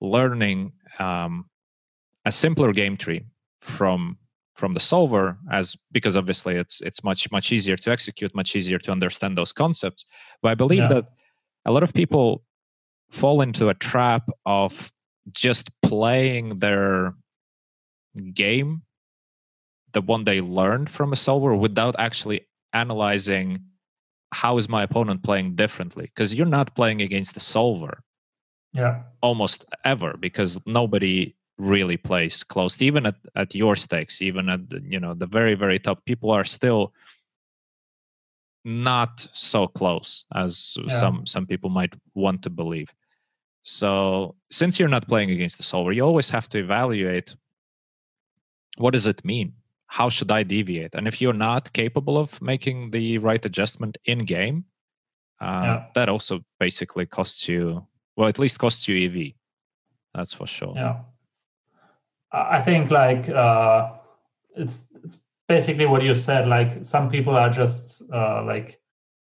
learning um, a simpler game tree from from the solver as because obviously it's it's much much easier to execute much easier to understand those concepts but i believe yeah. that a lot of people fall into a trap of just playing their game the one they learned from a solver without actually analyzing how is my opponent playing differently. Because you're not playing against the solver yeah. almost ever because nobody really plays close even at, at your stakes even at the, you know the very very top. People are still not so close as yeah. some some people might want to believe so since you're not playing against the solver you always have to evaluate what does it mean how should i deviate and if you're not capable of making the right adjustment in game uh, yeah. that also basically costs you well at least costs you ev that's for sure yeah I think like uh, it's it's basically what you said. Like some people are just uh, like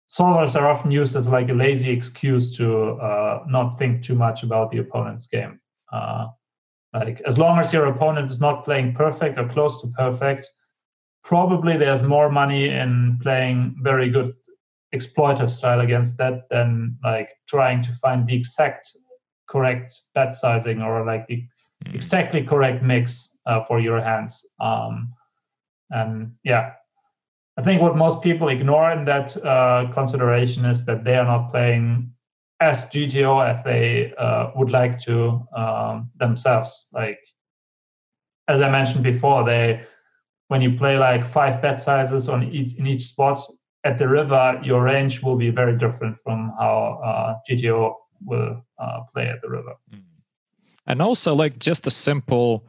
solvers are often used as like a lazy excuse to uh, not think too much about the opponent's game. Uh, like as long as your opponent is not playing perfect or close to perfect, probably there's more money in playing very good exploitive style against that than like trying to find the exact correct bet sizing or like the mm. exactly correct mix uh, for your hands. Um, and yeah, I think what most people ignore in that uh, consideration is that they are not playing as GTO as they uh, would like to um, themselves. Like as I mentioned before, they when you play like five bet sizes on each in each spot at the river, your range will be very different from how uh, GTO will uh, play at the river. Mm and also like just a simple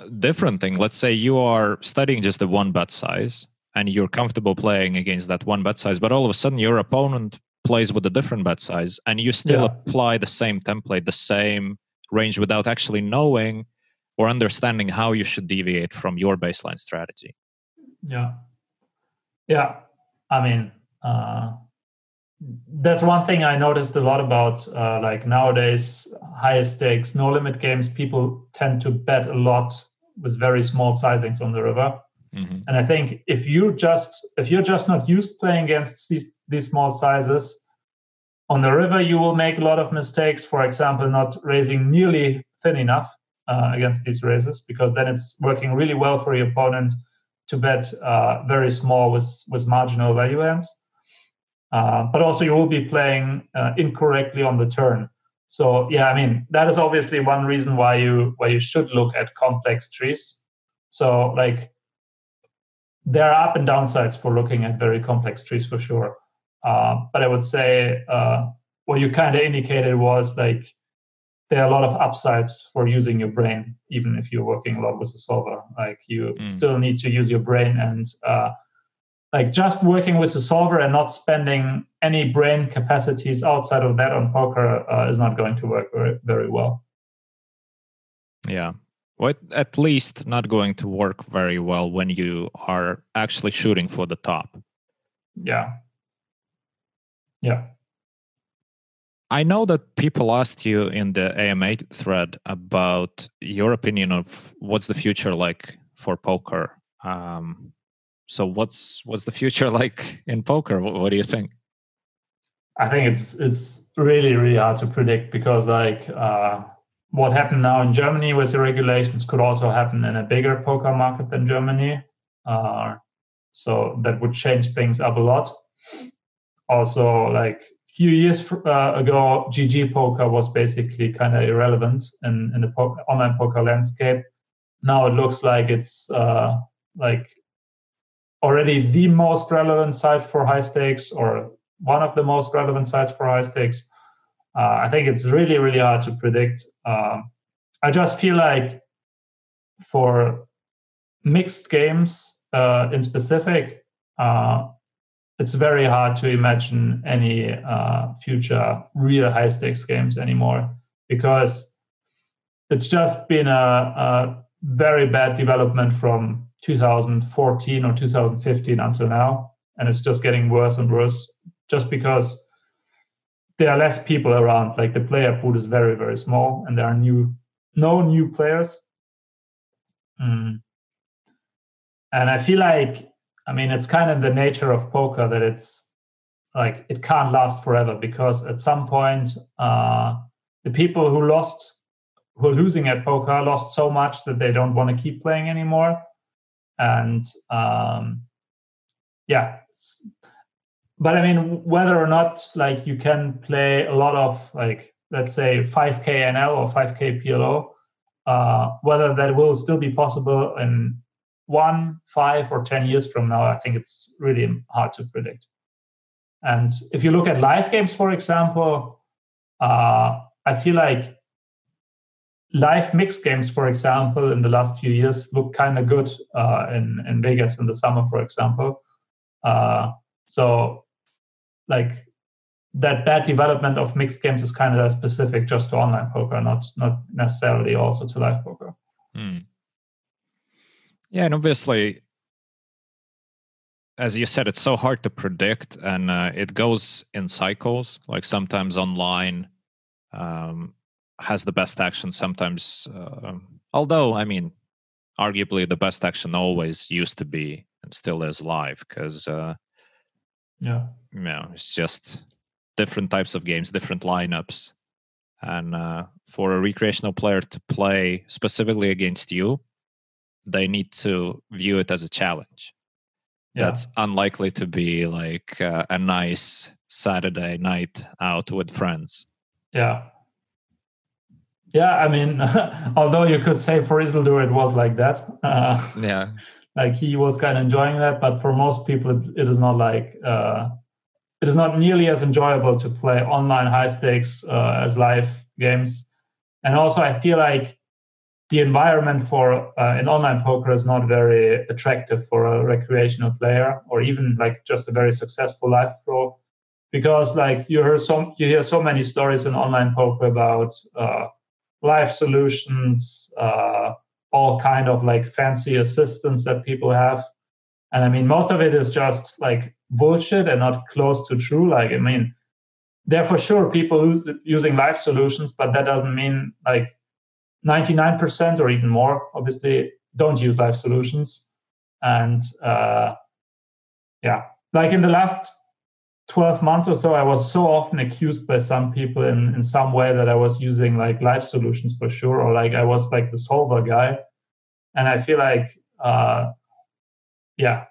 uh, different thing let's say you are studying just the one bet size and you're comfortable playing against that one bet size but all of a sudden your opponent plays with a different bet size and you still yeah. apply the same template the same range without actually knowing or understanding how you should deviate from your baseline strategy yeah yeah i mean uh, that's one thing I noticed a lot about uh, like nowadays higher stakes, no limit games. People tend to bet a lot with very small sizings on the river. Mm-hmm. And I think if you just if you're just not used playing against these these small sizes on the river, you will make a lot of mistakes. For example, not raising nearly thin enough uh, against these raises because then it's working really well for your opponent to bet uh, very small with with marginal value hands. Uh, but also you will be playing uh, incorrectly on the turn. So yeah, I mean that is obviously one reason why you why you should look at complex trees. So like there are up and downsides for looking at very complex trees for sure. Uh, but I would say uh, what you kind of indicated was like there are a lot of upsides for using your brain, even if you're working a lot with a solver. Like you mm. still need to use your brain and uh, like just working with the solver and not spending any brain capacities outside of that on poker uh, is not going to work very, very well yeah well at least not going to work very well when you are actually shooting for the top yeah yeah I know that people asked you in the AMA thread about your opinion of what's the future like for poker. Um, so what's what's the future like in poker? What, what, do you think? I think it's it's really really hard to predict because like uh, what happened now in Germany with the regulations could also happen in a bigger poker market than Germany. Uh, so that would change things up a lot. Also, like a few years uh, ago, GG poker was basically kind of irrelevant in, in the po- online poker landscape. Now it looks like it's uh, like already the most relevant site for high stakes or one of the most relevant sites for high stakes. Uh, I think it's really, really hard to predict. Um, I just feel like for mixed games uh, in specific, uh, it's very hard to imagine any uh, future real high stakes games anymore because it's just been a, a, very bad development from 2014 or 2015 until now and it's just getting worse and worse just because there are less people around like the player pool is very very small and there are new no new players mm. and i feel like I mean, it's kind of the nature of poker that it's like it can't last forever because at some point, uh, the people who lost, who are losing at poker, lost so much that they don't want to keep playing anymore. And um, yeah, but I mean, whether or not like you can play a lot of like let's say 5k NL or 5k PLO, uh, whether that will still be possible in one, five, or 10 years from now, I think it's really hard to predict. And if you look at live games, for example, uh, I feel like live mixed games, for example, in the last few years look kind of good uh, in, in Vegas in the summer, for example. Uh, so, like, that bad development of mixed games is kind of specific just to online poker, not not necessarily also to live poker. Mm. Yeah, and obviously, as you said, it's so hard to predict, and uh, it goes in cycles. Like sometimes online um, has the best action. Sometimes, uh, although I mean, arguably the best action always used to be and still is live because uh, yeah, you know, it's just different types of games, different lineups, and uh, for a recreational player to play specifically against you they need to view it as a challenge. Yeah. That's unlikely to be like uh, a nice Saturday night out with friends. Yeah. Yeah, I mean, although you could say for Isildur it was like that. Uh, yeah. Like he was kind of enjoying that, but for most people, it, it is not like uh, it is not nearly as enjoyable to play online high stakes uh, as live games. And also, I feel like the environment for uh, an online poker is not very attractive for a recreational player or even like just a very successful live pro because like you hear so you hear so many stories in online poker about uh, live solutions uh, all kind of like fancy assistants that people have. And i mean most of it is just like bullshit and not close to true. Like i mean there are for sure people using live solutions but that doesn't mean like 99% or even more, obviously, don't use live solutions. And uh, yeah, like in the last 12 months or so, I was so often accused by some people in, in some way that I was using like live solutions for sure, or like I was like the solver guy. And I feel like, uh, yeah,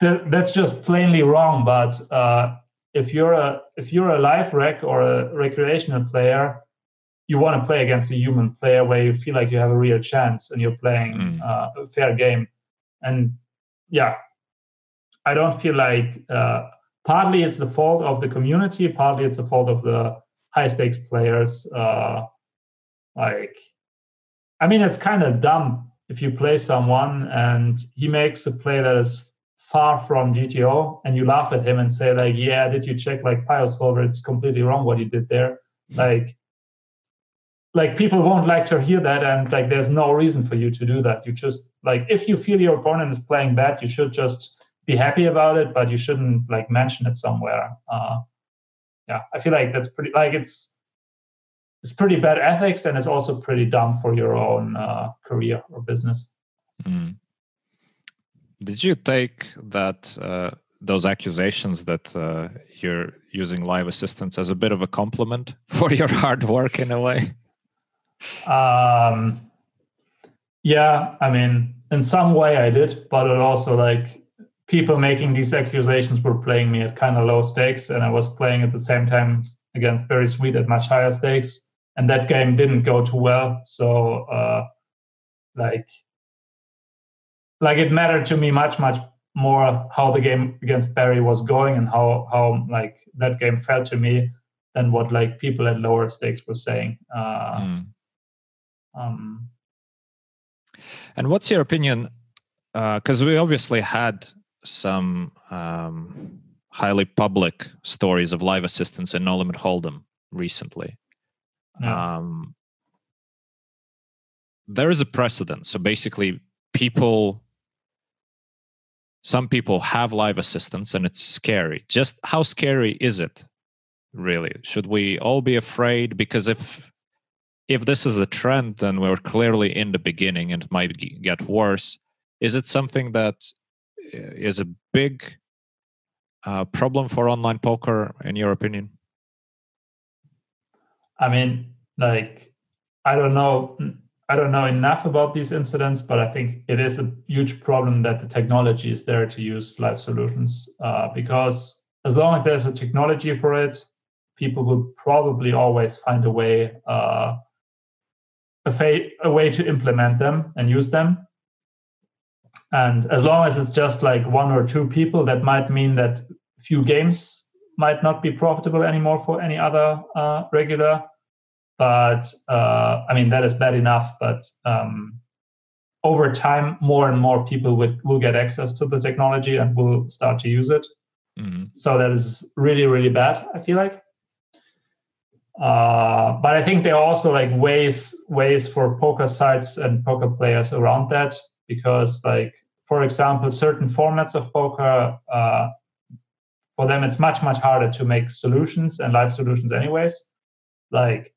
th- that's just plainly wrong. But uh, if you're a if you're a live rec or a recreational player, you want to play against a human player where you feel like you have a real chance and you're playing mm. uh, a fair game. And yeah, I don't feel like uh, partly it's the fault of the community, partly it's the fault of the high stakes players. Uh, like, I mean, it's kind of dumb if you play someone and he makes a play that is far from GTO and you laugh at him and say like, yeah, did you check like Pio Solver? It's completely wrong what he did there. Like, like people won't like to hear that and like there's no reason for you to do that you just like if you feel your opponent is playing bad you should just be happy about it but you shouldn't like mention it somewhere uh yeah, I feel like that's pretty like it's it's pretty bad ethics and it's also pretty dumb for your own uh, career or business. Mm. Did you take that uh, those accusations that uh, you're using live assistants as a bit of a compliment for your hard work in a way? Um, yeah, I mean, in some way I did, but it also like people making these accusations were playing me at kind of low stakes, and I was playing at the same time against Berri Sweet at much higher stakes, and that game didn't go too well. So, uh, like, like it mattered to me much, much more how the game against Berri was going and how how like that game felt to me than what like people at lower stakes were saying. Uh, mm. um, and what's your opinion? Because uh, we obviously had some um, highly public stories of live assistance in No Limit Hold'em recently. Yeah. Um, there is a precedent. So basically, people some people have live assistance and it's scary just how scary is it really should we all be afraid because if if this is a trend then we're clearly in the beginning and it might get worse is it something that is a big uh, problem for online poker in your opinion i mean like i don't know I don't know enough about these incidents, but I think it is a huge problem that the technology is there to use live solutions uh, because as long as there's a technology for it, people will probably always find a way uh, a, fa- a way to implement them and use them. And as long as it's just like one or two people, that might mean that few games might not be profitable anymore for any other uh, regular but uh, I mean that is bad enough. But um, over time, more and more people will, will get access to the technology and will start to use it. Mm-hmm. So that is really really bad. I feel like. Uh, but I think there are also like ways ways for poker sites and poker players around that because like for example certain formats of poker uh, for them it's much much harder to make solutions and live solutions anyways like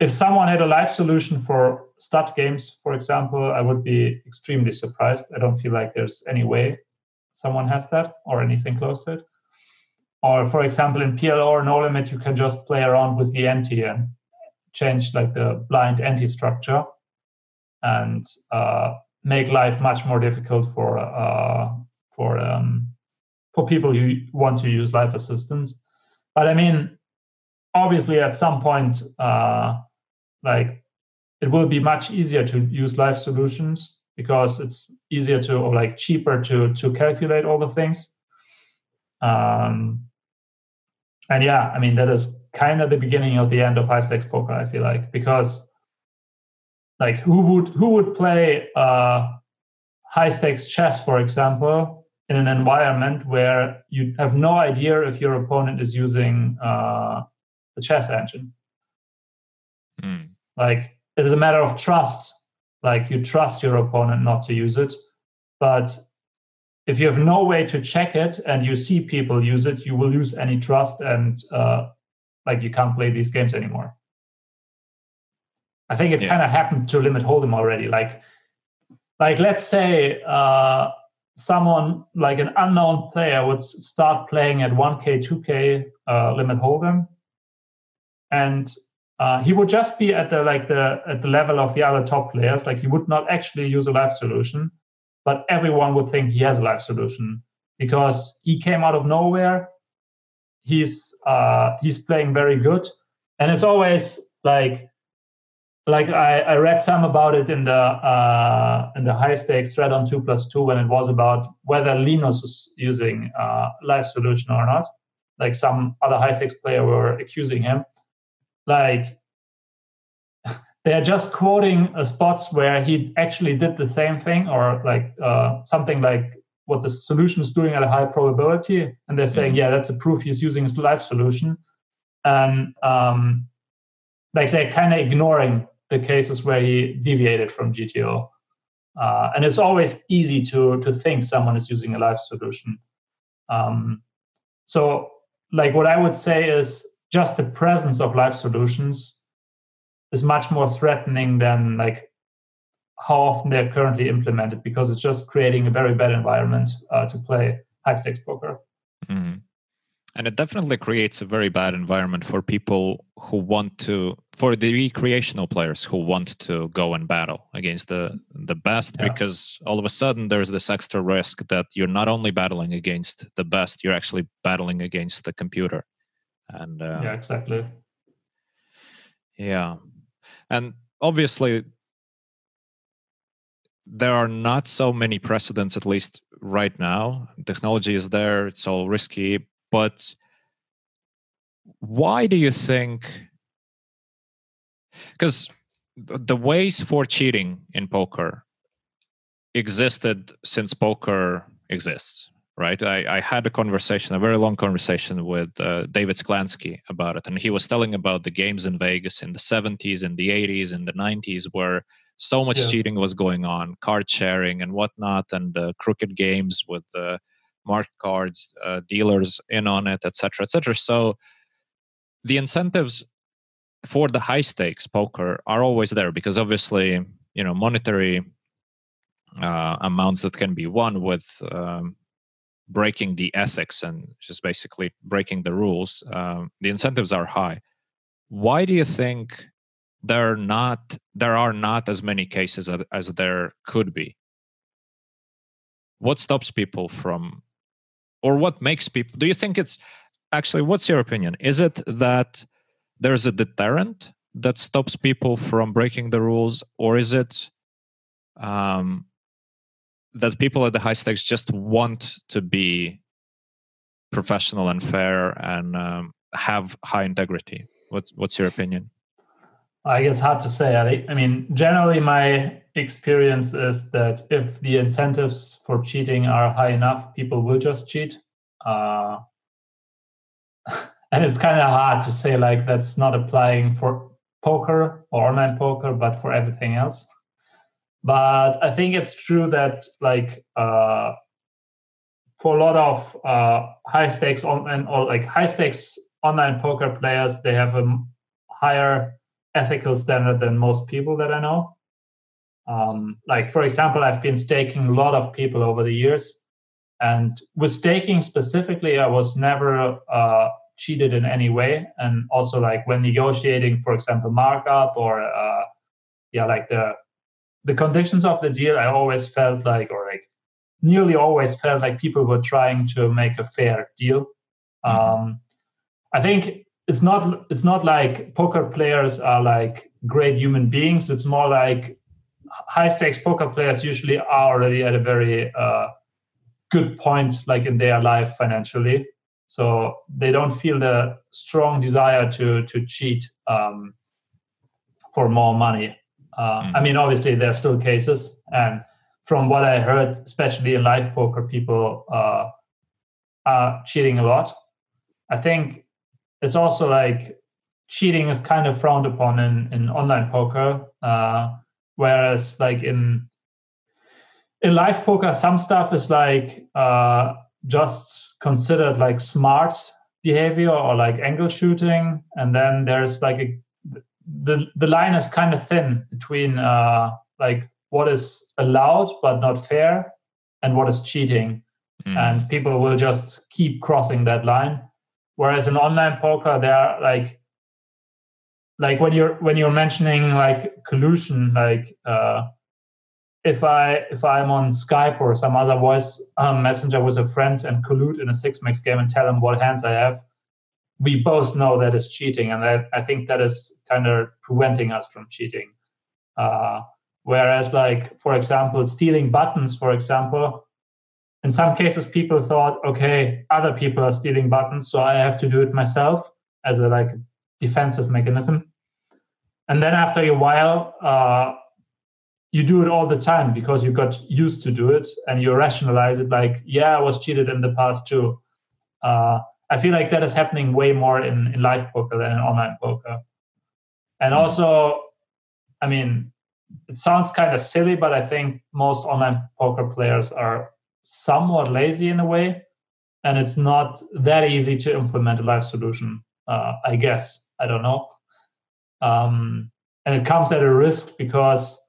if someone had a live solution for stud games, for example, I would be extremely surprised. I don't feel like there's any way someone has that or anything close to it. Or for example, in PLO or No Limit, you can just play around with the ante and change like the blind ante structure and uh, make life much more difficult for uh, for um, for people who want to use live assistance. But I mean, obviously, at some point, uh, like it will be much easier to use live solutions because it's easier to or like cheaper to to calculate all the things um and yeah i mean that is kind of the beginning of the end of high stakes poker i feel like because like who would who would play uh high stakes chess for example in an environment where you have no idea if your opponent is using uh, the chess engine Mm. Like it is a matter of trust. Like you trust your opponent not to use it. But if you have no way to check it and you see people use it, you will lose any trust and uh, like you can't play these games anymore. I think it yeah. kind of happened to Limit Hold'em already. Like, like let's say uh, someone like an unknown player would start playing at 1K, 2K uh, Limit Hold'em, and uh, he would just be at the like the at the level of the other top players. Like he would not actually use a live solution, but everyone would think he has a live solution because he came out of nowhere. He's uh, he's playing very good, and it's always like like I, I read some about it in the uh, in the high stakes thread on two plus two when it was about whether Linus is using uh, live solution or not. Like some other high stakes player were accusing him like they're just quoting uh, spots where he actually did the same thing or like uh, something like what the solution is doing at a high probability and they're saying mm-hmm. yeah that's a proof he's using his live solution and um, like they're kind of ignoring the cases where he deviated from gto uh, and it's always easy to to think someone is using a live solution um, so like what I would say is just the presence of live solutions is much more threatening than like how often they're currently implemented because it's just creating a very bad environment uh, to play high stakes poker. Mm-hmm. And it definitely creates a very bad environment for people who want to, for the recreational players who want to go and battle against the the best, yeah. because all of a sudden there's this extra risk that you're not only battling against the best, you're actually battling against the computer. And uh, yeah, exactly. Yeah, and obviously there are not so many precedents, at least right now. Technology is there; it's all risky, but why do you think? Because the ways for cheating in poker existed since poker exists, right? I, I had a conversation, a very long conversation with uh, David Sklansky about it, and he was telling about the games in Vegas in the 70s, in the 80s, in the 90s, where so much yeah. cheating was going on, card sharing and whatnot, and uh, crooked games with uh, mark cards, uh, dealers in on it, etc., etc. So the incentives for the high stakes poker are always there because obviously you know monetary uh, amounts that can be won with um, breaking the ethics and just basically breaking the rules um, the incentives are high why do you think there are not there are not as many cases as, as there could be what stops people from or what makes people do you think it's actually what's your opinion? Is it that there's a deterrent that stops people from breaking the rules or is it um, that people at the high stakes just want to be professional and fair and um, have high integrity? What's what's your opinion? I guess hard to say. I, I mean generally my experience is that if the incentives for cheating are high enough people will just cheat. Uh, and it's kind of hard to say like that's not applying for poker or online poker but for everything else. But i think it's true that like uh, for a lot of uh, high stakes on or like high stakes online poker players they have a higher ethical standard than most people that i know um, like for example i've been staking a lot of people over the years and with staking specifically, I was never uh, cheated in any way. And also, like when negotiating, for example, markup or uh, yeah, like the the conditions of the deal, I always felt like, or like nearly always felt like people were trying to make a fair deal. Mm-hmm. Um, I think it's not it's not like poker players are like great human beings. It's more like high stakes poker players usually are already at a very uh, good point like in their life financially. So they don't feel the strong desire to to cheat um, for more money. Uh, mm. i mean obviously there are still cases and from what i heard especially in live poker people uh, are cheating a lot. I think it's also like cheating is kind of frowned upon in, in online poker uh, whereas like in in live poker, some stuff is like uh, just considered like smart behavior or like angle shooting, and then there's like a the the line is kind of thin between uh, like what is allowed but not fair and what is cheating, mm. and people will just keep crossing that line. Whereas in online poker, there are like like when you're when you're mentioning like collusion, like uh, if I if I'm on Skype or some other voice um, messenger with a friend and collude in a six max game and tell him what hands I have, we both know that is cheating, and I, I think that is kind of preventing us from cheating. Uh, whereas, like for example, stealing buttons, for example, in some cases people thought, okay, other people are stealing buttons, so I have to do it myself as a like defensive mechanism. And then after a while, uh, you do it all the time because you got used to do it and you rationalize it like yeah i was cheated in the past too uh, i feel like that is happening way more in, in live poker than in online poker and hmm. also i mean it sounds kind of silly but i think most online poker players are somewhat lazy in a way and it's not that easy to implement a live solution. Uh, I guess I don't know, um, and it comes at a risk because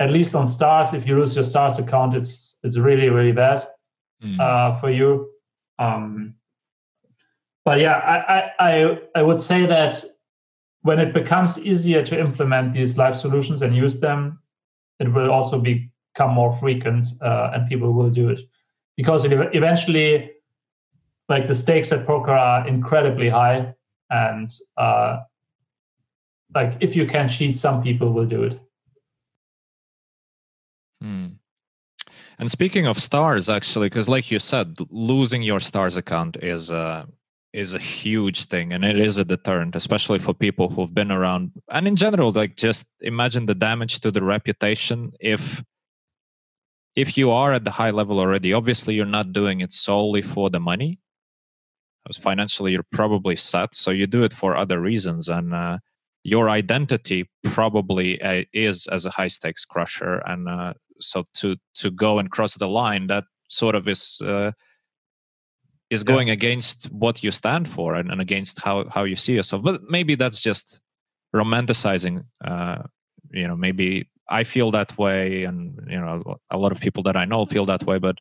at least on stars, if you lose your stars account, it's it's really really bad mm. uh, for you. Um, but yeah, I, I I would say that when it becomes easier to implement these live solutions and use them, it will also become more frequent uh, and people will do it because it eventually like the stakes at poker are incredibly high and uh, like if you can cheat some people will do it hmm. and speaking of stars actually because like you said losing your stars account is uh is a huge thing and it is a deterrent especially for people who've been around and in general like just imagine the damage to the reputation if if you are at the high level already obviously you're not doing it solely for the money because financially you're probably set so you do it for other reasons and uh, your identity probably uh, is as a high stakes crusher and uh, so to to go and cross the line that sort of is uh, is going yeah. against what you stand for and, and against how how you see yourself but maybe that's just romanticizing uh you know maybe i feel that way and you know a lot of people that i know feel that way but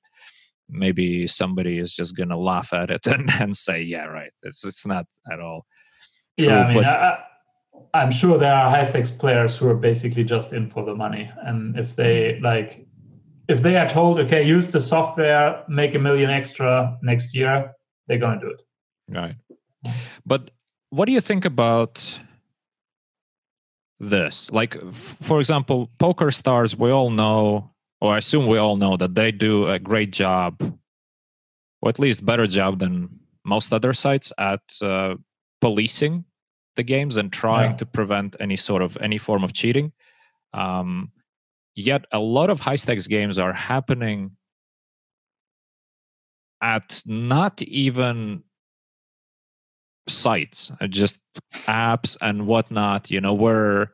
maybe somebody is just gonna laugh at it and, and say yeah right it's it's not at all true, yeah i mean but, I, i'm sure there are high stakes players who are basically just in for the money and if they like if they are told, okay, use the software, make a million extra next year, they're going to do it. Right. But what do you think about this? Like, f- for example, Poker Stars, we all know, or I assume we all know, that they do a great job, or at least better job than most other sites at uh, policing the games and trying yeah. to prevent any sort of any form of cheating. Um, Yet a lot of high stakes games are happening at not even sites, uh, just apps and whatnot, you know, where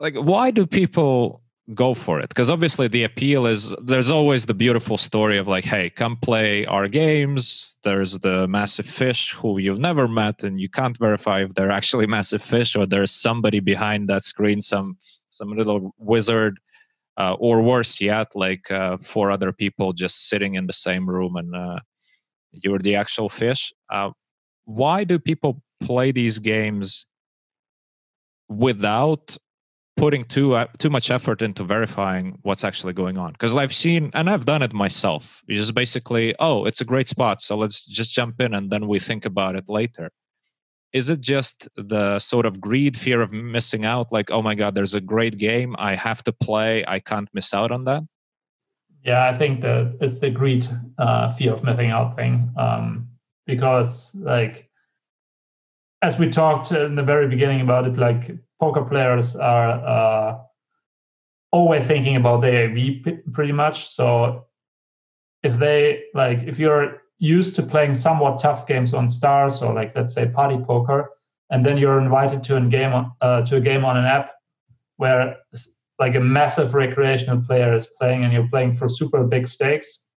like why do people go for it. Because obviously the appeal is there's always the beautiful story of like hey come play our games. There's the massive fish who you've never met and you can't verify if they're actually massive fish or there's somebody behind that screen some some little wizard uh, or worse yet like uh, four other people just sitting in the same room and uh, you're the actual fish. Uh, why do people play these games without putting too uh, too much effort into verifying what's actually going on. Because i've seen and i've done it myself. You just basically oh it's a great spot so let's just jump in and then we think about it later. Is it just the sort of greed fear of missing out like oh my god there's a great game i have to play i can't miss out on that yeah i think that it's the greed uh, fear of missing out thing um, because like as we talked in the very beginning about it like poker players are uh, always thinking about the EV pretty much. So if they like if you're used to playing somewhat tough games on stars or like let's say party poker and then you're invited to a game on, uh, to a game on an app where like a massive recreational player is playing and you're playing for super big stakes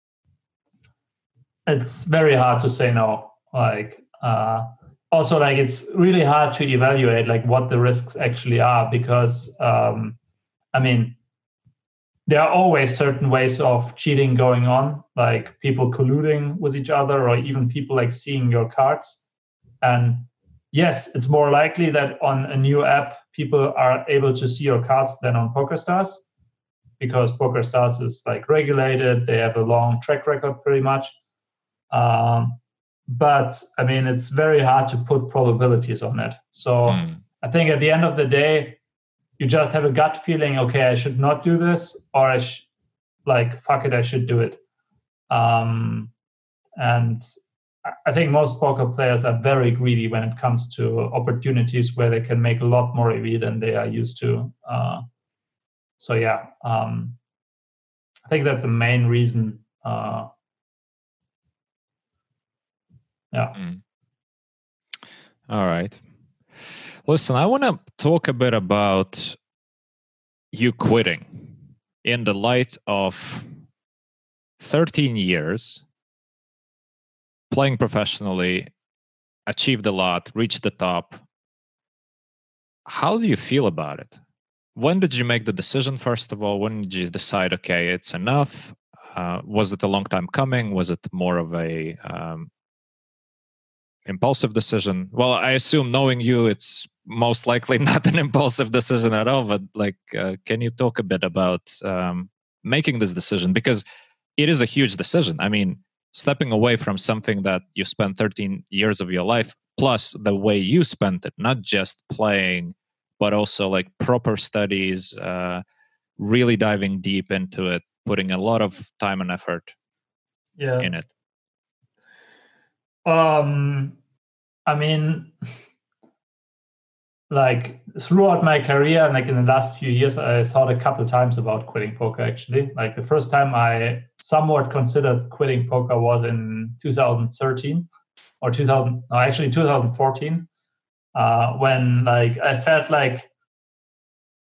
it's very hard to say no. Like uh, also like it's really hard to evaluate like what the risks actually are because um, i mean there are always certain ways of cheating going on, like people colluding with each other, or even people like seeing your cards. And yes, it's more likely that on a new app, people are able to see your cards than on PokerStars, because PokerStars is like regulated. They have a long track record, pretty much. Um, but I mean, it's very hard to put probabilities on it. So mm. I think at the end of the day, you just have a gut feeling okay i should not do this or i sh- like fuck it i should do it um, and i think most poker players are very greedy when it comes to opportunities where they can make a lot more ev than they are used to uh, so yeah um, i think that's the main reason uh, yeah mm. all right Listen, I want to talk a bit about you quitting in the light of 13 years playing professionally, achieved a lot, reached the top. How do you feel about it? When did you make the decision, first of all? When did you decide, okay, it's enough? Uh, was it a long time coming? Was it more of a um, impulsive decision? Well, I assume knowing you, it's most likely not an impulsive decision at all. But like, uh, can you talk a bit about um, making this decision? Because it is a huge decision. I mean, stepping away from something that you spent 13 years of your life plus the way you spent it not just playing but also like proper studies uh, really diving deep into it putting a lot of time and effort yeah. in it um i mean like throughout my career and like in the last few years i thought a couple times about quitting poker actually like the first time i somewhat considered quitting poker was in 2013 or 2000 no, actually 2014 uh, when like i felt like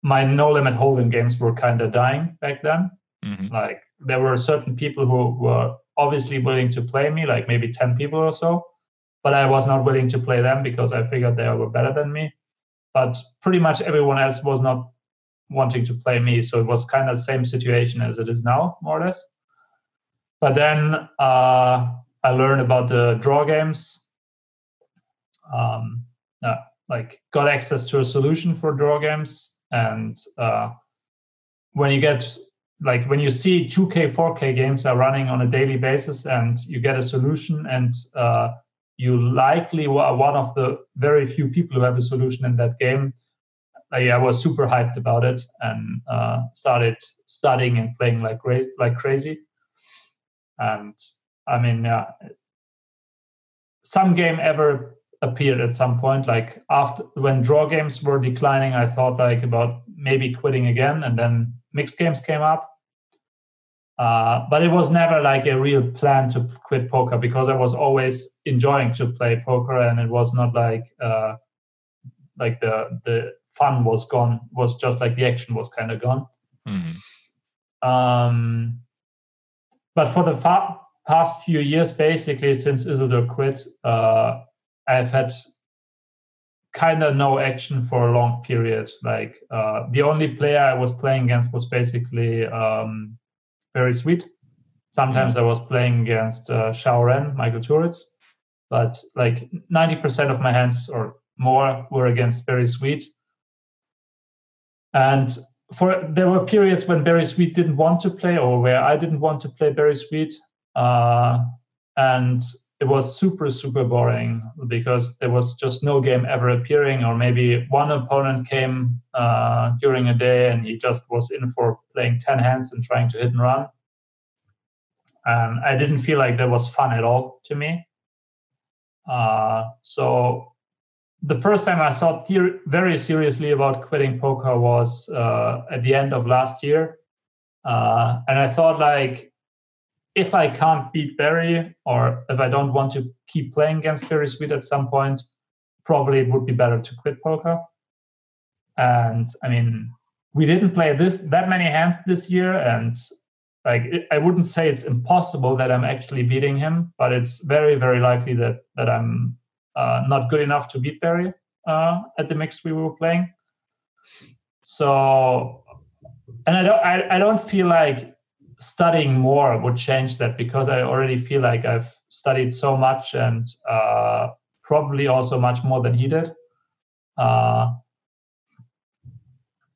my no limit hold'em games were kind of dying back then mm-hmm. like there were certain people who were obviously willing to play me like maybe 10 people or so but i was not willing to play them because i figured they were better than me but pretty much everyone else was not wanting to play me. So it was kind of the same situation as it is now, more or less. But then uh, I learned about the draw games. Um, uh, like got access to a solution for draw games, and uh, when you get like when you see 2K, 4K games are running on a daily basis, and you get a solution, and uh, you likely are one of the very few people who have a solution in that game. I, I was super hyped about it and uh, started studying and playing like crazy, like crazy. And I mean, yeah, some game ever appeared at some point. Like after when draw games were declining, I thought like about maybe quitting again, and then mixed games came up uh, but it was never like a real plan to quit poker because I was always enjoying to play poker, and it was not like uh, like the the fun was gone. It was just like the action was kind of gone. Mm-hmm. Um, but for the fa- past few years, basically since Isildur quit, uh, I've had kind of no action for a long period. Like uh, the only player I was playing against was basically um, Berri Sweet. Sometimes I was playing against uh, Shao Ren, Michael Turits, but like 90% of my hands or more were against Berri Sweet. And for there were periods when Berri Sweet didn't want to play or where I didn't want to play Berri Sweet. Uh, and it was super, super boring because there was just no game ever appearing, or maybe one opponent came uh, during a day and he just was in for playing 10 hands and trying to hit and run. And I didn't feel like that was fun at all to me. Uh, so the first time I thought very seriously about quitting poker was uh, at the end of last year. Uh, and I thought like, if I can't beat Berri or if I don't want to keep playing against Berri Sweet at some point, probably it would be better to quit poker. And I mean, we didn't play this that many hands this year, and like it, I wouldn't say it's impossible that I'm actually beating him, but it's very very likely that that I'm uh, not good enough to beat Berri uh, at the mix we were playing. So, and I don't I, I don't feel like studying more would change that because I already feel like I've studied so much and uh, probably also much more than he did. Uh,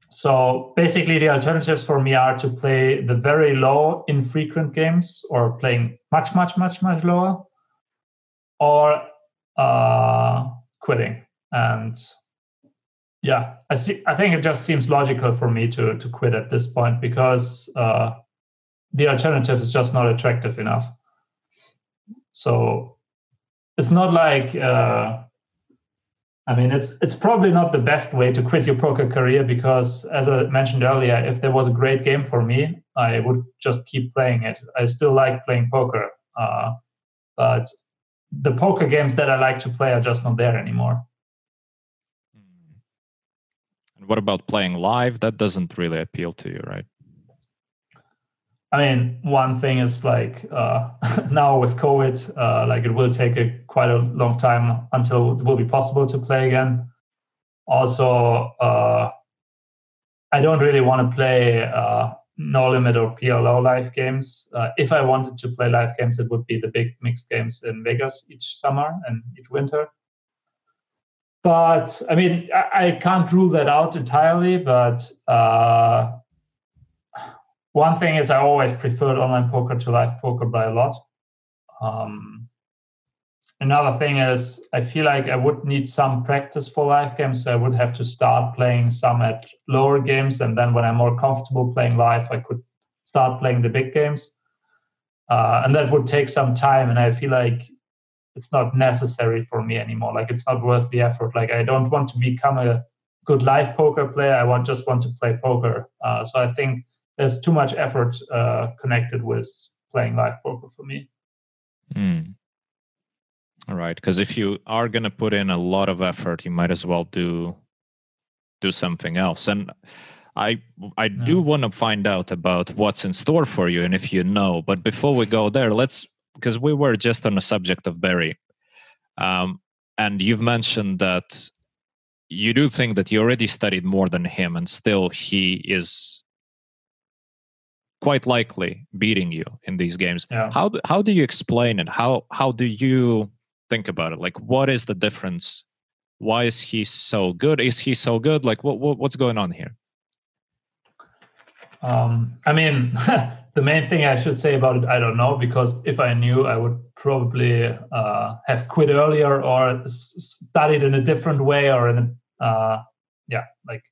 so basically, the alternatives for me are to play the very low, infrequent games, or playing much, much, much, much lower, or uh, quitting. And yeah, I see. I think it just seems logical for me to to quit at this point because uh, the alternative is just not attractive enough. So it's not like uh, I mean it's it's probably not the best way to quit your poker career because as I mentioned earlier, if there was a great game for me, I would just keep playing it. I still like playing poker, uh, but the poker games that I like to play are just not there anymore. And what about playing live? That doesn't really appeal to you, right? I mean, one thing is like uh, now with COVID, uh, like it will take a quite a long time until it will be possible to play again. Also, uh, I don't really want to play uh, no limit or PLO live games. Uh, if I wanted to play live games, it would be the big mixed games in Vegas each summer and each winter. But I mean, I, I can't rule that out entirely. But uh, one thing is, I always preferred online poker to live poker by a lot. Um, another thing is, I feel like I would need some practice for live games. So I would have to start playing some at lower games, and then when I'm more comfortable playing live, I could start playing the big games. Uh, and that would take some time. And I feel like it's not necessary for me anymore. Like it's not worth the effort. Like I don't want to become a good live poker player. I want just want to play poker. Uh, so I think there's too much effort uh, connected with playing live poker for me. Mm. All right, because if you are going to put in a lot of effort, you might as well do do something else. And I I do want to find out about what's in store for you and if you know. But before we go there, let's because we were just on the subject of Berri, um, and you've mentioned that you do think that you already studied more than him, and still he is quite likely beating you in these games. Yeah. How how do you explain it? How how do you think about it? Like, what is the difference? Why is he so good? Is he so good? Like, what, what what's going on here? Um, I mean, the main thing I should say about it, I don't know, because if I knew, I would probably uh, have quit earlier or s- studied in a different way or in a, uh, yeah, like.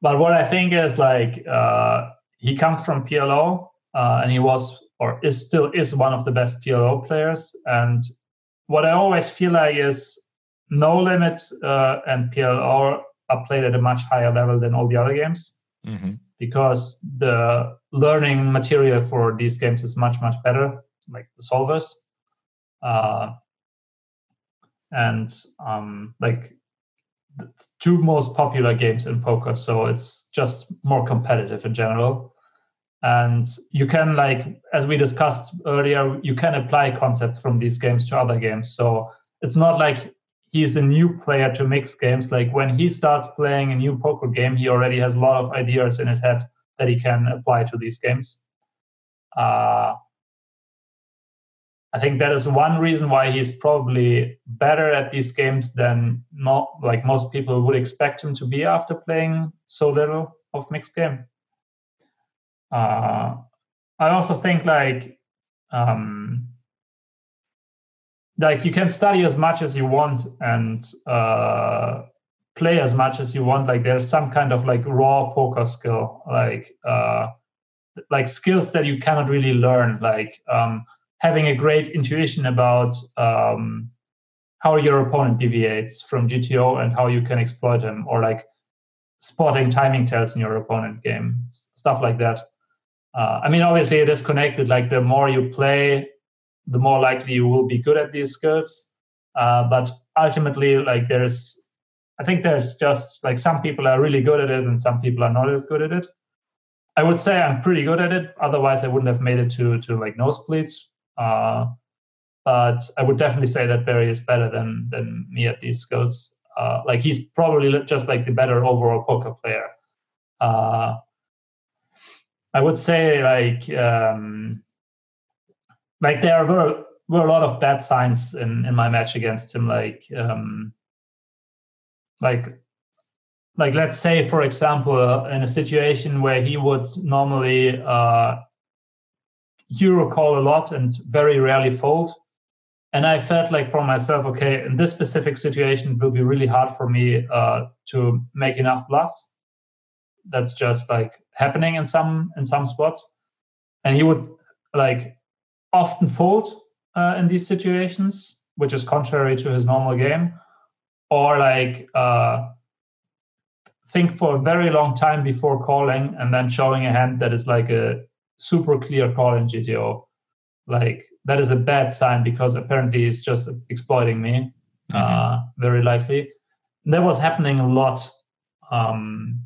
But what I think is like uh, he comes from PLO uh, and he was or is still is one of the best PLO players. And what I always feel like is no limit uh, and PLO are played at a much higher level than all the other games. Mm-hmm. Because the learning material for these games is much much better, like the solvers, uh, and um, like the two most popular games in poker. So it's just more competitive in general and you can like as we discussed earlier you can apply concepts from these games to other games. So it's not like he's a new player to mixed games. Like when he starts playing a new poker game he already has a lot of ideas in his head that he can apply to these games. Uh, i think that is one reason why he's probably better at these games than not like most people would expect him to be after playing so little of mixed game uh, I also think like um, like you can study as much as you want and uh, play as much as you want. Like there's some kind of like raw poker skill, like uh, like skills that you cannot really learn, like um, having a great intuition about um, how your opponent deviates from GTO and how you can exploit him, or like spotting timing tells in your opponent game, stuff like that uh, I mean, obviously it is connected. Like the more you play, the more likely you will be good at these skills. Uh, but ultimately, like there's, I think there's just like some people are really good at it and some people are not as good at it. I would say I'm pretty good at it. Otherwise, I wouldn't have made it to to like nosebleeds. Uh, but I would definitely say that Berri is better than than me at these skills. Uh, like he's probably just like the better overall poker player. Uh, I would say like um, like there were were a lot of bad signs in in my match against him. Like um, like like let's say for example uh, in a situation where he would normally uh, hero call a lot and very rarely fold. And I felt like for myself, okay, in this specific situation, it will be really hard for me uh, to make enough bluffs. That's just like happening in some in some spots, and he would like often fold uh, in these situations, which is contrary to his normal game, or like uh, think for a very long time before calling and then showing a hand that is like a super clear call in GTO. Like that is a bad sign because apparently he's just exploiting me, mm-hmm. uh, very likely. That was happening a lot um,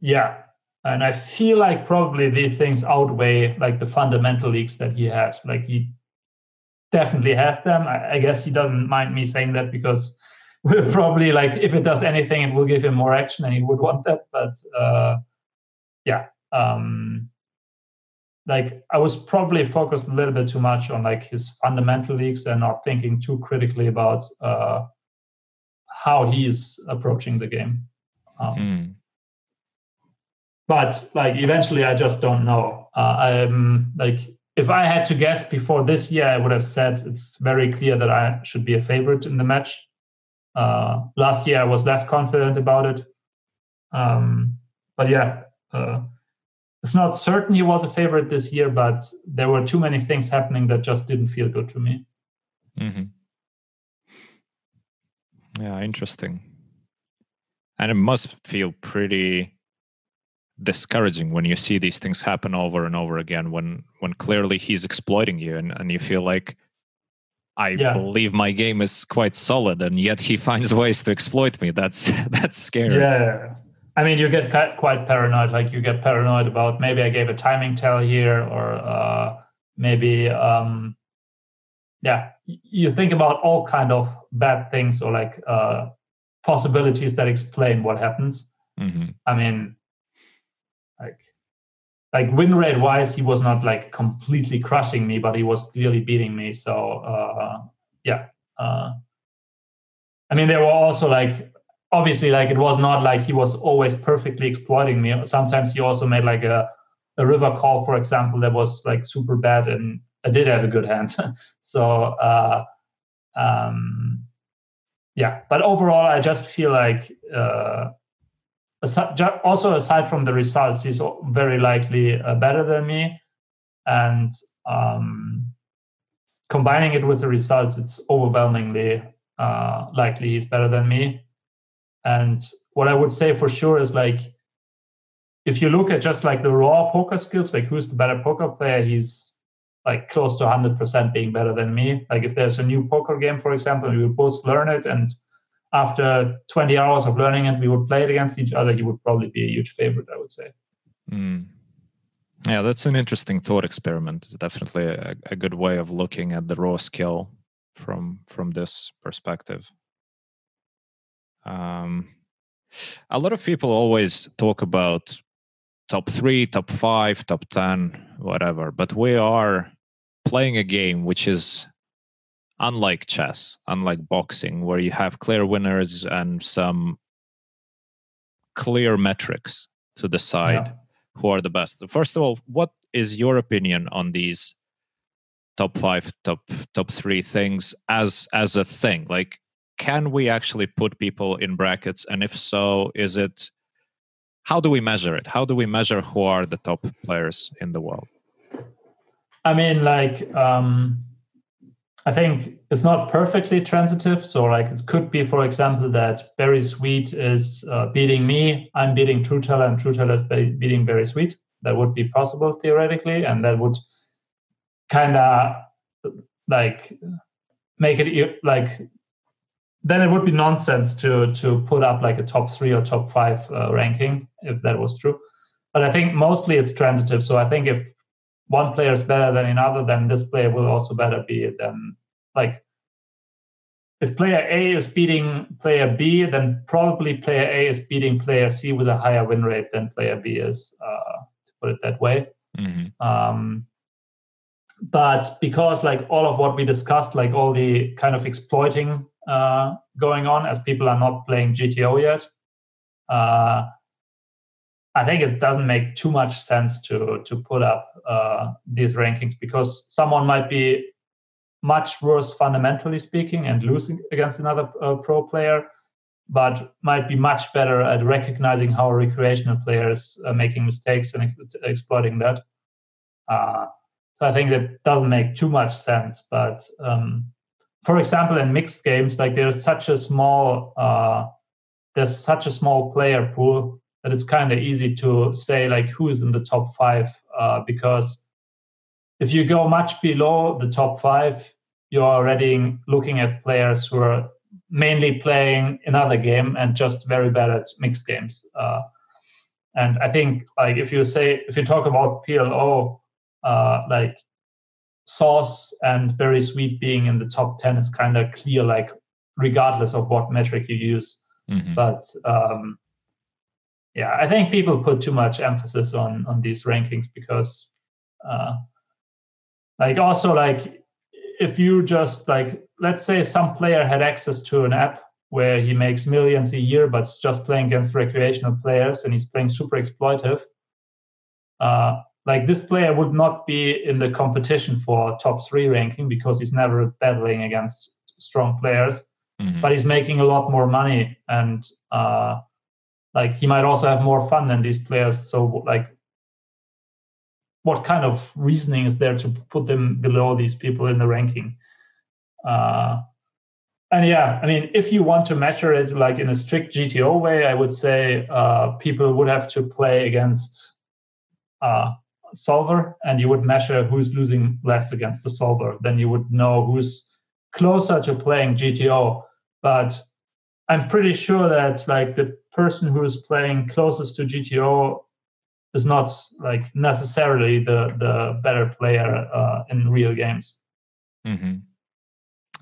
yeah and I feel like probably these things outweigh like the fundamental leaks that he had. Like he definitely has them. I, I guess he doesn't mind me saying that because we'll probably like if it does anything, it will give him more action, and he would want that. But uh, yeah, um, like I was probably focused a little bit too much on like his fundamental leaks and not thinking too critically about uh, how he's approaching the game. Um, mm. But like eventually, I just don't know. Uh, I'm like if I had to guess before this year, I would have said it's very clear that I should be a favorite in the match. Uh, last year, I was less confident about it. Um, but yeah, uh, it's not certain he was a favorite this year, but there were too many things happening that just didn't feel good to me. Mm-hmm. Yeah, interesting. And it must feel pretty discouraging when you see these things happen over and over again when when clearly he's exploiting you and, and you feel like I yeah. believe my game is quite solid and yet he finds ways to exploit me. That's that's scary. Yeah. I mean, you get quite paranoid. Like you get paranoid about maybe I gave a timing tell here, or uh, maybe um, yeah, you think about all kind of bad things or like uh, possibilities that explain what happens. Mm-hmm. I mean, like like win rate wise, he was not like completely crushing me, but he was clearly beating me. So uh, yeah. Uh, I mean, there were also like obviously like it was not like he was always perfectly exploiting me. Sometimes he also made like a a river call, for example, that was like super bad, and I did have a good hand. so uh, um, yeah, but overall, I just feel like uh, also aside from the results, he's very likely uh, better than me, and um, combining it with the results, it's overwhelmingly uh, likely he's better than me. And what I would say for sure is like, if you look at just like the raw poker skills, like who's the better poker player, he's like close to 100% being better than me. Like if there's a new poker game, for example, we would both learn it, and after 20 hours of learning it, we would play it against each other. He would probably be a huge favorite, I would say. Mm. Yeah, that's an interesting thought experiment. It's definitely a, a good way of looking at the raw skill from from this perspective. Um, a lot of people always talk about top three, top five, top 10, whatever, but we are playing a game which is unlike chess, unlike boxing, where you have clear winners and some clear metrics to decide yeah. who are the best. First of all, what is your opinion on these top five, top top three things as as a thing? Like can we actually put people in brackets? And if so, is it how do we measure it? How do we measure who are the top players in the world? I mean, like, um, I think it's not perfectly transitive. So, like, it could be, for example, that Berri Sweet is uh, beating me, I'm beating Trueteller, and Trueteller is beating Berri Sweet. That would be possible theoretically, and that would kind of like make it like then it would be nonsense to to put up like a top three or top five uh, ranking if that was true. But I think mostly it's transitive. So I think if one player is better than another, then this player will also better be than like if player A is beating player B, then probably player A is beating player C with a higher win rate than player B is, uh, to put it that way. Mm-hmm. Um, but because like all of what we discussed, like all the kind of exploiting uh, going on as people are not playing GTO yet. Uh, I think it doesn't make too much sense to to put up uh, these rankings because someone might be much worse fundamentally speaking and losing against another uh, pro player, but might be much better at recognizing how recreational players are making mistakes and ex- exploiting that. Uh, so I think that doesn't make too much sense, but um, for example, in mixed games, like there's such a small uh, there's such a small player pool that it's kind of easy to say like who's in the top five uh, because if you go much below the top five, you're already looking at players who are mainly playing another game and just very bad at mixed games. Uh, And I think like if you say if you talk about PLO, uh, like Sauce and Berri Sweet being in the top ten is kind of clear, like regardless of what metric you use. Mm-hmm. But um, yeah, I think people put too much emphasis on on these rankings because, uh, like, also like if you just like let's say some player had access to an app where he makes millions a year but's just playing against recreational players and he's playing super exploitive uh, like this player would not be in the competition for top three ranking because he's never battling against strong players mm-hmm. but he's making a lot more money and uh, like he might also have more fun than these players so like what kind of reasoning is there to put them below these people in the ranking uh, and yeah, I mean, if you want to measure it like in a strict GTO way, I would say uh, people would have to play against uh, solver, and you would measure who's losing less against the solver. Then you would know who's closer to playing GTO. But I'm pretty sure that like the person who's playing closest to GTO is not like necessarily the the better player uh, in real games. Mm-hmm.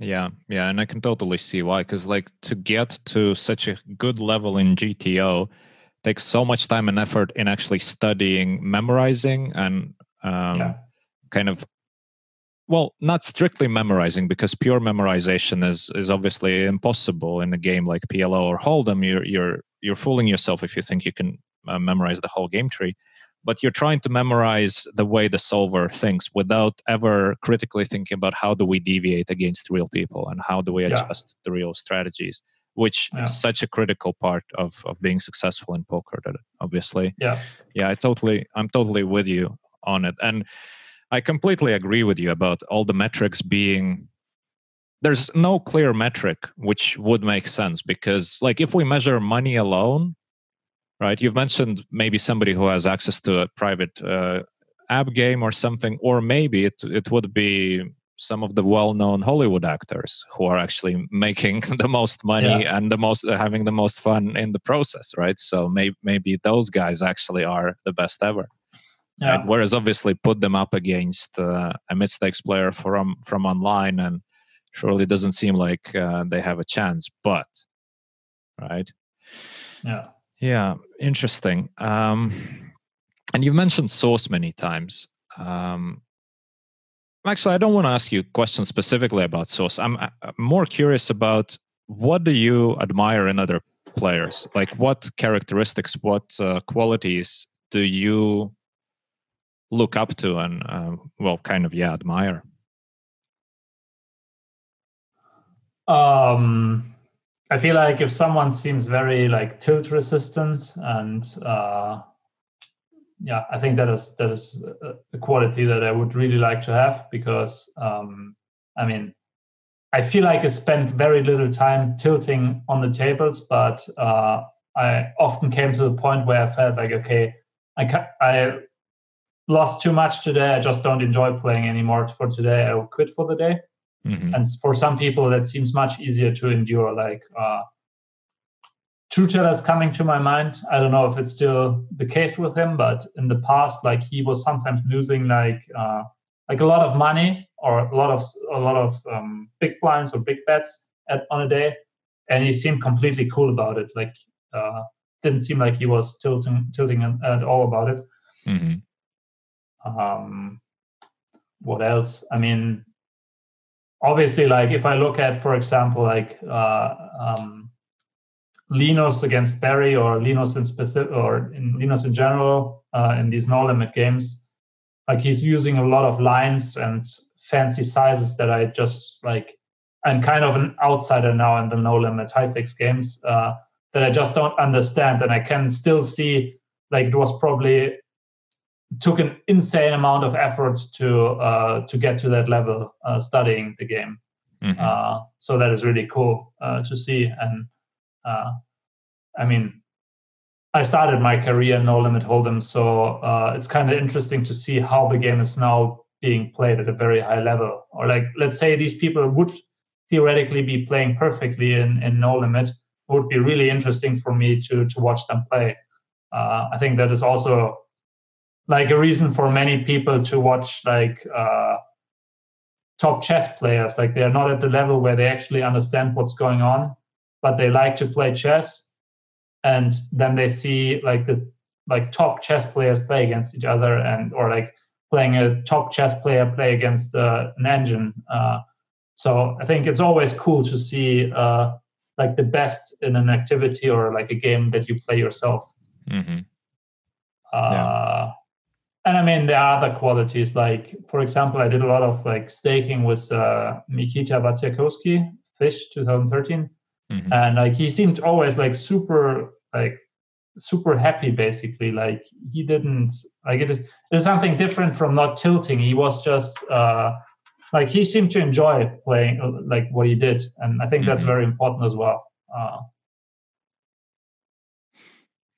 Yeah, yeah, and I can totally see why. Because like to get to such a good level in GTO takes so much time and effort in actually studying, memorizing, and um, yeah. kind of well, not strictly memorizing because pure memorization is is obviously impossible in a game like PLO or Hold'em. You're you're you're fooling yourself if you think you can uh, memorize the whole game tree but you're trying to memorize the way the solver thinks without ever critically thinking about how do we deviate against real people and how do we adjust yeah. the real strategies which yeah. is such a critical part of, of being successful in poker that obviously yeah yeah i totally i'm totally with you on it and i completely agree with you about all the metrics being there's no clear metric which would make sense because like if we measure money alone right? You've mentioned maybe somebody who has access to a private uh, app game or something, or maybe it it would be some of the well-known Hollywood actors who are actually making the most money yeah. and the most uh, having the most fun in the process, right? So maybe maybe those guys actually are the best ever. Yeah. Right? Whereas obviously put them up against uh, a mid-stakes player from from online, and surely doesn't seem like uh, they have a chance. But right, yeah, yeah, interesting. Um, and you've mentioned Sauce many times. Um, actually, I don't want to ask you questions specifically about Sauce. I'm, I'm more curious about what do you admire in other players? Like, what characteristics, what uh, qualities do you look up to and, uh, well, kind of, yeah, admire? Um, I feel like if someone seems very like tilt resistant and uh, yeah, I think that is that is a quality that I would really like to have because um, I mean I feel like I spent very little time tilting on the tables, but uh, I often came to the point where I felt like okay, I ca- I lost too much today. I just don't enjoy playing anymore for today. I will quit for the day. Mm-hmm. And for some people, that seems much easier to endure. Like uh, Trueteller is coming to my mind. I don't know if it's still the case with him, but in the past, like he was sometimes losing like uh, like a lot of money or a lot of a lot of um, big blinds or big bets at, on a day, and he seemed completely cool about it. Like uh, didn't seem like he was tilting tilting at all about it. Mm-hmm. Um, what else? I mean, obviously like if i look at for example like uh, um, Linus against Berri or Linus in specific or in Linus in general uh, in these no limit games, like he's using a lot of lines and fancy sizes that I just like. I'm kind of an outsider now in the no limit high stakes games uh, that I just don't understand, and I can still see like it was probably took an insane amount of effort to uh, to get to that level uh, studying the game. Mm-hmm. Uh, so that is really cool uh, to see. And uh, I mean, I started my career in No Limit Hold'em, so uh, it's kind of interesting to see how the game is now being played at a very high level. Or like, let's say these people would theoretically be playing perfectly in, in No Limit. It would be really interesting for me to to watch them play. Uh, I think that is also like a reason for many people to watch like uh, top chess players. Like they're not at the level where they actually understand what's going on, but they like to play chess, and then they see like the like top chess players play against each other, and or like playing a top chess player play against uh, an engine. Uh, so I think it's always cool to see uh, like the best in an activity or like a game that you play yourself. Mm-hmm. Uh, yeah. And I mean, there are other qualities. Like, for example, I did a lot of like staking with uh, Mikita Badziakouski, Fish 2013, mm-hmm. and like he seemed always like super like super happy basically like he didn't like it. it is something different from not tilting he was just uh like he seemed to enjoy playing uh, like what he did and i think mm-hmm. that's very important as well uh,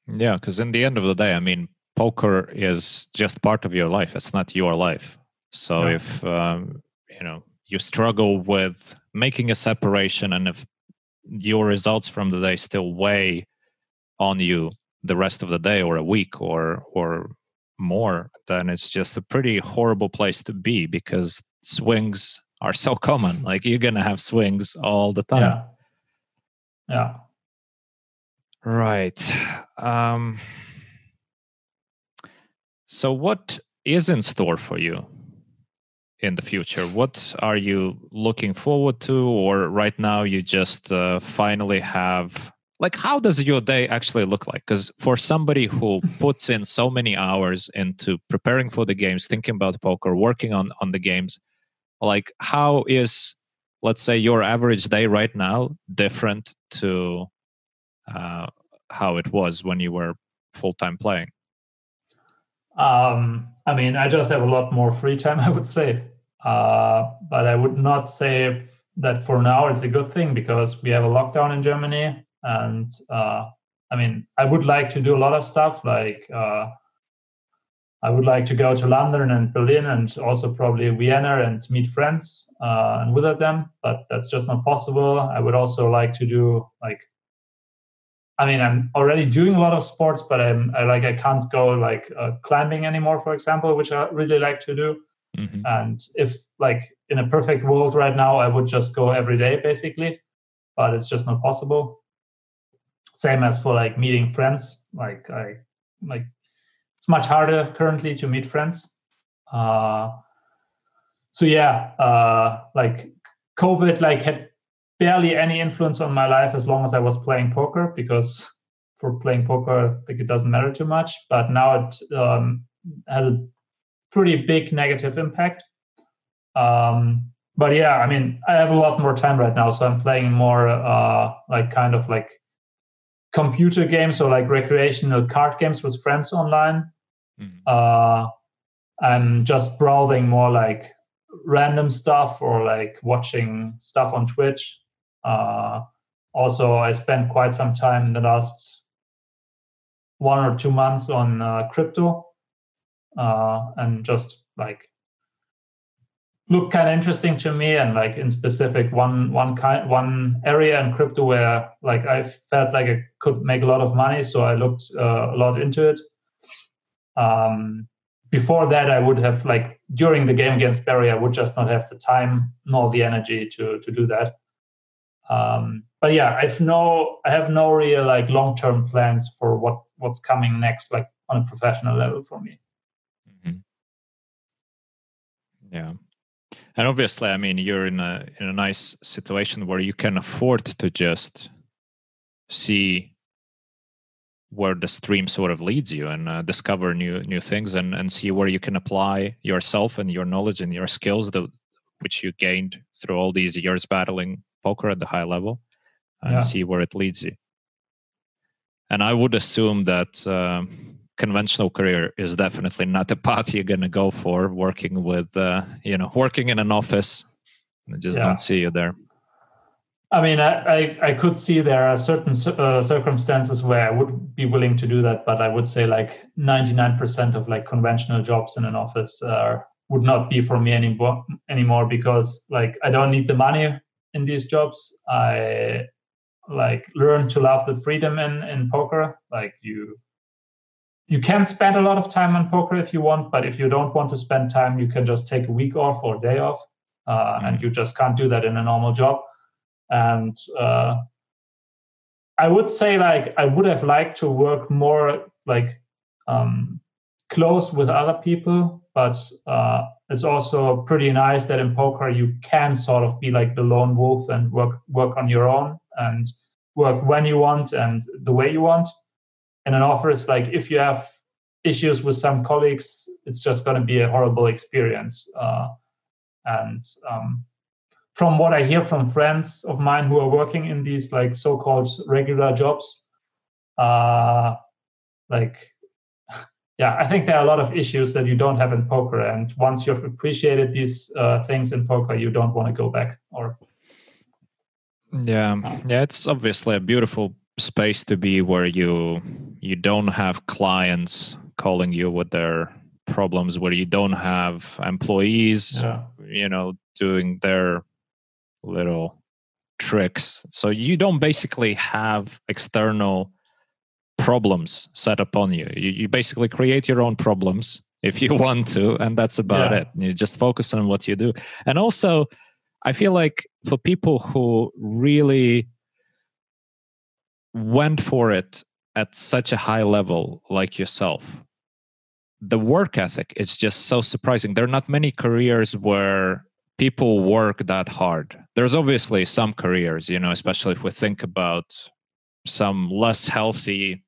yeah because in the end of the day i mean poker is just part of your life. It's not your life. So yeah. if um, you know you struggle with making a separation and if your results from the day still weigh on you the rest of the day or a week or or more then it's just a pretty horrible place to be because swings are so common. Like you're gonna have swings all the time. Yeah yeah. Right. Um so what is in store for you in the future? What are you looking forward to or right now you just uh, finally have like how does your day actually look like? Because for somebody who puts in so many hours into preparing for the games thinking about poker working on on the games like how is let's say your average day right now different to uh, how it was when you were full-time playing um, i mean i just have a lot more free time i would say uh, but i would not say that for now it's a good thing because we have a lockdown in germany and uh, I mean, I would like to do a lot of stuff. Like uh, I would like to go to London and Berlin, and also probably Vienna and meet friends uh, and visit them. But that's just not possible. I would also like to do like. I mean, I'm already doing a lot of sports, but I'm I like I can't go like uh, climbing anymore, for example, which I really like to do. Mm-hmm. And if like in a perfect world right now, I would just go every day basically, but it's just not possible same as for like meeting friends like i like it's much harder currently to meet friends uh so yeah uh like covid like had barely any influence on my life as long as i was playing poker because for playing poker i think it doesn't matter too much but now it um, has a pretty big negative impact um but yeah i mean i have a lot more time right now so i'm playing more uh like kind of like computer games or like recreational card games with friends online. Mm-hmm. Uh, I'm just browsing more like random stuff or like watching stuff on Twitch. Uh, also, I spent quite some time in the last one or two months on uh, crypto uh, and just like looked kind of interesting to me and like in specific one one kind one area in crypto where like i felt like i could make a lot of money so i looked uh, a lot into it. Um, before that i would have like during the game against berri i would just not have the time nor the energy to to do that um, but yeah i've no i have no real like long-term plans for what what's coming next like on a professional level for me mm-hmm. yeah and obviously i mean you're in a in a nice situation where you can afford to just see where the stream sort of leads you and uh, discover new new things and and see where you can apply yourself and your knowledge and your skills that which you gained through all these years battling poker at the high level and yeah. see where it leads you and i would assume that um, conventional career is definitely not the path you're going to go for working with uh, you know working in an office I just yeah. don't see you there i mean I, I, I could see there are certain uh, circumstances where i would be willing to do that but i would say like 99% of like conventional jobs in an office uh, would not be for me anymore anymore because like i don't need the money in these jobs i like learn to love the freedom in in poker like you you can spend a lot of time on poker if you want, but if you don't want to spend time, you can just take a week off or a day off, uh, mm-hmm. and you just can't do that in a normal job. And uh, I would say like I would have liked to work more like um, close with other people, but uh, it's also pretty nice that in poker you can sort of be like the lone wolf and work work on your own and work when you want and the way you want. And an offer is like if you have issues with some colleagues, it's just going to be a horrible experience. Uh, and um, from what I hear from friends of mine who are working in these like so-called regular jobs, uh, like yeah, I think there are a lot of issues that you don't have in poker, and once you've appreciated these uh, things in poker, you don't want to go back. Or yeah, yeah, it's obviously a beautiful space to be where you you don't have clients calling you with their problems, where you don't have employees, yeah. you know, doing their little tricks. So you don't basically have external problems set upon you. You, you basically create your own problems if you want to, and that's about yeah. it. You just focus on what you do. And also, I feel like for people who really went for it at such a high level, like yourself, the work ethic is just so surprising. There are not many careers where people work that hard. There's obviously some careers, you know, especially if we think about some less healthy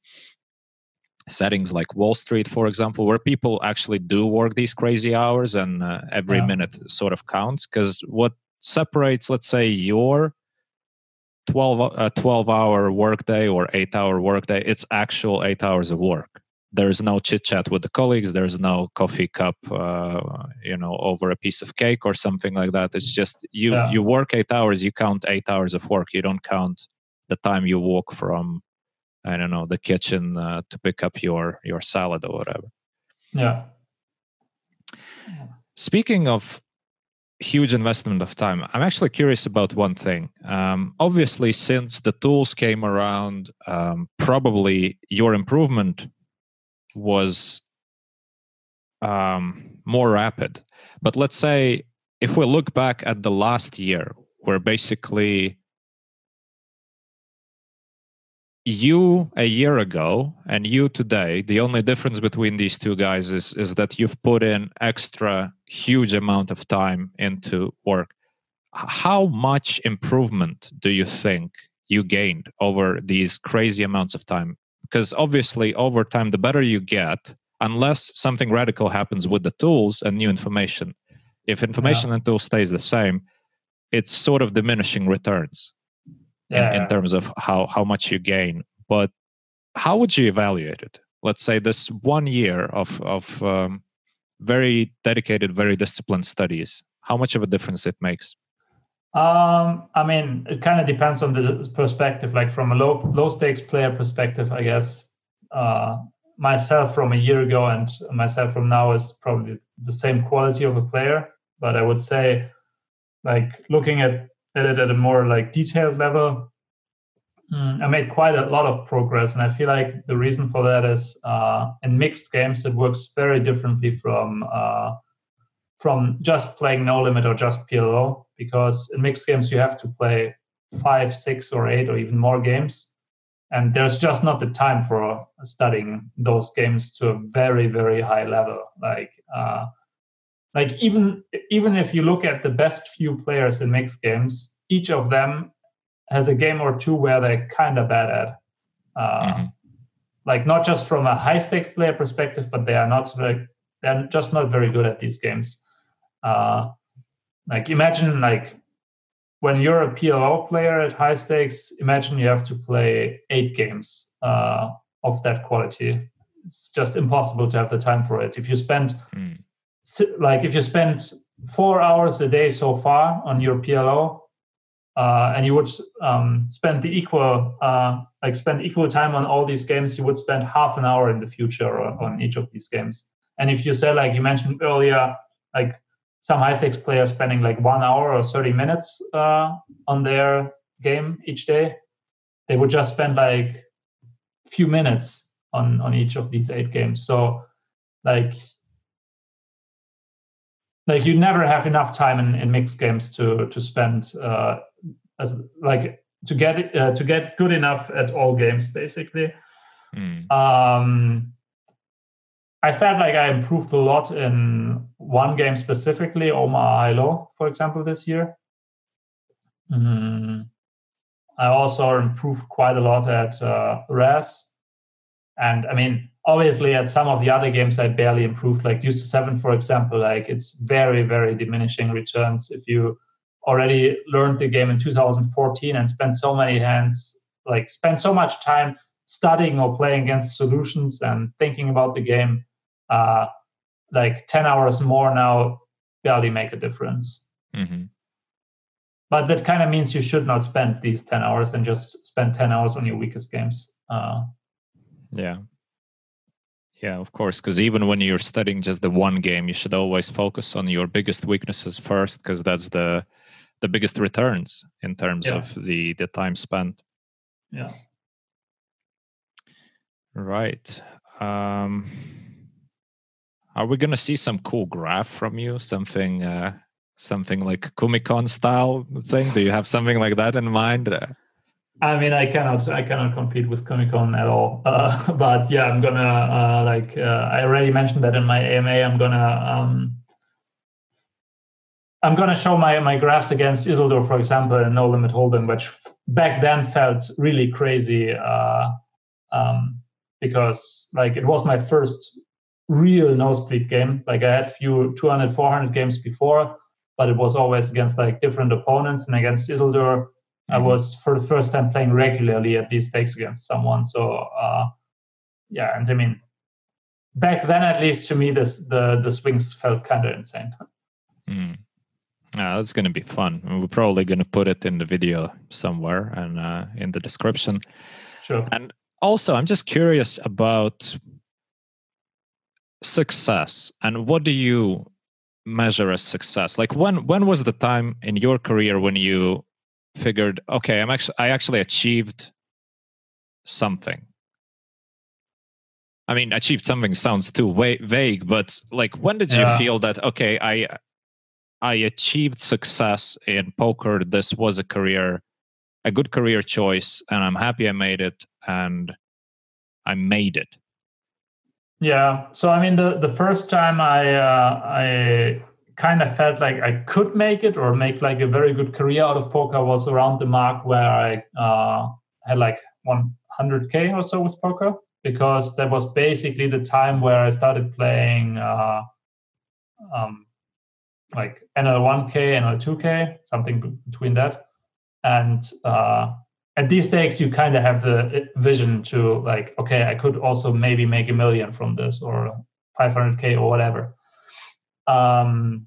settings like Wall Street, for example, where people actually do work these crazy hours and uh, every yeah. minute sort of counts. Because what separates, let's say, your 12, uh, 12 hour workday or eight hour workday, it's actual eight hours of work there's no chit chat with the colleagues there's no coffee cup uh, you know over a piece of cake or something like that it's just you yeah. you work eight hours you count eight hours of work you don't count the time you walk from i don't know the kitchen uh, to pick up your your salad or whatever. Yeah. Speaking of huge investment of time i'm actually curious about one thing. Um, obviously since the tools came around um, probably your improvement was um, more rapid. But let's say if we look back at the last year, where basically you a year ago and you today, the only difference between these two guys is is that you've put in extra huge amount of time into work. How much improvement do you think you gained over these crazy amounts of time because obviously over time the better you get unless something radical happens with the tools and new information if information yeah. and tools stays the same it's sort of diminishing returns yeah. in, in, terms of how how much you gain but how would you evaluate it let's say this one year of of um, very dedicated very disciplined studies how much of a difference it makes um, I mean, it kind of depends on the perspective. Like from a low low stakes player perspective, I guess uh, myself from a year ago and myself from now is probably the same quality of a player. But I would say, like looking at, at it at a more like detailed level, mm, I made quite a lot of progress, and I feel like the reason for that is uh, in mixed games it works very differently from uh, from just playing no limit or just PLO because in mixed games you have to play five, six, or eight, or even more games, and there's just not the time for studying those games to a very, very high level. Like, uh, like even even if you look at the best few players in mixed games, each of them has a game or two where they're kind of bad at. Uh, mm-hmm. Like not just from a high stakes player perspective, but they are not very, they're just not very good at these games. Uh, like imagine like when you're a PLO player at high stakes, imagine you have to play eight games uh, of that quality. It's just impossible to have the time for it. If you spend mm. Like if you spend four hours a day so far on your PLO, uh, and you would um, spend the equal uh, like spend equal time on all these games, you would spend half an hour in the future on, each of these games. And if you say like you mentioned earlier, like some high stakes players spending like one hour or 30 minutes uh, on their game each day they would just spend like few minutes on on each of these eight games. So like like you never have enough time in, in mixed games to to spend uh, as like to get uh, to get good enough at all games basically. Mm. Um, I felt like I improved a lot in one game specifically, Omaha High Low, for example, this year. Mm. I also improved quite a lot at uh, Razz. And I mean, obviously, at some of the other games, I barely improved. Like Deuce to Seven, for example, like it's very, very diminishing returns. If you already learned the game in 2014 and spent so many hands, like spent so much time studying or playing against solutions and thinking about the game, uh, like 10 hours more now barely make a difference. Mm-hmm but that kind of means you should not spend these 10 hours and just spend 10 hours on your weakest games uh, yeah yeah of course because even when you're studying just the one game you should always focus on your biggest weaknesses first because that's the the biggest returns in terms yeah. of the the time spent yeah right um are we gonna see some cool graph from you something uh something like Kumikon style thing? Do you have something like that in mind? I mean, I cannot, I cannot compete with Kumikon at all. Uh, but yeah, I'm gonna uh, like uh, I already mentioned that in my AMA. I'm gonna um, I'm gonna show my my graphs against Isildur, for example, and No Limit Hold'em, which back then felt really crazy uh, um, because like it was my first real nosebleed game. Like I had few 200, 400 games before, but it was always against like different opponents. And against Isildur. I was for the first time playing regularly at these stakes against someone. So uh, yeah, and I mean, back then at least to me, this the the swings felt kind of insane. Mm. Yeah, that's going to be fun. We're probably going to put it in the video somewhere and uh, in the description. Sure. And also, I'm just curious about success and what do you measure as success? Like when when was the time in your career when you figured, okay, I'm actually I actually achieved something? I mean, achieved something sounds too va- vague, but like when did yeah. you feel that okay, I I achieved success in poker. This was a career, a good career choice, and I'm happy I made it, and I made it. Yeah. So I mean, the the first time I uh, I kind of felt like I could make it or make like a very good career out of poker was around the mark where I uh, had like 100k or so with poker because that was basically the time where I started playing uh, um, like NL1k, NL2k, something between that, and uh, at these stakes you kind of have the vision to like okay i could also maybe make a million from this or 500k or whatever um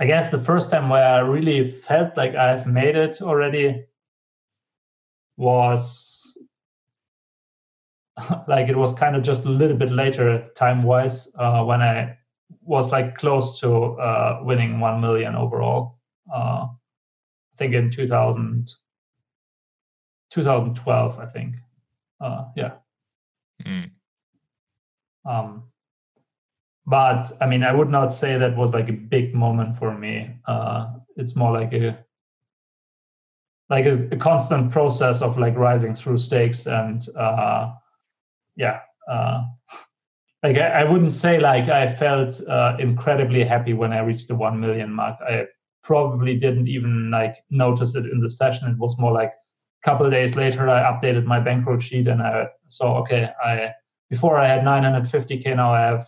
i guess the first time where i really felt like i've made it already was like it was kind of just a little bit later time wise uh, when i was like close to uh, winning 1 million overall uh, i think in 2000 2012, I think. Uh, yeah. Mm. Um, but I mean, I would not say that was like a big moment for me. Uh, it's more like a like a, a, constant process of like rising through stakes and uh, yeah. Uh, like I, I, wouldn't say like I felt uh, incredibly happy when I reached the one million mark. I probably didn't even like notice it in the session. It was more like a couple days later, I updated my bankroll sheet and I saw, okay, I before I had 950k, now I have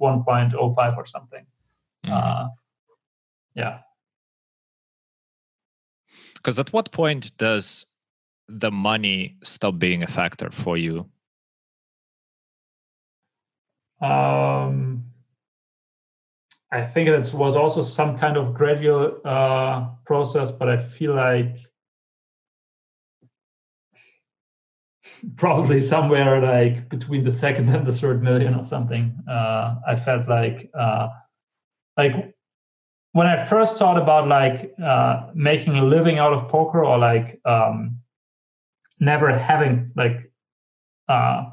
1.05 or something. Mm. Uh, yeah. Because at what point does the money stop being a factor for you? Um, I think it was also some kind of gradual uh, process, but I feel like probably somewhere like between the second and the third million or something. Uh, I felt like uh, like when I first thought about like uh, making a living out of poker or like um, never having like uh,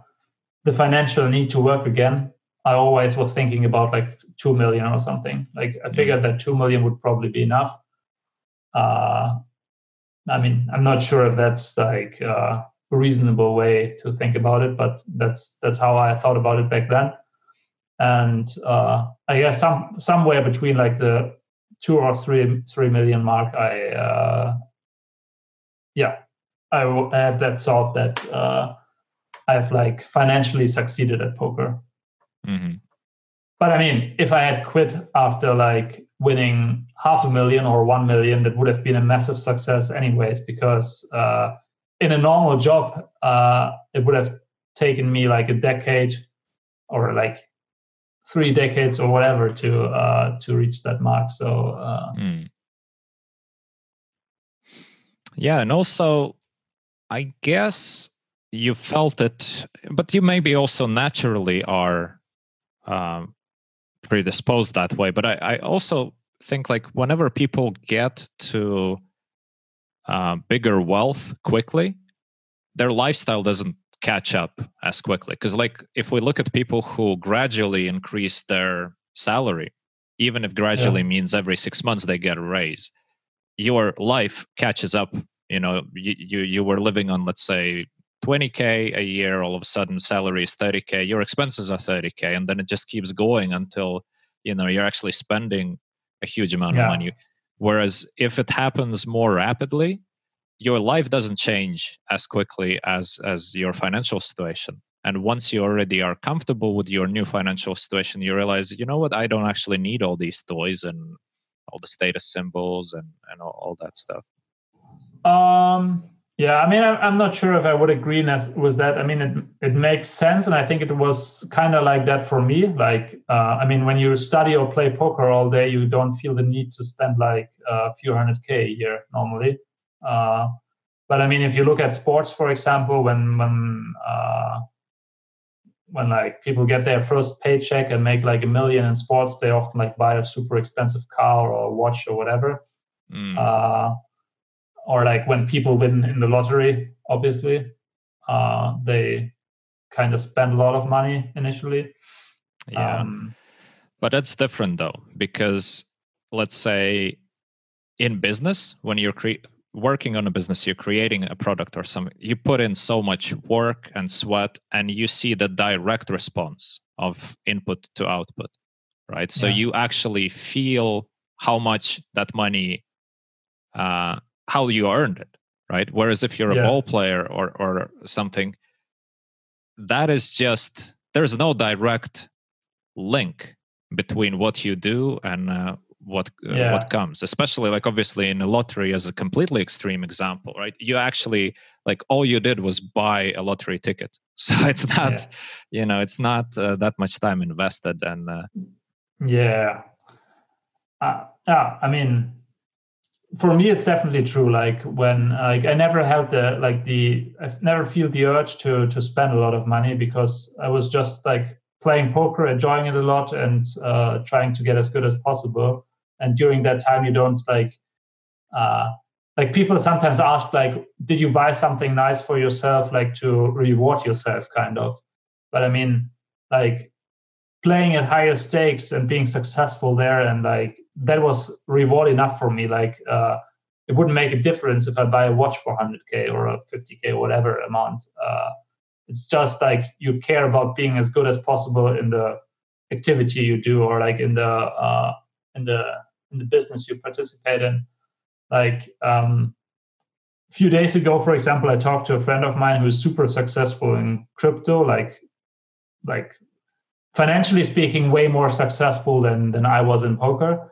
the financial need to work again, I always was thinking about like two million or something. Like I figured that two million would probably be enough. Uh, I mean, I'm not sure if that's like uh, reasonable way to think about it, but that's that's how I thought about it back then. And uh, I guess some somewhere between like the two or three three million mark, I uh, yeah, I had that thought that uh, I've like financially succeeded at poker. Mm-hmm. But I mean, if I had quit after like winning half a million or one million, that would have been a massive success, anyways, because uh, in a normal job, uh, it would have taken me like a decade or like three decades or whatever to uh, to reach that mark. So. Uh, mm. Yeah, and also, I guess you felt it, but you maybe also naturally are um, predisposed that way. But I, I also think like whenever people get to uh, bigger wealth quickly, their lifestyle doesn't catch up as quickly. Because like if we look at people who gradually increase their salary, even if gradually yeah. means every six months they get a raise, your life catches up. You know, you, you you were living on let's say 20k a year all of a sudden salary is 30k your expenses are 30k and then it just keeps going until you know you're actually spending a huge amount yeah. of money whereas if it happens more rapidly your life doesn't change as quickly as as your financial situation. And once you already are comfortable with your new financial situation you realize you know what? I don't actually need all these toys and all the status symbols and and all, all that stuff. Um yeah, I mean, I'm not sure if I would agree with that. I mean, it it makes sense, and I think it was kind of like that for me. Like, uh, I mean, when you study or play poker all day, you don't feel the need to spend like a few hundred k a year normally. Uh, but I mean, if you look at sports, for example, when when uh, when like people get their first paycheck and make like a million in sports, they often like buy a super expensive car or watch or whatever. Mm or like when people win in the lottery, obviously, uh, they kind of spend a lot of money initially. Yeah. Um, but that's different though, because let's say in business, when you're cre- working on a business, you're creating a product or something, you put in so much work and sweat, and you see the direct response of input to output, right? So yeah. you actually feel how much that money uh, how you earned it, right? Whereas if you're yeah. a ball player or or something, that is just there's no direct link between what you do and uh, what uh, yeah. what comes especially like obviously in a lottery as a completely extreme example right you actually like all you did was buy a lottery ticket so it's not yeah. you know it's not uh, that much time invested and uh, yeah uh, yeah i mean for me it's definitely true. Like when like i never had the like the i never feel the urge to to spend a lot of money because i was just like playing poker enjoying it a lot and uh, trying to get as good as possible. And during that time you don't like uh, like people sometimes ask like did you buy something nice for yourself like to reward yourself kind of? But i mean like playing at higher stakes and being successful there and like that was reward enough for me. Like uh, it wouldn't make a difference if I buy a watch for 100k or a 50k or whatever amount. Uh, it's just like you care about being as good as possible in the activity you do or like in the uh, in the in the business you participate in. Like um, a few days ago, for example, I talked to a friend of mine who's super successful in crypto, like like financially speaking, way more successful than than I was in poker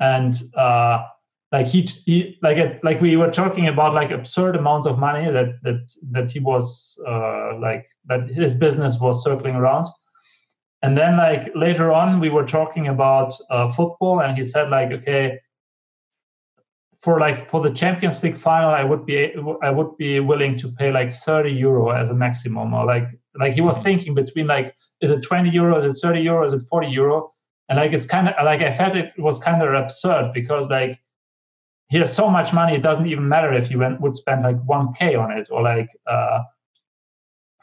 and uh, like he, he like it, like we were talking about like absurd amounts of money that that that he was uh, like that his business was circling around and then like later on we were talking about uh, football and he said like okay for like for the champions league final i would be i would be willing to pay like 30 euro as a maximum or like like he was mm-hmm. thinking between like is it 20 euro is it 30 euro is it 40 euro and like it's kind of like i felt it was kind of absurd because like he has so much money it doesn't even matter if you went, would spend like 1k on it or like uh,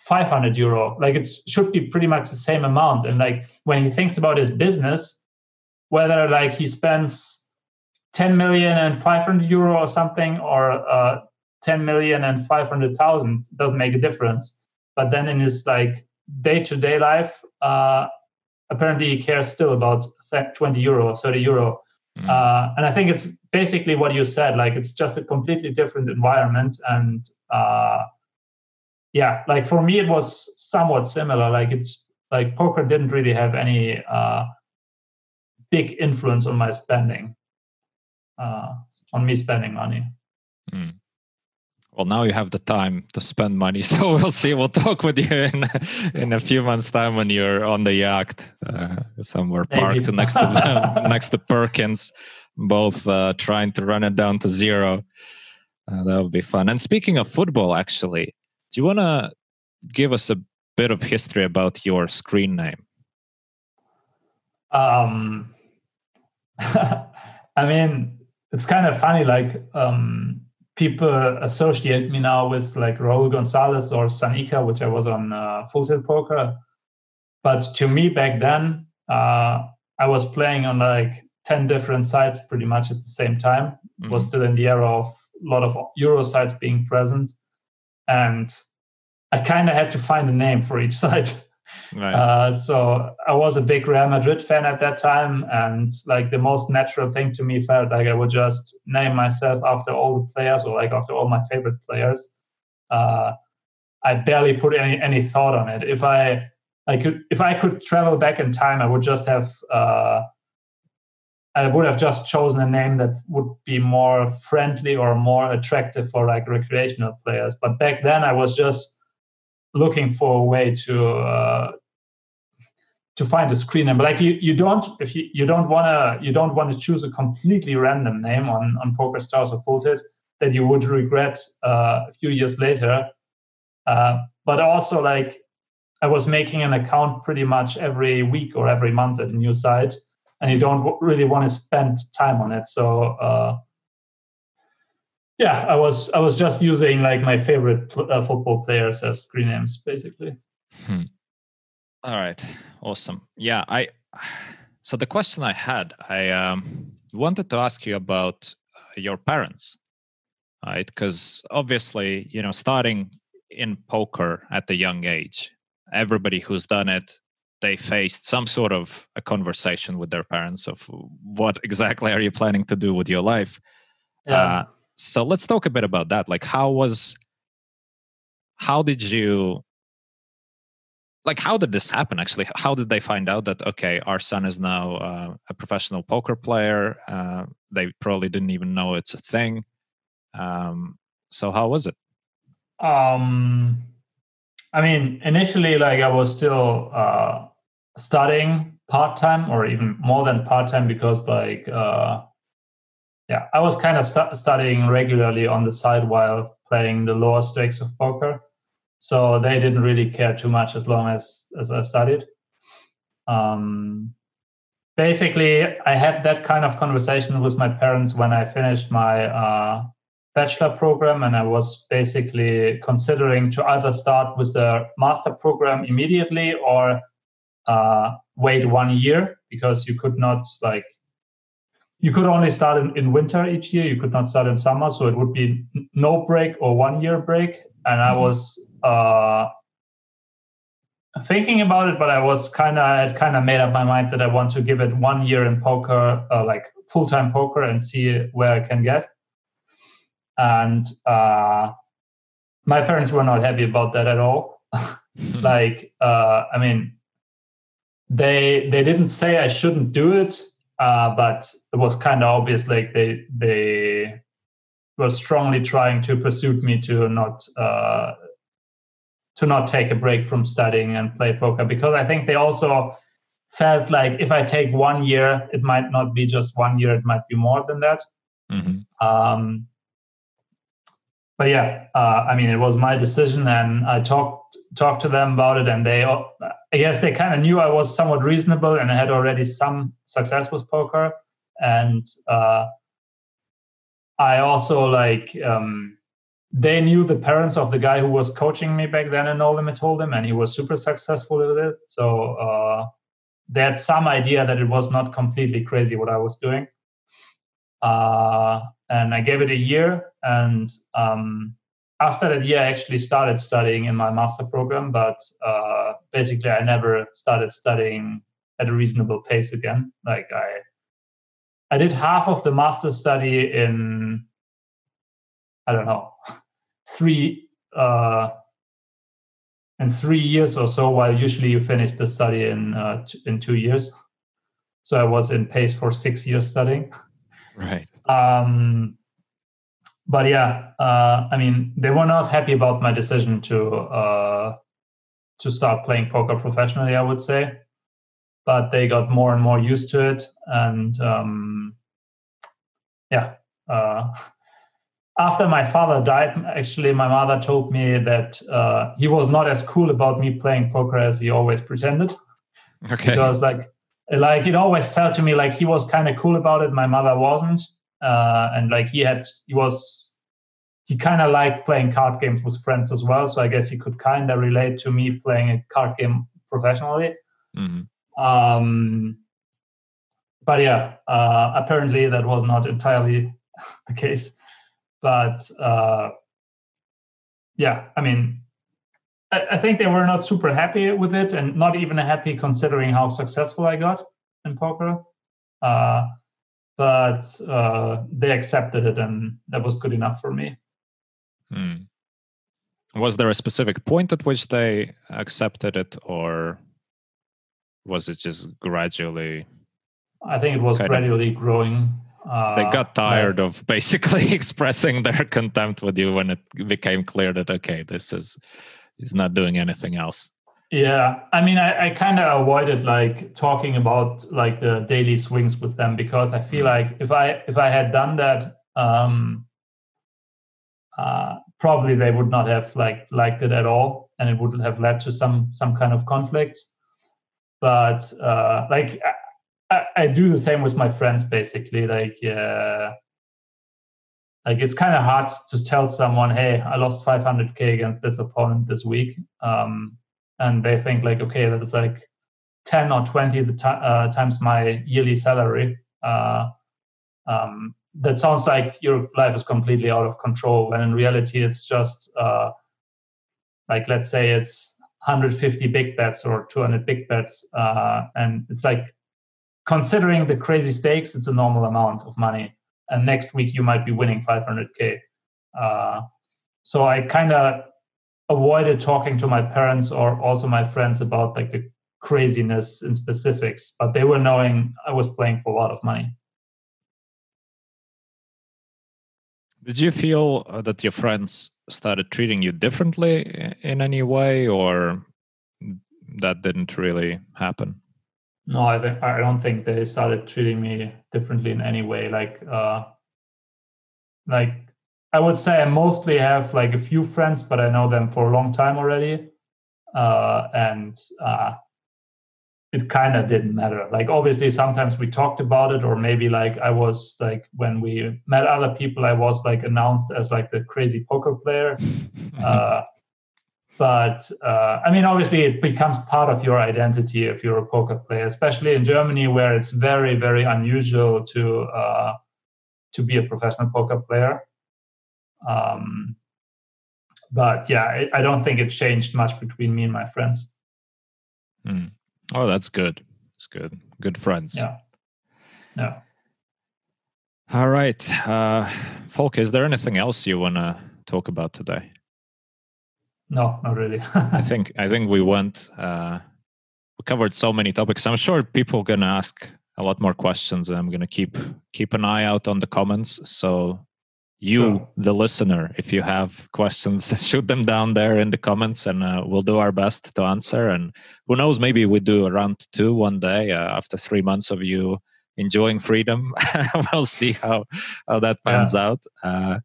500 euro. Like it should be pretty much the same amount. And like when he thinks about his business, whether like he spends 10 million and 500 euro or something, or uh, 10 million and 500,000, doesn't make a difference. But then in his like day to day life, uh, apparently he cares still about 20 euro or 30 euro. Mm. Uh, and I think it's basically what you said. Like it's just a completely different environment, and uh, yeah, like for me it was somewhat similar. Like it's like poker didn't really have any uh, big influence on my spending, uh, on me spending money. Mm. Well, now you have the time to spend money, so we'll see. We'll talk with you in in a few months' time when you're on the yacht uh, somewhere parked next to next to Perkins, both uh, trying to run it down to zero. Uh, that would be fun. And speaking of football, actually, do you want to give us a bit of history about your screen name? Um, I mean, it's kind of funny. Like, um, people associate me now with like Raul Gonzalez or San1ker, which I was on uh, Full Tilt Poker. But to me back then, uh, I was playing on like 10 different sites pretty much at the same time. Mm-hmm. Was still in the era of a lot of Euro sites being present. And I kind of had to find a name for each site. Right. Uh, so I was a big Real Madrid fan at that time, and like the most natural thing to me felt like I would just name myself after all the players or like after all my favorite players. Uh, I barely put any any thought on it. If I I could if I could travel back in time, I would just have uh, I would have just chosen a name that would be more friendly or more attractive for like recreational players. But back then, I was just looking for a way to uh, to find a screen name. But like you, you don't if you, you don't wanna you don't want to choose a completely random name on on Poker Stars or Tilt that you would regret uh, a few years later. Uh, but also like I was making an account pretty much every week or every month at a new site, and you don't w- really want to spend time on it. So uh, yeah i was i was just using like my favorite pl- uh, football players as screen names basically. Hmm. all right. Awesome. Yeah i so the question i had i um, wanted to ask you about uh, your parents right? Because obviously you know starting in poker at a young age everybody who's done it they faced some sort of a conversation with their parents of what exactly are you planning to do with your life? Yeah. Uh, so let's talk a bit about that like how was how did you like how did this happen actually? How did they find out that okay our son is now uh, a professional poker player uh, they probably didn't even know it's a thing um, so how was it? Um i mean initially like i was still uh studying part-time or even more than part-time because like uh yeah, I was kind of st- studying regularly on the side while playing the lower stakes of poker. So they didn't really care too much as long as as I studied. Um, basically, I had that kind of conversation with my parents when I finished my uh, bachelor program, and I was basically considering to either start with the master program immediately or uh, wait one year because you could not like you could only start in, in winter each year. You could not start in summer, so it would be no break or one year break. And I mm-hmm. was uh, thinking about it, but I was kind of I had kind of made up my mind that I want to give it one year in poker, uh, like full time poker, and see where I can get. And uh, my parents were not happy about that at all. like, uh, I mean, they they didn't say I shouldn't do it uh, but it was kind of obvious like they they were strongly trying to pursue me to not uh, to not take a break from studying and play poker because I think they also felt like if I take one year, it might not be just one year; it might be more than that. Mm-hmm. Um, but yeah, uh, I mean, it was my decision, and I talked talked to them about it, and they, I guess, they kind of knew I was somewhat reasonable, and I had already some success with poker, and uh, I also like, um, they knew the parents of the guy who was coaching me back then in No Limit Hold'em, and he was super successful with it. So uh, they had some idea that it was not completely crazy what I was doing. Uh, and I gave it a year, and um, after that year, I actually started studying in my master program, but uh, basically, I never started studying at a reasonable pace again. Like I, I did half of the master study in, I don't know, three uh, in three years or so. While usually you finish the study in uh, t- in two years. So I was in pace for six years studying. Right. Um, but yeah, uh, I mean, they were not happy about my decision to uh, to start playing poker professionally. I would say, but they got more and more used to it, and um, yeah. Uh, after my father died, actually, my mother told me that uh, he was not as cool about me playing poker as he always pretended. Okay. Because like, like it always felt to me like he was kind of cool about it. My mother wasn't uh, and like he had he was he kind of liked playing card games with friends as well so i guess he could kind of relate to me playing a card game professionally. Mm-hmm. um, but yeah uh, apparently that was not entirely the case. But uh, yeah i mean I, I think they were not super happy with it and not even happy considering how successful i got in poker. Uh, but uh, they accepted it and that was good enough for me Mm. Was there a specific point at which they accepted it, or was it just gradually? i think it was Kind of- gradually growing uh, They got tired of basically expressing their contempt with you when it became clear that okay, this is is not doing anything else. Yeah, I mean, I, I kind of avoided like talking about like the daily swings with them because I feel like if I if I had done that, um, uh, probably they would not have like liked it at all, and it would have led to some some kind of conflict. But uh, like I, I, I do the same with my friends, basically. Like, uh, like it's kind of hard to tell someone, "Hey, I lost 500k against this opponent this week." Um, and they think like okay that is like 10 or 20 the ti uh, times my yearly salary. Uh, um, that sounds like your life is completely out of control when in reality it's just uh, like let's say it's 150 big bets or 200 big bets uh, and it's like considering the crazy stakes it's a normal amount of money and next week you might be winning 500k uh, so i kind of avoided talking to my parents or also my friends about like the craziness in specifics but they were knowing i was playing for a lot of money Did you feel uh, that your friends started treating you differently in any way, or that didn't really happen? no i think i don't think they started treating me differently in any way like uh like i would say i mostly have like a few friends but i know them for a long time already. Uh and uh it kind of didn't matter. Like obviously sometimes we talked about it or maybe like i was like when we met other people i was like announced as like the crazy poker player. Uh, but uh, I mean, obviously, it becomes part of your identity if you're a poker player, especially in Germany, where it's very, very unusual to uh, to be a professional poker player. Um, but yeah, I, I don't think it changed much between me and my friends. Hmm. Oh, that's good. It's good. Good friends. Yeah, yeah. All right, uh, Folk. Is there anything else you want to talk about today? No, not really. I think I think we went. Uh, we covered so many topics. I'm sure people are gonna ask a lot more questions, and I'm gonna keep keep an eye out on the comments. So you, Sure. the listener, if you have questions, shoot them down there in the comments, and uh, we'll do our best to answer. And who knows, maybe we do a round two one day uh, after three months of you enjoying freedom. we'll see how how that pans out. Uh,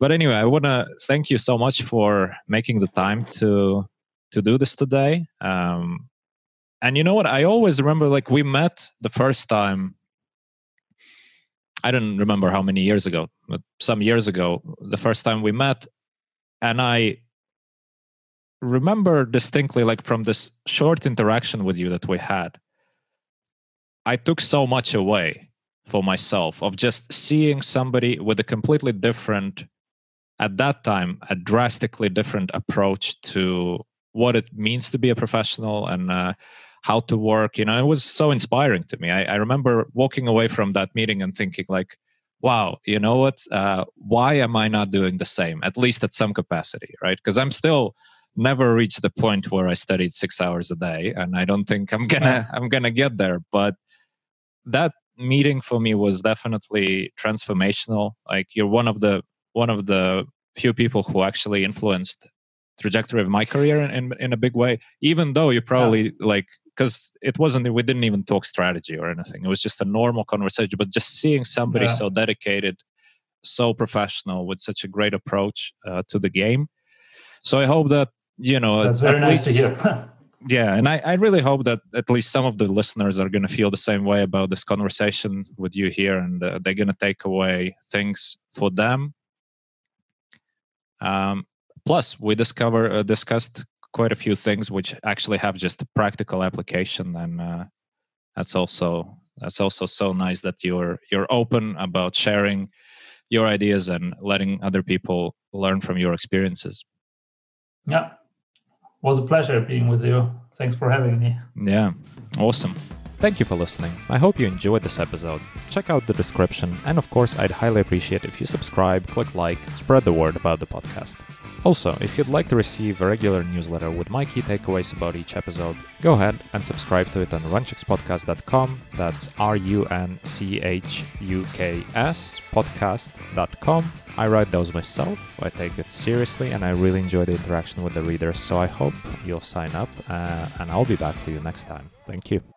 but anyway, I want to thank you so much for making the time to to do this today. Um, and you know what? I always remember like we met the first time. I don't remember how many years ago, but some years ago, the first time we met, and I remember distinctly, like from this short interaction with you that we had, I took so much away for myself of just seeing somebody with a completely different, at that time, a drastically different approach to what it means to be a professional and uh, how to work. You know, it was so inspiring to me. I, I remember walking away from that meeting and thinking, like, wow, you know what? Uh, why am I not doing the same, at least at some capacity, right? Because I'm still never reached the point where I studied six hours a day, and I don't think I'm gonna I'm gonna get there. But that meeting for me was definitely transformational. Like you're one of the one of the few people who actually influenced trajectory of my career in, in, in a big way even though you probably yeah. like because it wasn't we didn't even talk strategy or anything. It was just a normal conversation but just seeing somebody yeah. so dedicated so professional with such a great approach uh, to the game. So i hope that you know that's very nice least, to hear. Yeah and I, I really hope that at least some of the listeners are going to feel the same way about this conversation with you here and uh, they're going to take away things for them. Um, plus we discover uh, discussed quite a few things which actually have just a practical application and uh, that's also that's also so nice that you're you're open about sharing your ideas and letting other people learn from your experiences yeah was a pleasure being with you thanks for having me yeah awesome Thank you for listening. I hope you enjoyed this episode. Check out the description, and of course, I'd highly appreciate if you subscribe, click like, spread the word about the podcast. Also, if you'd like to receive a regular newsletter with my key takeaways about each episode, go ahead and subscribe to it on runchukspodcast.com. That's R U N C H U K S podcast.com. I write those myself, I take it seriously, and I really enjoy the interaction with the readers, so I hope you'll sign up, uh, and I'll be back for you next time. Thank you.